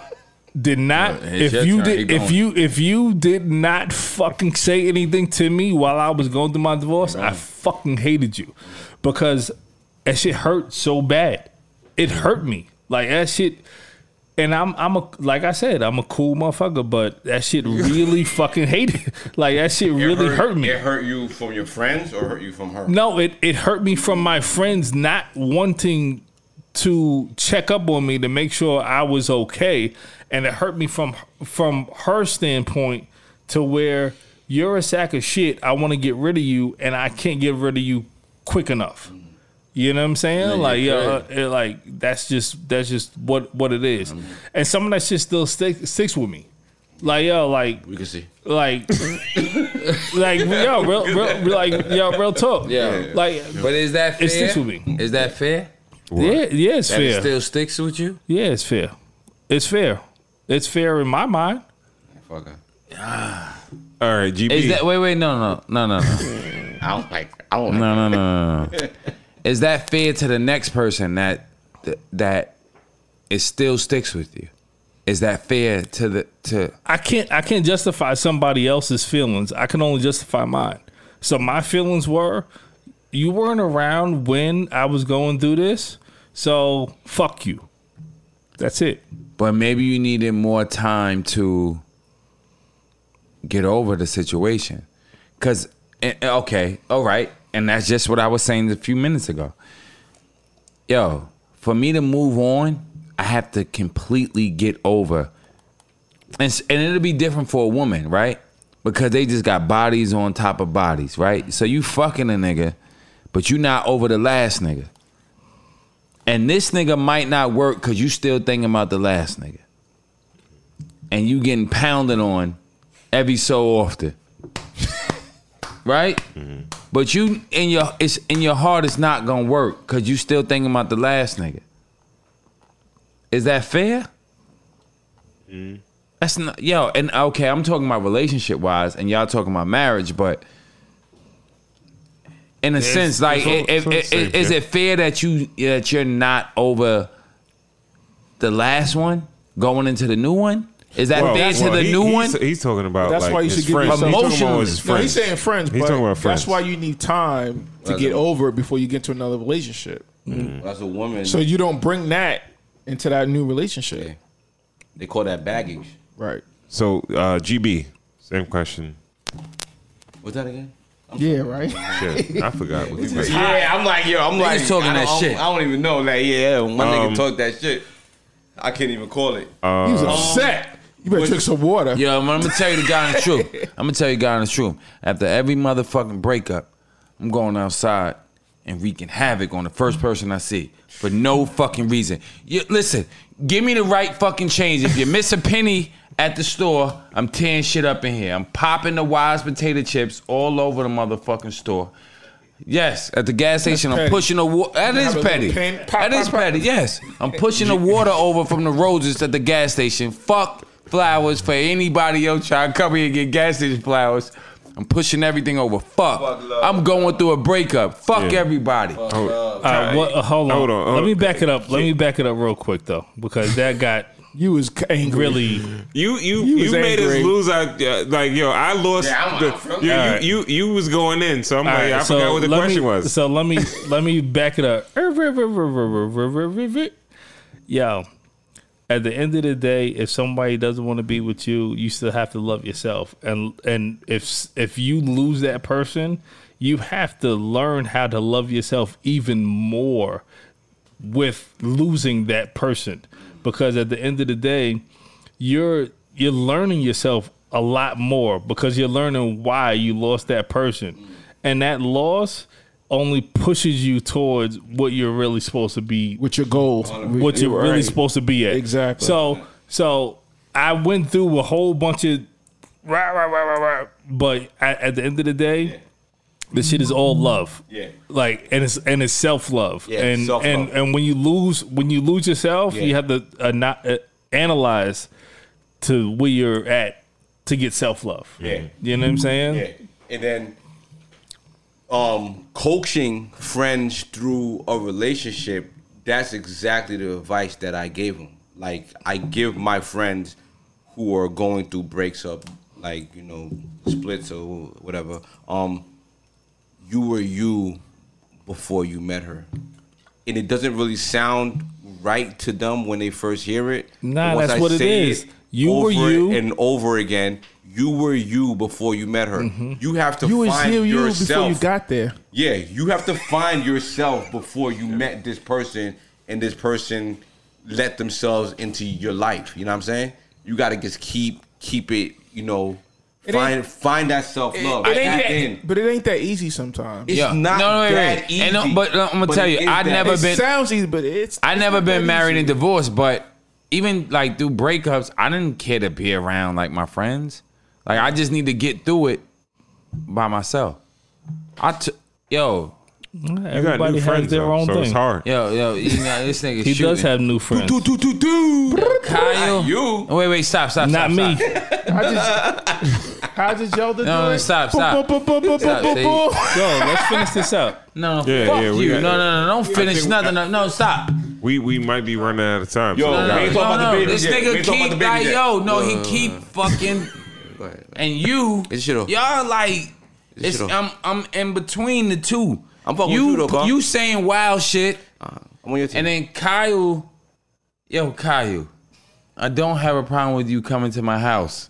did not. if you turn. did, if you if you did not fucking say anything to me while I was going through my divorce, I fucking hated you because that shit hurt so bad. It hurt me like that shit. And I'm I'm a like I said, I'm a cool motherfucker, but that shit really fucking hated. Like that shit really hurt, me. It hurt you from your friends or hurt you from her? No, it, it hurt me from my friends not wanting to check up on me to make sure I was okay. And it hurt me from from her standpoint to where you're a sack of shit. I want to get rid of you and I can't get rid of you quick enough. You know what I'm saying? like, yeah, it, like that's just that's just what what it is. Mm-hmm. And some of that shit still stick, sticks with me. Like yo, like We can see. like like yo, real, real like yo, real talk. Yeah. Like But is that fair? It sticks with me. Is that fair? Yeah, yeah, it's That fair. it still sticks with you? yeah, it's fair. It's fair. It's fair in my mind. Fucker. Ah. All right, GB. Is that wait wait no no no no no I don't like. I don't like. no no no no. no. Is that fair to the next person that that it still sticks with you? Is that fair to the to I can't I can't justify somebody else's feelings. I can only justify mine. So my feelings were you weren't around when I was going through this. So fuck you. That's it. but maybe you needed more time to get over the situation because eh, eh, okay all right and that's just what i was saying a few minutes ago yo for me to move on i have to completely get over and, and it'll be different for a woman right because they just got bodies on top of bodies right so you fucking a nigga but you not over the last nigga and this nigga might not work because you still thinking about the last nigga. And you getting pounded on every so often. right? Mm-hmm. But you in your it's in your heart it's not gonna work because you still thinking about the last nigga. Is that fair? Mm-hmm. That's not yo, and okay, I'm talking about relationship wise, and y'all talking about marriage, but in a sense, like, it's all- if, it's all the if- same, is yeah. it fair that you that you're not over the last one going into the new one? Is that Well, fair to well, the he- new he's, one? He's talking about That's like why you should give friends. yourself- He's talking about Emotionally. his No, he's saying friends, He's but talking about friends. that's why you need time to That's get a- over it before you get into another relationship. As a woman, So you don't bring that into that new relationship. Yeah. they call that baggage. Right. So uh, GB, same question. What's that again? Yeah, right. Shit, I forgot what you meant. Yeah, I'm like, yo, I'm like talking I that don't- I don't- shit. I don't even know. Like, yeah, my Um, nigga talk that shit. I can't even call it. He was upset. You better drink some water. Yo, I'm gonna tell you the guy in the truth. I'm gonna tell you the guy in the truth. After every motherfucking breakup, I'm going outside and wreaking havoc on the first person I see for no fucking reason. You, listen, give me the right fucking change. If you miss a penny at the store, I'm tearing shit up in here. I'm popping the wise potato chips all over the motherfucking store. Yes, at the gas station, I'm pushing the water. That is have a little petty. pop, That is pop, pop. petty. Yes, I'm pushing the water over from the roses at the gas station. Fuck flowers for anybody else trying to come here and get gas station flowers. I'm pushing everything over. Fuck. love. I'm going through a breakup. Fuck Yeah. everybody. Uh, what, uh, hold on. Hold on, Let me back it up. Let me back it up real quick though, because that got You was angry. really. You you You you, was made us lose our uh, like yo. I lost. Yeah, the, you, Alright. you, you you was going in, so I'm All like right, I forgot what the let question me, was. So let me let me back it up. Yo, at the end of the day, if somebody doesn't want to be with you, you still have to love yourself. And and if if you lose that person, you have to learn how to love yourself even more with losing that person because at the end of the day you're you're learning yourself a lot more because you're learning why you lost that person and that loss only pushes you towards what you're really supposed to be with your goal. what you're Right. really supposed to be at. Exactly. So so I went through a whole bunch of rah, rah, rah, rah, rah, but at, at the end of the day, this shit is all love. Yeah. Like and it's and it's self love. Yeah, and self-love. and and when you lose when you lose yourself, Yeah. you have to uh, not uh, analyze to where you're at to get self love. Yeah. You know what I'm saying? Yeah. And then um coaching friends through a relationship, that's exactly the advice that I gave them. Like I give my friends who are going through breaks up, like, you know, splits or whatever, um, you were you before you met her. And it doesn't really sound right to them when they first hear it. Nah, that's what it. You were you. and over again. You were you before you met her. You have to You was find you, you yourself. before you got there. Yeah, you have to find yourself before you met this person and this person let themselves into your life. You know what I'm saying? You got to just keep keep it, you know, It find find that self-love. It ain't that, in. but it ain't that easy sometimes. It's Yeah. not No, no, wait, that wait. easy. Ain't no- but, uh, I'm gonna but tell you, I'd that. never it been- sounds easy, but it's. I it's never been married easy. and divorced, but even like through breakups, I didn't care to be around like my friends. Like I just need to get through it by myself. I t- yo, You got Everybody new has friends, their though, own so thing. it's hard. yo, yo, you know this nigga He shooting. does have new friends. do do do do. Kyle. You. Oh, wait, wait, stop, stop, Not stop, me. stop. How did, how did Zelda do No, no, stop, stop. Boop, boop, boop, boop, Stop, boop, boop, boop. Yo, let's finish this up. No, Yeah, fuck yeah, we you. got- No, no, no, don't finish nothing. No, no, stop. We we might be running out of time. Yo, so we we ain't gotta- no, this nigga ain't talking about keep like, yo, no, he keep fucking, Go ahead. and you, It's shit off. y'all like, It's it's, off. I'm, I'm in between the two. I'm fucking you, with you, though, Carl. You saying wild shit, I'm on your team. and then Kyle, yo, Kyle, I don't have a problem with you coming to my house.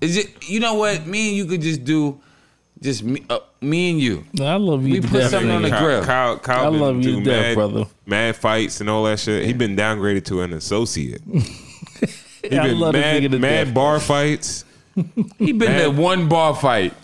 Is it? You know what? Me and you could just do, just me, uh, me and you. I love you We to put death, something on the nigga. grill. Kyle, Kyle I been love you through death, mad, brother. Mad fights and all that shit. He been downgraded to an associate. He I been love this mad, nigga to mad death. bar fights. He been Man. in one bar fight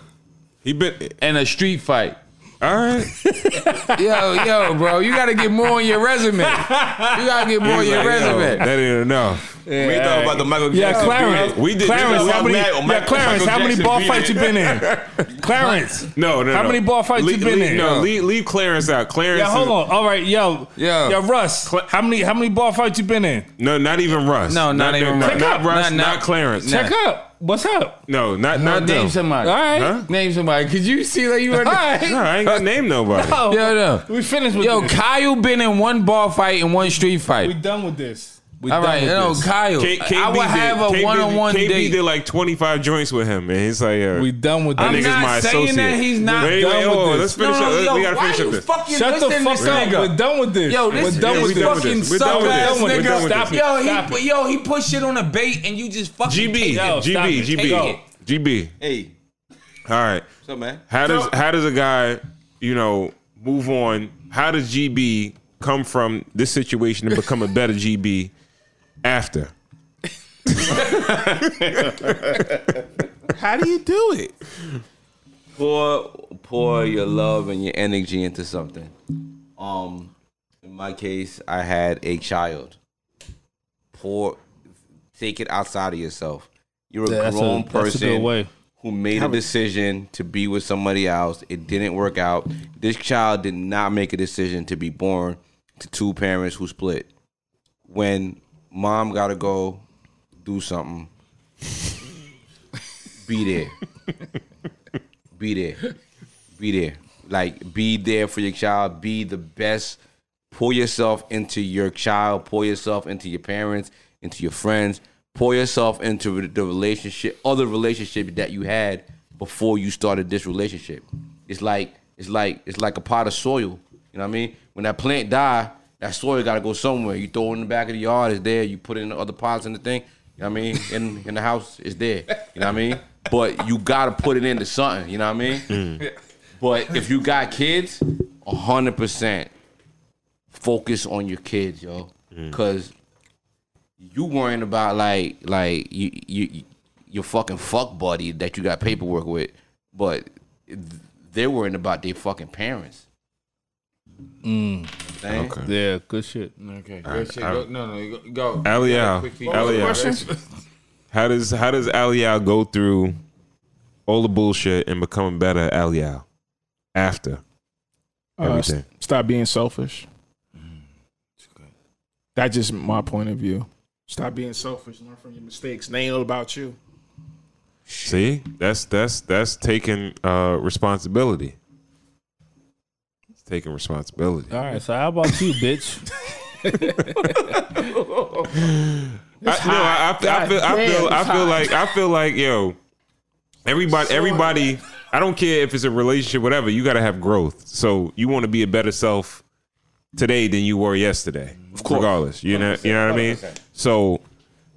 He been and a street fight. all right. Yo, yo, bro, you gotta get more on your resume. You gotta get more on your like, yo, resume. that ain't enough. we thought about the Michael Yeah, Jackson. Clarence. We did- Clarence, we how many? Michael- Yeah, Michael Clarence, how many Jackson bar fights you been in? Clarence. No, no. How no. many bar fights leave, you been leave, in? No, leave, leave Clarence out. Clarence. Yeah, hold on. All right, yo, Yo. yo, Russ. How many? How many bar fights you been in? No, not even Russ. No, not even Russ. Not Russ. Not- Not, not- Clarence. Nah. Check up. What's up? No, not No, not name them. somebody. All right. Huh? Name somebody. Could you see that you were? All right. No, I ain't gonna name nobody. No. Yo, no. we finished with Yo, this. Kyle been in one bar fight and one street fight. we done with this. We All done with no, this. Kyle. K- KB I would did, have a KB one-on-one KB date. did like 25 joints with him, and he's like, uh, We done with this. I'm nigga's not my saying associate. that he's not Wait, done wait, with hold on. this. Let's finish no, no, up. yo, we gotta finish you up this. fucking Shut the fuck this up. nigga? We're done with this. Yo, We're done this with we fucking this. We're done suck with ass this. We're nigga. done with Stop. this. Yo, he Stop it. yo, he put shit on a bait and you just fucking GB, take it. Yo, stop GB. GB, GB. Hey, All right. what's up, man? How does how does a guy, you know, move on? How does GB come from this situation and become a better GB after? How do you do it? pour pour your love and your energy into something. Um, in my case, I had a child. Pour, take it outside of yourself. You're a Yeah, that's a- grown that's a person way. who made a decision to be with somebody else. It didn't work out. This child did not make a decision to be born to two parents who split. When mom got to go do something, be there. be there. Be there. Like be there for your child. Be the best. Pour yourself into your child. Pour yourself into your parents, into your friends. Pour yourself into the relationship, other relationship that you had before you started this relationship. It's like it's like it's like a pot of soil. You know what I mean? When that plant die, that soil got to go somewhere. You throw it in the back of the yard, it's there. You put it in the other pots in the thing. You know what I mean? In in the house, it's there. You know what I mean? But you got to put it into something. You know what I mean? Mm. But if you got kids, hundred percent focus on your kids, yo, mm. because you worrying about like like you you your fucking fuck buddy that you got paperwork with, but they're worrying about their fucking parents. Mm. Okay. Yeah, good shit. Okay, good shit. Go- no, no, go. go. Ali Al, Quick feed. Ali Al. How does how does Ali Al go through all the bullshit and become a better Ali Al after Uh, everything? stop being selfish. That's just my point of view. Stop being selfish. Learn from your mistakes. They ain't all about you. See, that's that's that's taking uh, responsibility. It's taking responsibility. All right, so how about you, bitch? I, no, I, I, I feel, I feel, I feel like, I feel like, yo, everybody, everybody. I don't care if it's a relationship, whatever. You got to have growth. So you want to be a better self today than you were yesterday. Of course. regardless, you know, you know what I mean. So,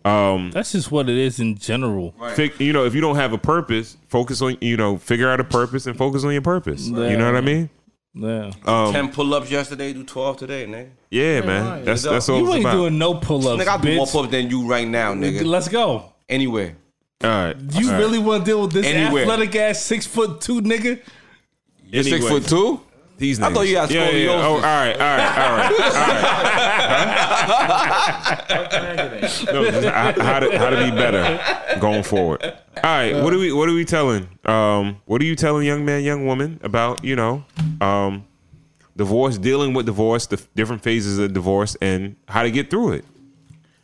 um, That's just what it is in general. fig- you know, if you don't have a purpose, focus on you know, figure out a purpose and focus on your purpose. You know what I mean? Yeah. Um, Ten pull ups yesterday, do twelve today, nigga. Yeah, man. right. That's Let's that's go. all You ain't about. doing no pull ups, Nigga, I'll do more pull ups than you right now, nigga. Let's go. Anywhere. all right. You all right. really want to deal with this Anywhere. athletic ass six foot two nigga? You're six foot two? These I thought you had yeah, yeah. scoliosis. Oh, all right, all right, all right. No, just how, how to how to be better going forward. All right, what are we what are we telling? Um, what are you telling young man, young woman about you know, um, divorce, dealing with divorce, the different phases of divorce, and how to get through it,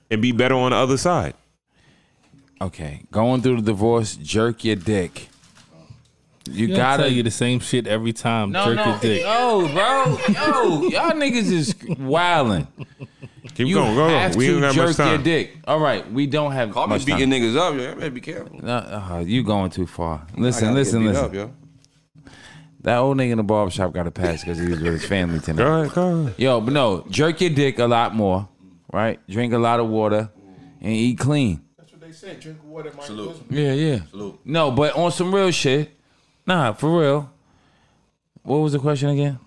and be better on the other side. Okay, going through the divorce, jerk your dick. You You gotta tell you the same shit every time. no, Jerk no, your dick. yo, bro, yo, y'all niggas is wilding. Keep You going, go. have. We to ain't got jerk much time. your dick. All right, we don't have Call me much beating time. niggas up, yo. You better be careful. No, uh, you going too far. Listen, listen, get beat listen. up, yo. That old nigga in the barbershop got a pass because he was with his family tonight. Go ahead, go ahead. Yo, but no, jerk your dick a lot more, right? Drink a lot of water and eat clean. That's what they said. Drink water, my Salute. Yeah, yeah. Salute. No, but on some real shit. Nah, for real. What was the question again?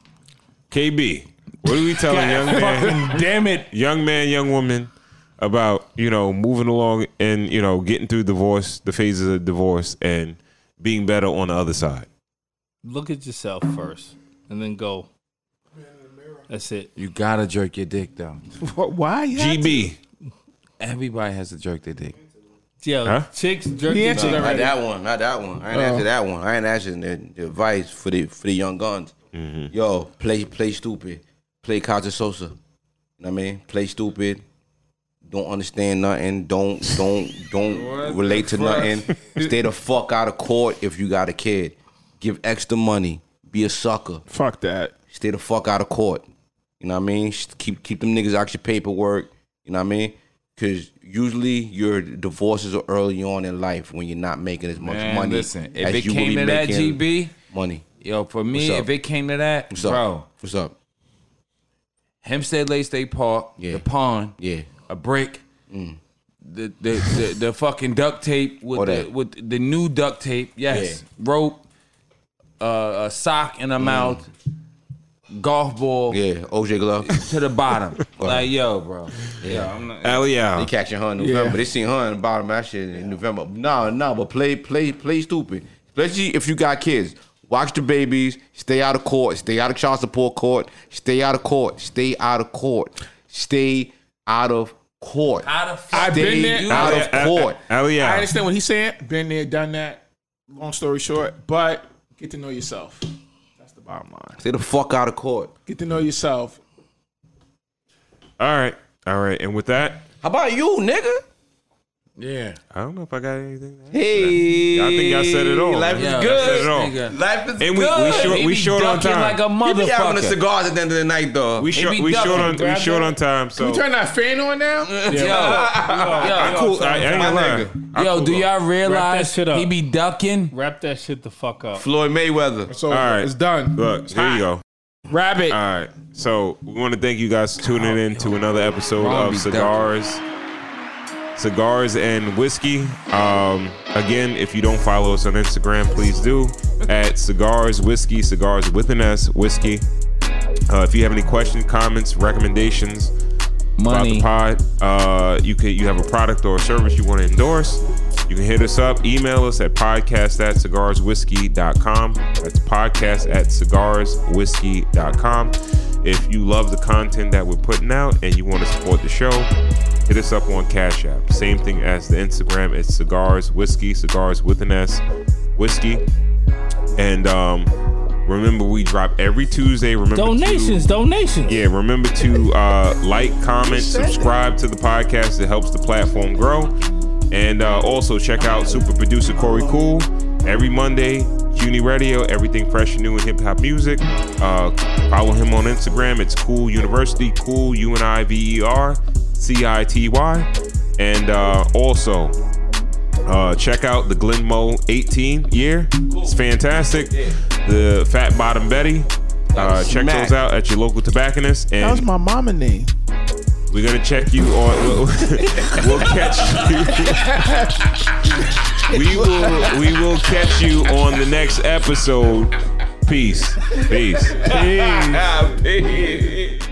KB, what are we telling young man? Damn it. young man, young woman about you know moving along and you know getting through divorce, the phases of divorce, and being better on the other side. Look at yourself first and then go. That's it. You gotta jerk your dick though. Why? GB, Everybody has to jerk their dick. Yo, Huh? chicks jerk He your. Not that one. Not that one. I ain't oh. answer that one. I ain't asking the, the advice for the for the young guns. Mm-hmm. Yo, play play stupid. Play Keyser Söze. You know what I mean? Play stupid. Don't understand nothing. Don't don't don't relate to nothing. Stay the fuck out of court if you got a kid. Give extra money. Be a sucker. Fuck that. Stay the fuck out of court. You know what I mean? Keep keep them niggas out your paperwork. You know what I mean? Because usually your divorces are early on in life when you're not making as much Man, money. listen, if as it you came to that, GB, money. yo, for me, if it came to that, What's up? bro, What's up? Hempstead Lake State Park, Yeah. the pond, Yeah. a brick, the, the the the fucking duct tape with All the that. with the new duct tape, yes, rope, uh, a sock in the mouth, golf ball Yeah. OJ Glove. to the bottom. like yo, bro, yeah, I'm not, They Aliyah. catching her in November. Yeah. They seen her in the bottom of that shit in November. No, no, but play, play, play stupid. Especially if you got kids. Watch the babies. Stay out of court. Stay out of child support court. Stay out of court. Stay out of court. Stay out of court. How the fuck I've been you there. Out that? of court. I understand what he's saying. Been there, done that. Long story short, but get to know yourself. That's bottom line. Stay the fuck out of court. Get to know yourself. All right, all right. And with that, How about you, nigga? Yeah, I don't know if I got anything. to add. Hey, I think y'all said it all. Life is Y'all good. said it all. nigga. Life is And we we good. short He we be short on ducking time. like a You be having the motherfucker. cigars at the end of the night, though. we short we short on we short on time. So Can we turn that fan on now? Yeah. Yo, yo, cool. I, I ain't My gonna lie. nigga. I yo, cool. do y'all realize shit up. he be ducking? Wrap that shit the fuck up. Floyd Mayweather. So All right. it's done. Look, here you go. Rabbit. All right. So we want to thank you guys for tuning in to another episode of be Cigars, Cigars and Whiskey. Um, again, if you don't follow us on Instagram, please do at Cigars Whiskey, Cigars with an S Whiskey. Uh, if you have any questions, comments, recommendations Money. about the pod, uh, you can you have a product or a service you want to endorse. You can hit us up, email us at podcast at cigarswhiskey.com. That's podcast at cigarswhiskey.com. If you love the content that we're putting out and you want to support the show, hit us up on Cash App. Same thing as the Instagram. It's cigars whiskey, cigars with an S, whiskey. And um, remember, we drop every Tuesday. Remember to- Donations, donations. yeah, remember to uh, like, comment, subscribe to the podcast. It helps the platform grow. And uh, also check out super producer Corey Cool every Monday. CUNY Radio, everything fresh and new in hip hop music. Uh, follow him on Instagram. It's Cool University, Cool U N I V E R C I T Y. And uh, also, uh, check out the Glenmo 18 year. It's fantastic. The Fat Bottom Betty. Uh, check those out at your local tobacconist, That was my mama name. We're gonna check you on. We'll, we'll catch you. we will. We will catch you on the next episode. Peace. Peace. Peace. pig.